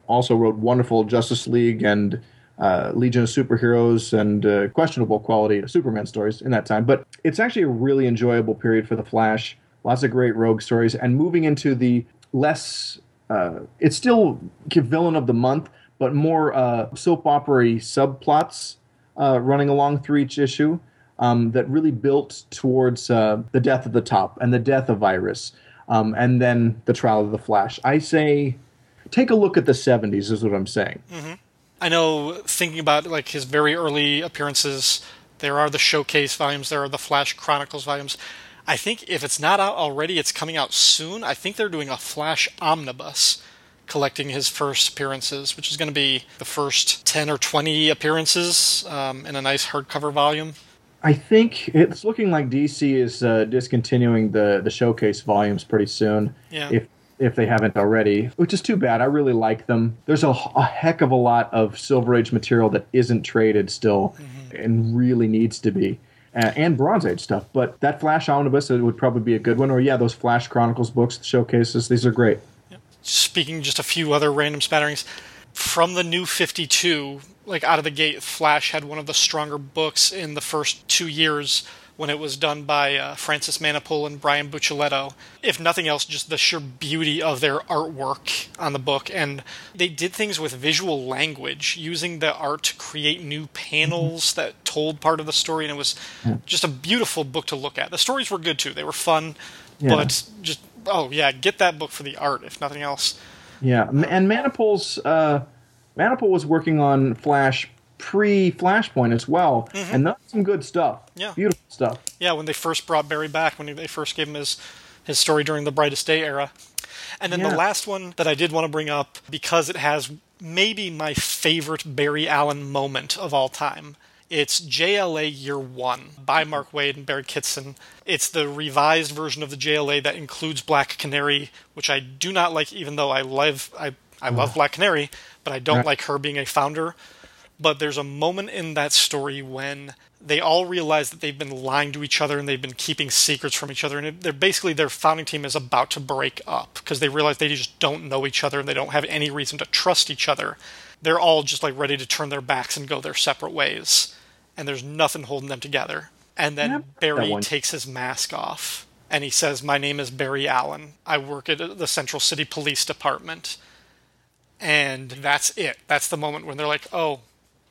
also wrote wonderful Justice League and uh, Legion of Superheroes and uh, questionable quality Superman stories in that time. But it's actually a really enjoyable period for the Flash. Lots of great rogue stories, and moving into the less. Uh, it's still villain of the month, but more uh, soap opera subplots uh, running along through each issue um, that really built towards uh, the death of the top and the death of Iris, um, and then the trial of the Flash. I say, take a look at the '70s. Is what I'm saying. I know thinking about like his very early appearances, there are the showcase volumes, there are the Flash Chronicles volumes. I think if it's not out already, it's coming out soon. I think they're doing a Flash omnibus collecting his first appearances, which is going to be the first 10 or 20 appearances um, in a nice hardcover volume. I think it's looking like DC is uh, discontinuing the the showcase volumes pretty soon. Yeah. If if they haven't already, which is too bad. I really like them. There's a, a heck of a lot of Silver Age material that isn't traded still, and really needs to be. Uh, and Bronze Age stuff, but that Flash Omnibus it would probably be a good one. Or yeah, those Flash Chronicles books, the showcases, these are great. Speaking just a few other random spatterings from the new 52, like out of the gate, Flash had one of the stronger books in the first two years when it was done by uh, Francis Manapul and Brian Buccellato. If nothing else, just the sheer beauty of their artwork on the book. And they did things with visual language, using the art to create new panels that told part of the story. And it was just a beautiful book to look at. The stories were good too, they were fun, Yeah. but just, oh yeah, get that book for the art, if nothing else. Yeah, and Manapul's uh, Manapul was working on Flash pre Flashpoint as well, mm-hmm. and that's some good stuff. Yeah. beautiful stuff. Yeah, when they first brought Barry back, when they first gave him his his story during the Brightest Day era. And then Yeah. the last one that I did want to bring up because it has maybe my favorite Barry Allen moment of all time. It's JLA Year One by Mark Waid and Barry Kitson. It's the revised version of the JLA that includes Black Canary, which I do not like, even though I love I, I love mm. Black Canary, but I don't Right. like her being a founder but there's a moment in that story when they all realize that they've been lying to each other and they've been keeping secrets from each other and it- they're basically their founding team is about to break up because they realize they just don't know each other and they don't have any reason to trust each other. They're all just like ready to turn their backs and go their separate ways and there's nothing holding them together. And then Yeah, barry takes his mask off and he says my name is barry allen. I work at uh, the central city police department. And that's it. That's the moment when they're like, "Oh,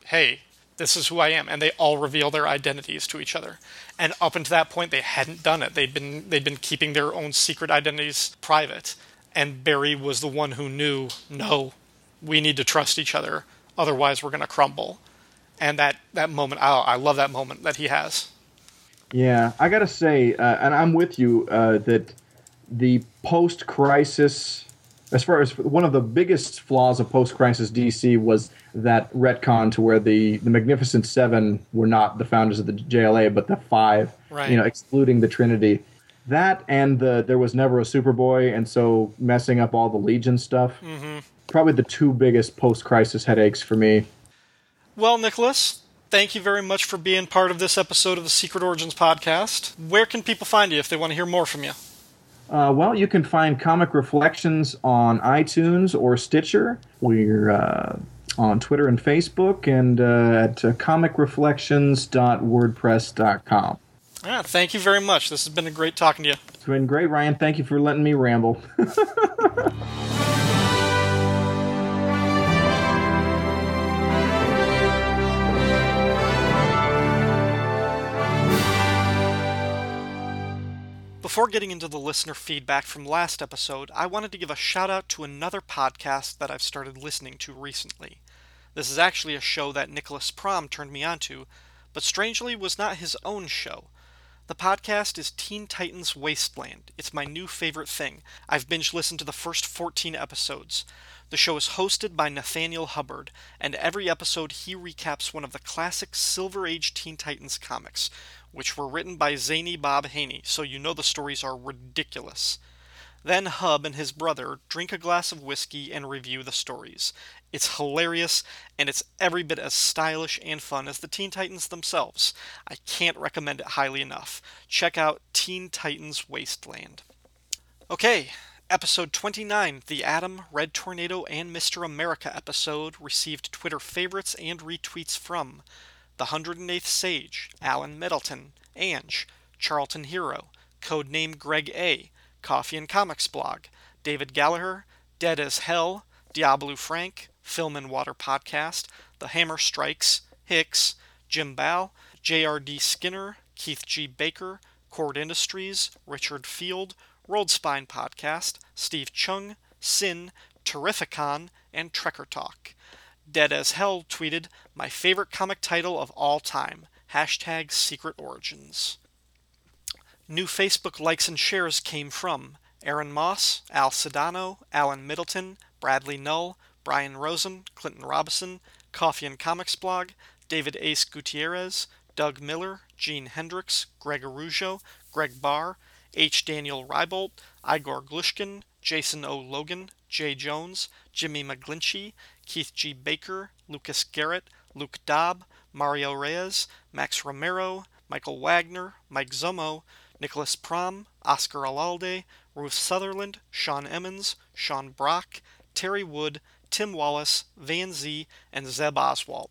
hey, this is who I am," and they all reveal their identities to each other. And up until that point, they hadn't done it. They'd been they'd been keeping their own secret identities private. And Barry was the one who knew, no, we need to trust each other, otherwise we're going to crumble. And that that moment, oh, I love that moment that he has. Yeah, I gotta say, uh, and I'm with you uh, that the post-crisis, as far as one of the biggest flaws of post-crisis DC was that retcon to where the the Magnificent Seven were not the founders of the JLA, but the five, Right. you know, excluding the Trinity. That and the there was never a Superboy, and so messing up all the Legion stuff. Mm-hmm. Probably the two biggest post-crisis headaches for me. Well, Nicholas, thank you very much for being part of this episode of the Secret Origins podcast. Where can people find you if they want to hear more from you? Uh, well, you can find Comic Reflections on iTunes or Stitcher. We're uh, on Twitter and Facebook, and uh, at uh, comicreflections.wordpress.com. Yeah, thank you very much. This has been a great talking to you. It's been great, Ryan. Thank you for letting me ramble. Before getting into the listener feedback from last episode, I wanted to give a shout out to another podcast that I've started listening to recently. This is actually a show that Nicholas Prom turned me onto, but strangely was not his own show. The podcast is Teen Titans Wasteland. It's my new favorite thing. I've binge listened to the first 14 episodes. The show is hosted by Nathaniel Hubbard, and every episode he recaps one of the classic Silver Age Teen Titans comics, which were written by zany Bob Haney, so you know the stories are ridiculous. Then Hub and his brother drink a glass of whiskey and review the stories. It's hilarious, and it's every bit as stylish and fun as the Teen Titans themselves. I can't recommend it highly enough. Check out Teen Titans Wasteland. Okay, episode 29, the Atom, Red Tornado, and Mr. America episode received Twitter favorites and retweets from the 108th Sage, Alan Middleton, Ange, Charlton Hero, Codename Greg A, Coffee and Comics Blog, David Gallagher, Dead as Hell, Diablo Frank, Film and Water Podcast, The Hammer Strikes, Hicks, Jim Bow, J.R.D. Skinner, Keith G. Baker, Kord Industries, Richard Field, Rolled Spine Podcast, Steve Chung, Sin, Terrificon, and Trekker Talk. Dead as Hell tweeted, My favorite comic title of all time. Hashtag Secret Origins. New Facebook likes and shares came from Aaron Moss, Al Sedano, Alan Middleton, Bradley Null, Brian Rosen, Clinton Robinson, Coffee and Comics Blog, David Ace Gutierrez, Doug Miller, Gene Hendricks, Greg Arujo, Greg Barr, H. Daniel Rybolt, Igor Glushkin, Jason O. Logan, Jay Jones, Jimmy McGlinchey, Keith G. Baker, Lucas Garrett, Luke Dobb, Mario Reyes, Max Romero, Michael Wagner, Mike Zomo, Nicholas Prom, Oscar Alalde, Ruth Sutherland, Sean Emmons, Sean Brock, Terry Wood, Tim Wallace, Van Z, and Zeb Oswald.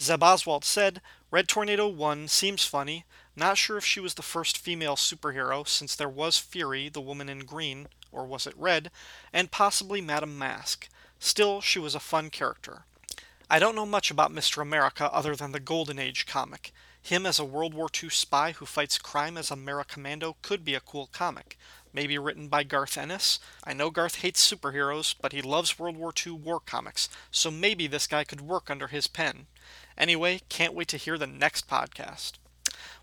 Zeb Oswald said, Red Tornado 1 seems funny. Not sure if she was the first female superhero, since there was Fury, the woman in green, or was it red, and possibly Madame Mask. Still, she was a fun character. I don't know much about Mr. America other than the Golden Age comic. Him as a World War II spy who fights crime as a Americommando could be a cool comic. Maybe written by Garth Ennis. I know Garth hates superheroes, but he loves World War II war comics, so maybe this guy could work under his pen. Anyway, can't wait to hear the next podcast.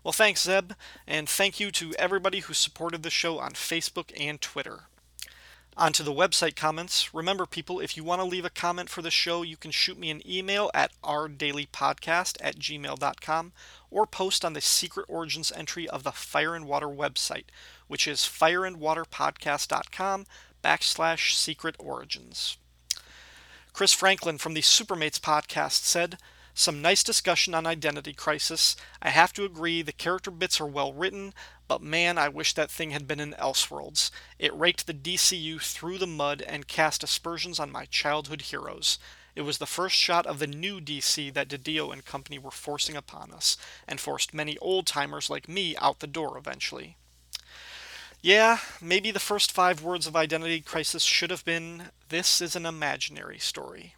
Well, thanks, Zeb, and thank you to everybody who supported the show on Facebook and Twitter. On to the website comments. Remember, people, if you want to leave a comment for the show, you can shoot me an email at ourdailypodcast at gmail.com or post on the Secret Origins entry of the Fire and Water website, which is fireandwaterpodcast.com backslash secret origins. Chris Franklin from the Supermates podcast said, some nice discussion on Identity Crisis. I have to agree the character bits are well written, but man, I wish that thing had been in Elseworlds. It raked the DCU through the mud and cast aspersions on my childhood heroes. It was the first shot of the new DC that DiDio and company were forcing upon us, and forced many old timers like me out the door eventually. Yeah, maybe the first five words of Identity Crisis should have been This is an imaginary story.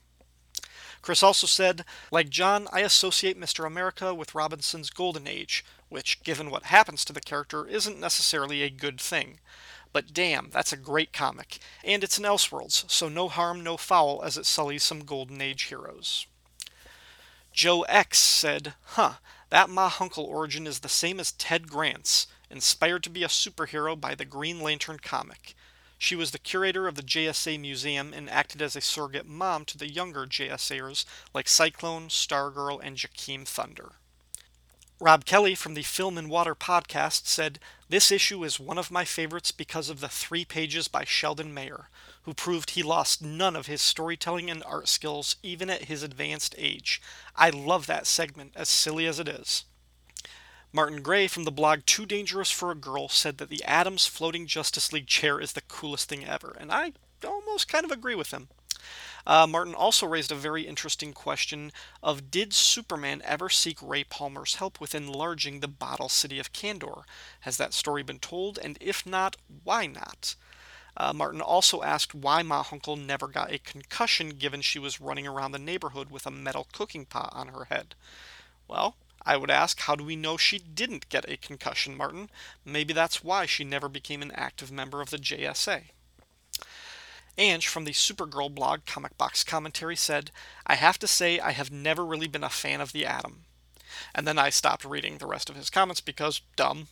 Chris also said, like John, I associate Mr. America with Robinson's Golden Age, which, given what happens to the character, isn't necessarily a good thing. But damn, that's a great comic, and it's an Elseworlds, so no harm, no foul as it sullies some Golden Age heroes. Joe X said, Huh, that Ma Hunkel origin is the same as Ted Grant's, inspired to be a superhero by the Green Lantern comic. She was the curator of the JSA Museum and acted as a surrogate mom to the younger JSAers like Cyclone, Stargirl, and Jakeem Thunder. Rob Kelly from the Film and Water podcast said, This issue is one of my favorites because of the three pages by Sheldon Mayer, who proved he lost none of his storytelling and art skills even at his advanced age. I love that segment, as silly as it is. Martin Gray from the blog Too Dangerous for a Girl said that the Adams floating Justice League chair is the coolest thing ever, and I almost kind of agree with him. Uh, Martin also raised a very interesting question of did Superman ever seek Ray Palmer's help with enlarging the bottle city of Kandor? Has that story been told, and if not, why not? Uh, Martin also asked why Ma Hunkel never got a concussion given she was running around the neighborhood with a metal cooking pot on her head. Well, I would ask, how do we know she didn't get a concussion, Martin? Maybe that's why she never became an active member of the JSA. Ange from the Supergirl blog Comic Box Commentary said, I have to say I have never really been a fan of the Atom. And then I stopped reading the rest of his comments because dumb.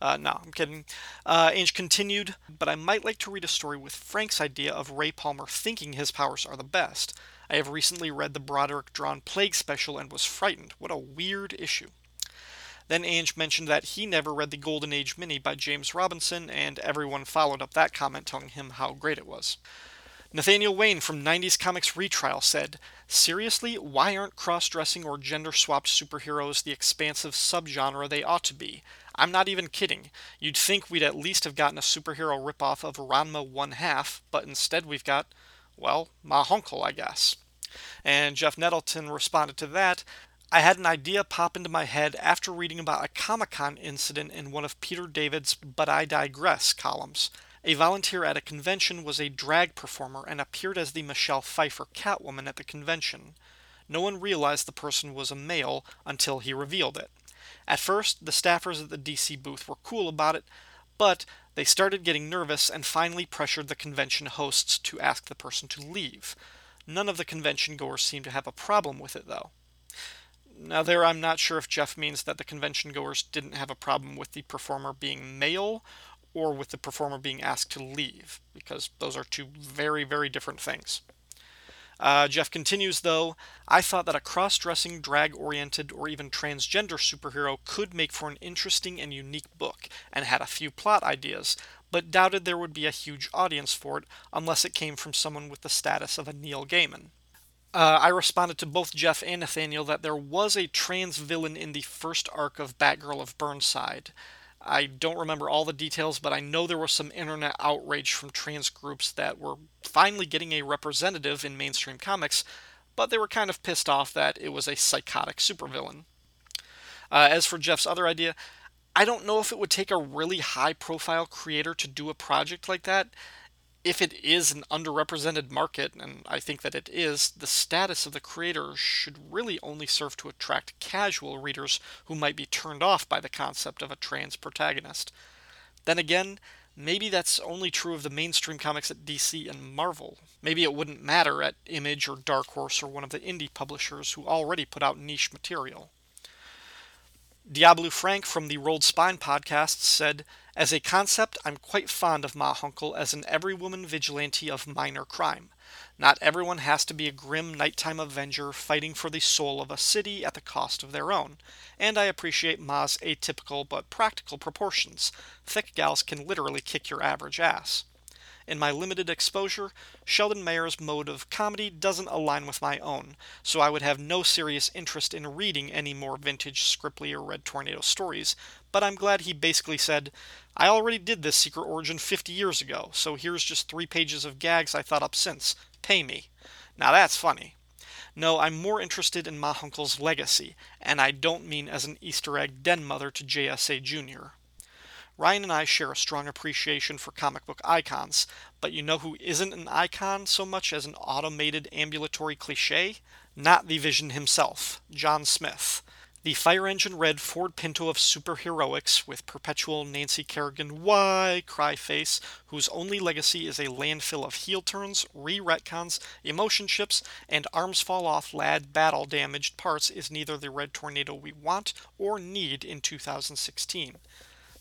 Uh, no, I'm kidding. Uh, Ange continued, but I might like to read a story with Frank's idea of Ray Palmer thinking his powers are the best. I have recently read the Broderick drawn Plague special and was frightened. What a weird issue. Then Ange mentioned that he never read the Golden Age mini by James Robinson, and everyone followed up that comment telling him how great it was. Nathaniel Wayne from 90s Comics Retrial said, Seriously, why aren't cross dressing or gender swapped superheroes the expansive subgenre they ought to be? I'm not even kidding. You'd think we'd at least have gotten a superhero ripoff of Ranma One Half, but instead we've got, well, Ma I guess. And Jeff Nettleton responded to that I had an idea pop into my head after reading about a Comic Con incident in one of Peter David's But I Digress columns. A volunteer at a convention was a drag performer and appeared as the Michelle Pfeiffer Catwoman at the convention. No one realized the person was a male until he revealed it. At first, the staffers at the DC booth were cool about it, but they started getting nervous and finally pressured the convention hosts to ask the person to leave. None of the convention goers seemed to have a problem with it, though. Now, there I'm not sure if Jeff means that the convention goers didn't have a problem with the performer being male or with the performer being asked to leave, because those are two very, very different things. Uh, Jeff continues, though, I thought that a cross dressing, drag oriented, or even transgender superhero could make for an interesting and unique book, and had a few plot ideas, but doubted there would be a huge audience for it unless it came from someone with the status of a Neil Gaiman. Uh, I responded to both Jeff and Nathaniel that there was a trans villain in the first arc of Batgirl of Burnside. I don't remember all the details, but I know there was some internet outrage from trans groups that were finally getting a representative in mainstream comics, but they were kind of pissed off that it was a psychotic supervillain. Uh, as for Jeff's other idea, I don't know if it would take a really high profile creator to do a project like that. If it is an underrepresented market, and I think that it is, the status of the creator should really only serve to attract casual readers who might be turned off by the concept of a trans protagonist. Then again, maybe that's only true of the mainstream comics at DC and Marvel. Maybe it wouldn't matter at Image or Dark Horse or one of the indie publishers who already put out niche material. Diablo Frank from the Rolled Spine podcast said, As a concept, I'm quite fond of Ma Hunkel as an every woman vigilante of minor crime. Not everyone has to be a grim nighttime avenger fighting for the soul of a city at the cost of their own, and I appreciate Ma's atypical but practical proportions. Thick gals can literally kick your average ass. In my limited exposure, Sheldon Mayer's mode of comedy doesn't align with my own, so I would have no serious interest in reading any more vintage Scribbly or Red Tornado stories, but I'm glad he basically said, I already did this Secret Origin 50 years ago, so here's just three pages of gags I thought up since. Pay me. Now that's funny. No, I'm more interested in Ma Hunkel's legacy, and I don't mean as an Easter egg den mother to JSA Jr. Ryan and I share a strong appreciation for comic book icons, but you know who isn't an icon so much as an automated ambulatory cliche? Not the Vision himself, John Smith. The fire engine red Ford Pinto of superheroics with perpetual Nancy Kerrigan why cry face, whose only legacy is a landfill of heel turns, re retcons, emotion chips, and arms fall off lad battle damaged parts is neither the red tornado we want or need in 2016.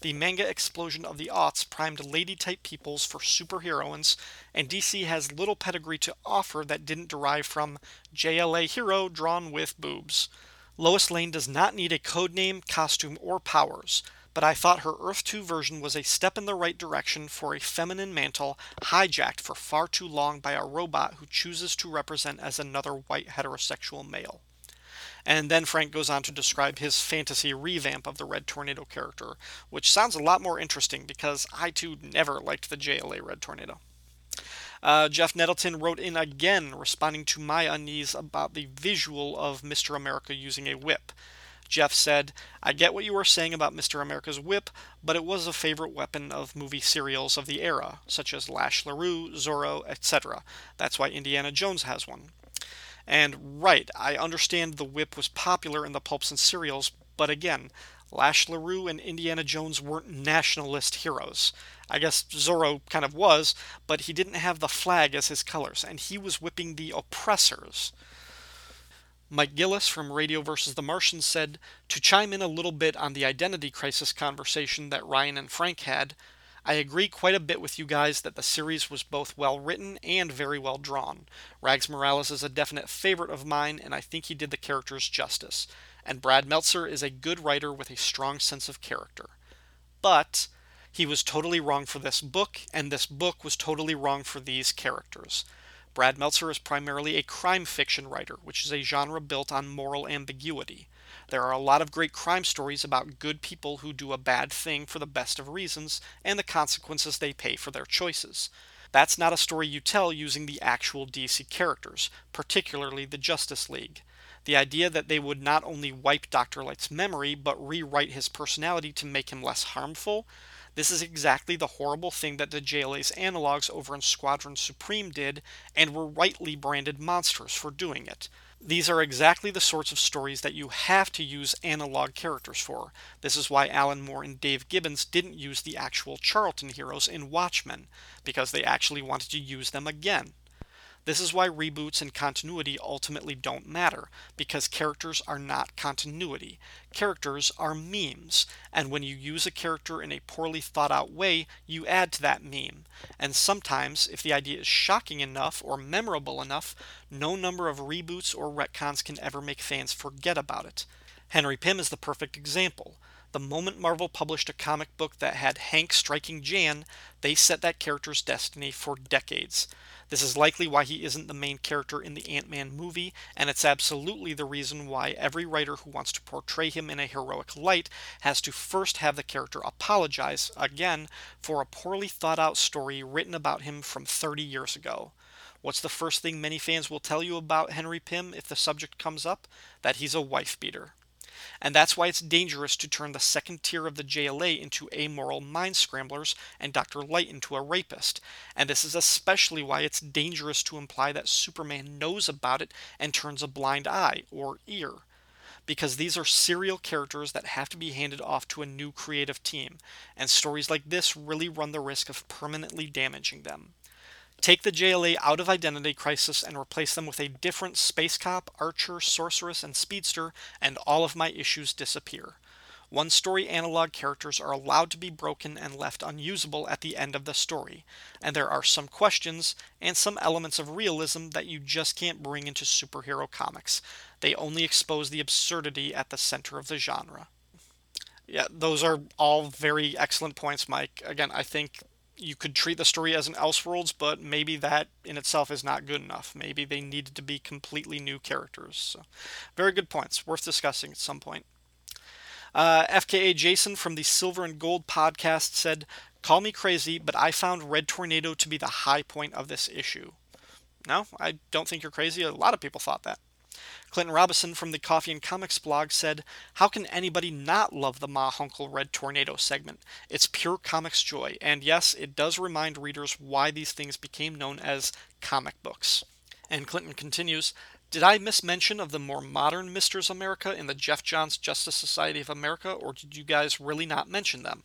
The manga explosion of the aughts primed lady type peoples for superheroines, and DC has little pedigree to offer that didn't derive from JLA hero drawn with boobs. Lois Lane does not need a code name, costume, or powers, but I thought her Earth 2 version was a step in the right direction for a feminine mantle hijacked for far too long by a robot who chooses to represent as another white heterosexual male. And then Frank goes on to describe his fantasy revamp of the Red Tornado character, which sounds a lot more interesting because I too never liked the JLA Red Tornado. Uh, Jeff Nettleton wrote in again, responding to my unease about the visual of Mr. America using a whip. Jeff said, I get what you were saying about Mr. America's whip, but it was a favorite weapon of movie serials of the era, such as Lash LaRue, Zorro, etc. That's why Indiana Jones has one. And right, I understand the whip was popular in the pulps and serials, but again, Lash LaRue and Indiana Jones weren't nationalist heroes. I guess Zorro kind of was, but he didn't have the flag as his colors, and he was whipping the oppressors. Mike Gillis from Radio vs. the Martians said, To chime in a little bit on the identity crisis conversation that Ryan and Frank had, I agree quite a bit with you guys that the series was both well written and very well drawn. Rags Morales is a definite favorite of mine, and I think he did the characters justice. And Brad Meltzer is a good writer with a strong sense of character. But he was totally wrong for this book, and this book was totally wrong for these characters. Brad Meltzer is primarily a crime fiction writer, which is a genre built on moral ambiguity. There are a lot of great crime stories about good people who do a bad thing for the best of reasons and the consequences they pay for their choices. That's not a story you tell using the actual DC characters, particularly the Justice League. The idea that they would not only wipe Dr. Light's memory, but rewrite his personality to make him less harmful, this is exactly the horrible thing that the JLA's analogs over in Squadron Supreme did, and were rightly branded monsters for doing it. These are exactly the sorts of stories that you have to use analog characters for. This is why Alan Moore and Dave Gibbons didn't use the actual Charlton heroes in Watchmen, because they actually wanted to use them again. This is why reboots and continuity ultimately don't matter, because characters are not continuity. Characters are memes, and when you use a character in a poorly thought out way, you add to that meme. And sometimes, if the idea is shocking enough or memorable enough, no number of reboots or retcons can ever make fans forget about it. Henry Pym is the perfect example. The moment Marvel published a comic book that had Hank striking Jan, they set that character's destiny for decades. This is likely why he isn't the main character in the Ant Man movie, and it's absolutely the reason why every writer who wants to portray him in a heroic light has to first have the character apologize, again, for a poorly thought out story written about him from 30 years ago. What's the first thing many fans will tell you about Henry Pym if the subject comes up? That he's a wife beater. And that's why it's dangerous to turn the second tier of the JLA into amoral mind scramblers and Dr. Light into a rapist. And this is especially why it's dangerous to imply that Superman knows about it and turns a blind eye or ear. Because these are serial characters that have to be handed off to a new creative team, and stories like this really run the risk of permanently damaging them. Take the JLA out of Identity Crisis and replace them with a different Space Cop, Archer, Sorceress, and Speedster, and all of my issues disappear. One story analog characters are allowed to be broken and left unusable at the end of the story, and there are some questions and some elements of realism that you just can't bring into superhero comics. They only expose the absurdity at the center of the genre. Yeah, those are all very excellent points, Mike. Again, I think you could treat the story as an Elseworlds, but maybe that in itself is not good enough. Maybe they needed to be completely new characters. So, very good points, worth discussing at some point. Uh, FKA Jason from the Silver and Gold podcast said, Call me crazy, but I found Red Tornado to be the high point of this issue. No, I don't think you're crazy. A lot of people thought that. Clinton Robinson from the Coffee and Comics blog said, How can anybody not love the Ma Hunkel Red Tornado segment? It's pure comics joy, and yes, it does remind readers why these things became known as comic books. And Clinton continues, did I miss mention of the more modern Misters America in the Geoff Johns Justice Society of America, or did you guys really not mention them?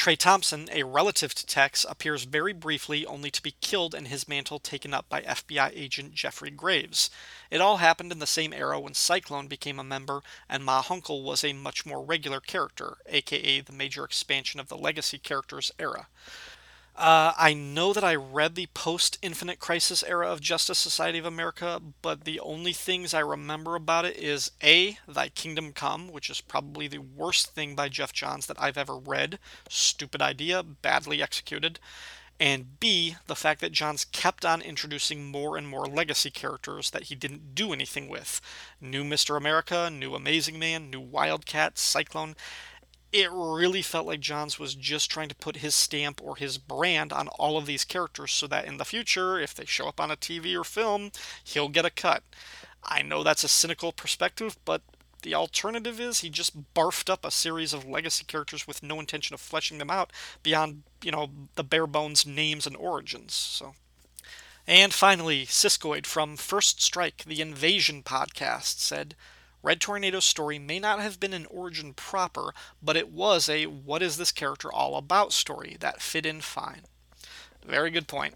Trey Thompson, a relative to Tex, appears very briefly only to be killed and his mantle taken up by FBI agent Jeffrey Graves. It all happened in the same era when Cyclone became a member and Ma Hunkel was a much more regular character, aka the major expansion of the Legacy characters era. Uh, I know that I read the post Infinite Crisis era of Justice Society of America, but the only things I remember about it is A, Thy Kingdom Come, which is probably the worst thing by Geoff Johns that I've ever read. Stupid idea, badly executed. And B, the fact that Johns kept on introducing more and more legacy characters that he didn't do anything with. New Mr. America, New Amazing Man, New Wildcat, Cyclone it really felt like Johns was just trying to put his stamp or his brand on all of these characters so that in the future, if they show up on a TV or film, he'll get a cut. I know that's a cynical perspective, but the alternative is he just barfed up a series of legacy characters with no intention of fleshing them out beyond, you know, the bare bones names and origins. So and finally, Siskoid from First Strike, the Invasion podcast, said, Red Tornado's story may not have been an origin proper, but it was a what is this character all about story that fit in fine. Very good point.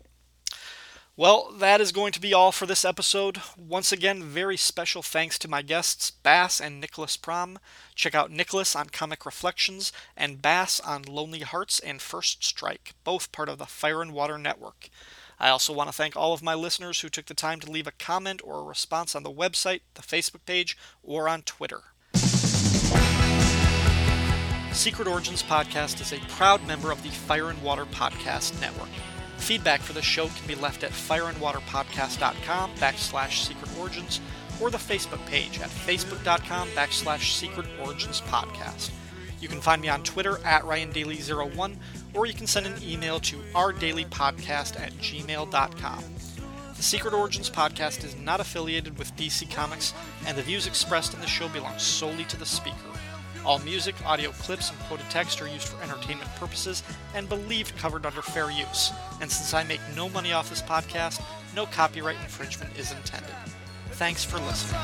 Well, that is going to be all for this episode. Once again, very special thanks to my guests, Bass and Nicholas Prom. Check out Nicholas on Comic Reflections and Bass on Lonely Hearts and First Strike, both part of the Fire and Water Network. I also want to thank all of my listeners who took the time to leave a comment or a response on the website, the Facebook page, or on Twitter. Secret Origins Podcast is a proud member of the Fire and Water Podcast Network. Feedback for the show can be left at fireandwaterpodcast.com backslash secret origins or the Facebook page at facebook.com backslash secret origins podcast. You can find me on Twitter at RyanDaily01 or you can send an email to ourdailypodcast at gmail.com. The Secret Origins podcast is not affiliated with DC Comics, and the views expressed in the show belong solely to the speaker. All music, audio clips, and quoted text are used for entertainment purposes and believed covered under fair use. And since I make no money off this podcast, no copyright infringement is intended. Thanks for listening.